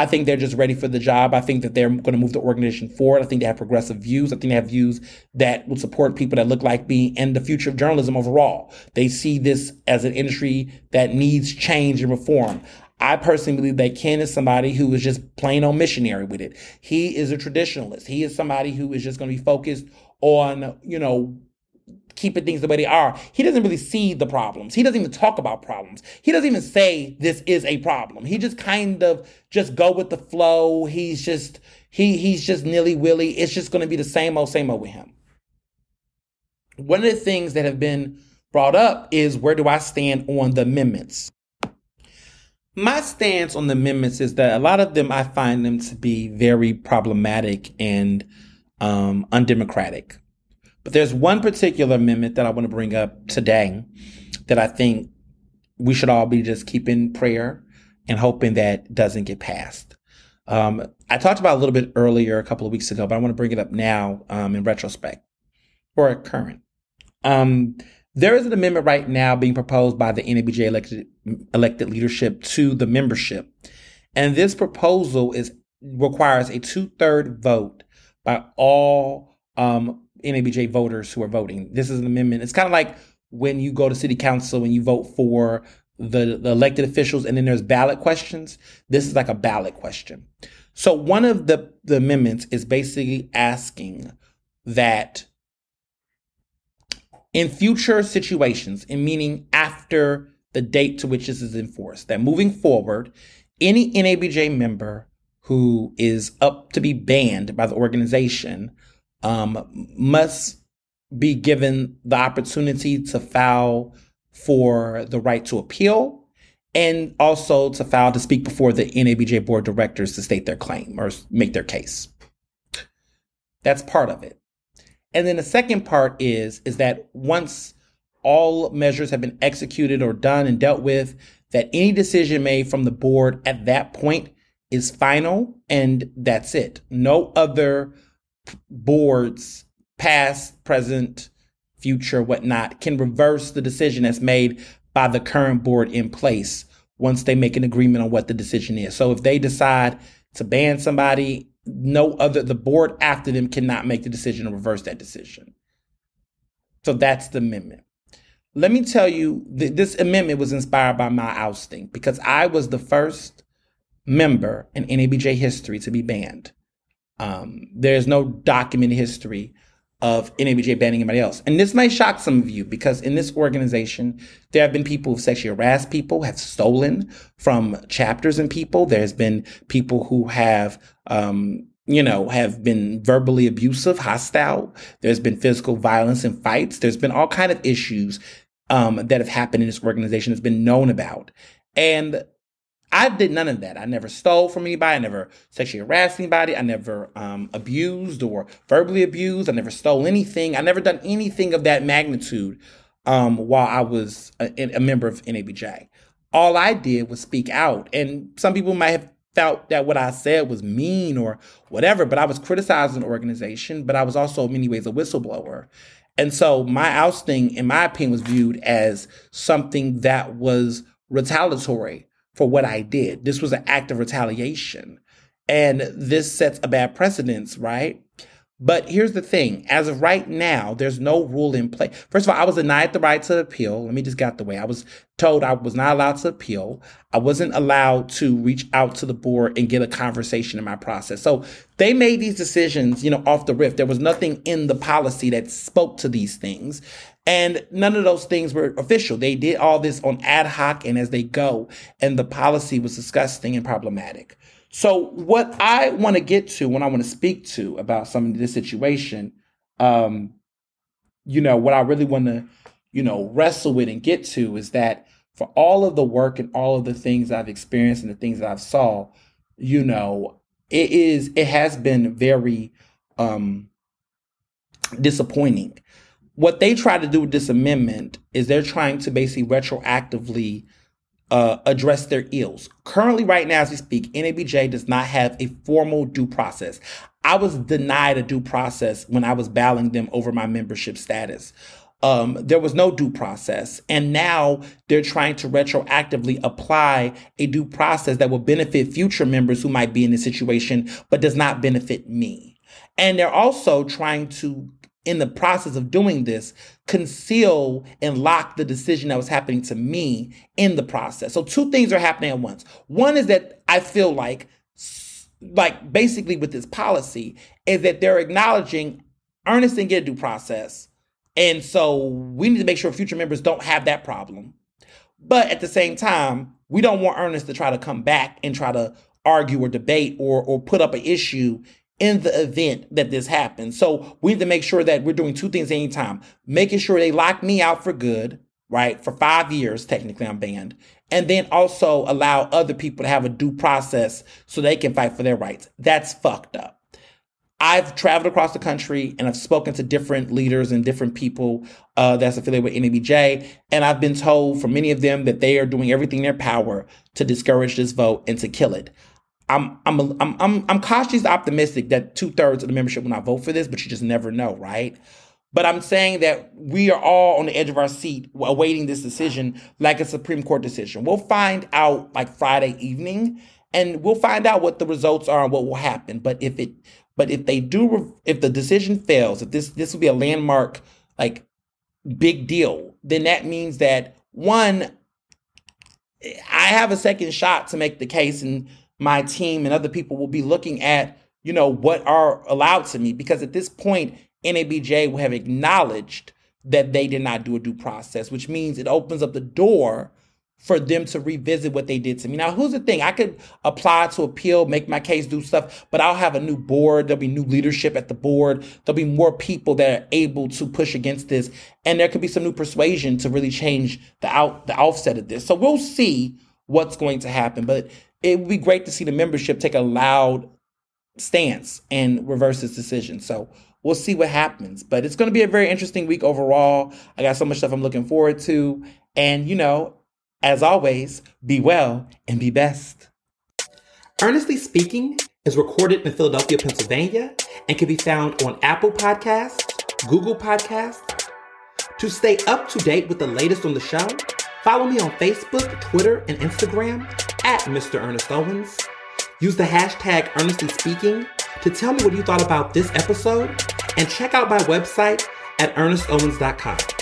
I think they're just ready for the job. I think that they're going to move the organization forward. I think they have progressive views. I think they have views that will support people that look like me and the future of journalism overall. They see this as an industry that needs change and reform. I personally believe that Ken is somebody who is just plain on missionary with it. He is a traditionalist. He is somebody who is just going to be focused on, you know, keeping things the way they are. He doesn't really see the problems. He doesn't even talk about problems. He doesn't even say this is a problem. He just kind of just go with the flow. He's just he he's just nilly willy. It's just going to be the same old same old with him. One of the things that have been brought up is where do I stand on the amendments? My stance on the amendments is that a lot of them I find them to be very problematic and um, undemocratic. But there's one particular amendment that I want to bring up today that I think we should all be just keeping prayer and hoping that doesn't get passed. Um, I talked about a little bit earlier a couple of weeks ago, but I want to bring it up now um, in retrospect or current. Um, there is an amendment right now being proposed by the NABJ elected, elected leadership to the membership. And this proposal is requires a two third vote by all um, NABJ voters who are voting. This is an amendment. It's kind of like when you go to city council and you vote for the, the elected officials and then there's ballot questions. This is like a ballot question. So one of the, the amendments is basically asking that in future situations, in meaning after the date to which this is enforced, that moving forward, any NABJ member who is up to be banned by the organization um, must be given the opportunity to file for the right to appeal and also to file to speak before the NABJ board directors to state their claim or make their case. That's part of it. And then the second part is is that once all measures have been executed or done and dealt with, that any decision made from the board at that point is final and that's it. No other boards, past, present, future, whatnot, can reverse the decision that's made by the current board in place once they make an agreement on what the decision is. So if they decide to ban somebody no other the board after them cannot make the decision or reverse that decision. So that's the amendment. Let me tell you, th- this amendment was inspired by my ousting because I was the first member in NABJ history to be banned. Um, there's no documented history of NABJ banning anybody else. And this might shock some of you because in this organization, there have been people who've sexually harassed people, have stolen from chapters and people. There's been people who have, um, you know, have been verbally abusive, hostile. There's been physical violence and fights. There's been all kind of issues um, that have happened in this organization that's been known about. And I did none of that. I never stole from anybody. I never sexually harassed anybody. I never um, abused or verbally abused. I never stole anything. I never done anything of that magnitude um, while I was a, a, member of NABJ. All I did was speak out. And some people might have felt that what I said was mean or whatever, but I was criticizing the organization, but I was also in many ways a whistleblower. And so my ousting, in my opinion, was viewed as something that was retaliatory for what I did. This was an act of retaliation. And this sets a bad precedence, right? But here's the thing as of right now, there's no rule in place. First of all, I was denied the right to appeal. Let me just get the way. I was told I was not allowed to appeal. I wasn't allowed to reach out to the board and get a conversation in my process. So they made these decisions, you know, off the riff. There was nothing in the policy that spoke to these things. And none of those things were official. They did all this on ad hoc and as they go. And the policy was disgusting and problematic. So, what I want to get to, when I want to speak to about some of this situation, um, you know, what I really want to, you know, wrestle with and get to is that for all of the work and all of the things I've experienced and the things that I've saw, you know, it is, it has been very um, disappointing. What they try to do with this amendment is they're trying to basically retroactively uh, address their ills. Currently, right now, as we speak, NABJ does not have a formal due process. I was denied a due process when I was battling them over my membership status. Um, there was no due process. And now they're trying to retroactively apply a due process that will benefit future members who might be in this situation, but does not benefit me. And they're also trying to in the process of doing this, conceal and lock the decision that was happening to me in the process. So two things are happening at once. One is that I feel like, like basically with this policy, is that they're acknowledging Ernest didn't get a due process. And so we need to make sure future members don't have that problem. But at the same time, we don't want Ernest to try to come back and try to argue or debate or or put up an issue in the event that this happens. So we need to make sure that we're doing two things anytime making sure they lock me out for good, right? For five years, technically, I'm banned. And then also allow other people to have a due process so they can fight for their rights. That's fucked up. I've traveled across the country and I've spoken to different leaders and different people uh, that's affiliated with NABJ. And I've been told from many of them that they are doing everything in their power to discourage this vote and to kill it. I'm I'm I'm I'm, I'm cautiously optimistic that two thirds of the membership will not vote for this, but you just never know, right? But I'm saying that we are all on the edge of our seat awaiting this decision like a Supreme Court decision. We'll find out like Friday evening and we'll find out what the results are and what will happen. But if it but if they do if the decision fails, if this this will be a landmark like big deal, then that means that one I have a second shot to make the case and my team and other people will be looking at, you know, what are allowed to me because at this point, NABJ will have acknowledged that they did not do a due process, which means it opens up the door for them to revisit what they did to me. Now, who's the thing? I could apply to appeal, make my case, do stuff, but I'll have a new board. There'll be new leadership at the board. There'll be more people that are able to push against this. And there could be some new persuasion to really change the out the offset of this. So we'll see what's going to happen. But it would be great to see the membership take a loud stance and reverse this decision. So we'll see what happens. But it's going to be a very interesting week overall. I got so much stuff I'm looking forward to. And, you know, as always, be well and be best. Ernestly Speaking is recorded in Philadelphia, Pennsylvania, and can be found on Apple Podcasts, Google Podcasts. To stay up to date with the latest on the show, follow me on Facebook, Twitter, and Instagram at Mr. Ernest Owens. Use the hashtag Ernestly Speaking to tell me what you thought about this episode and check out my website at ernestowens.com.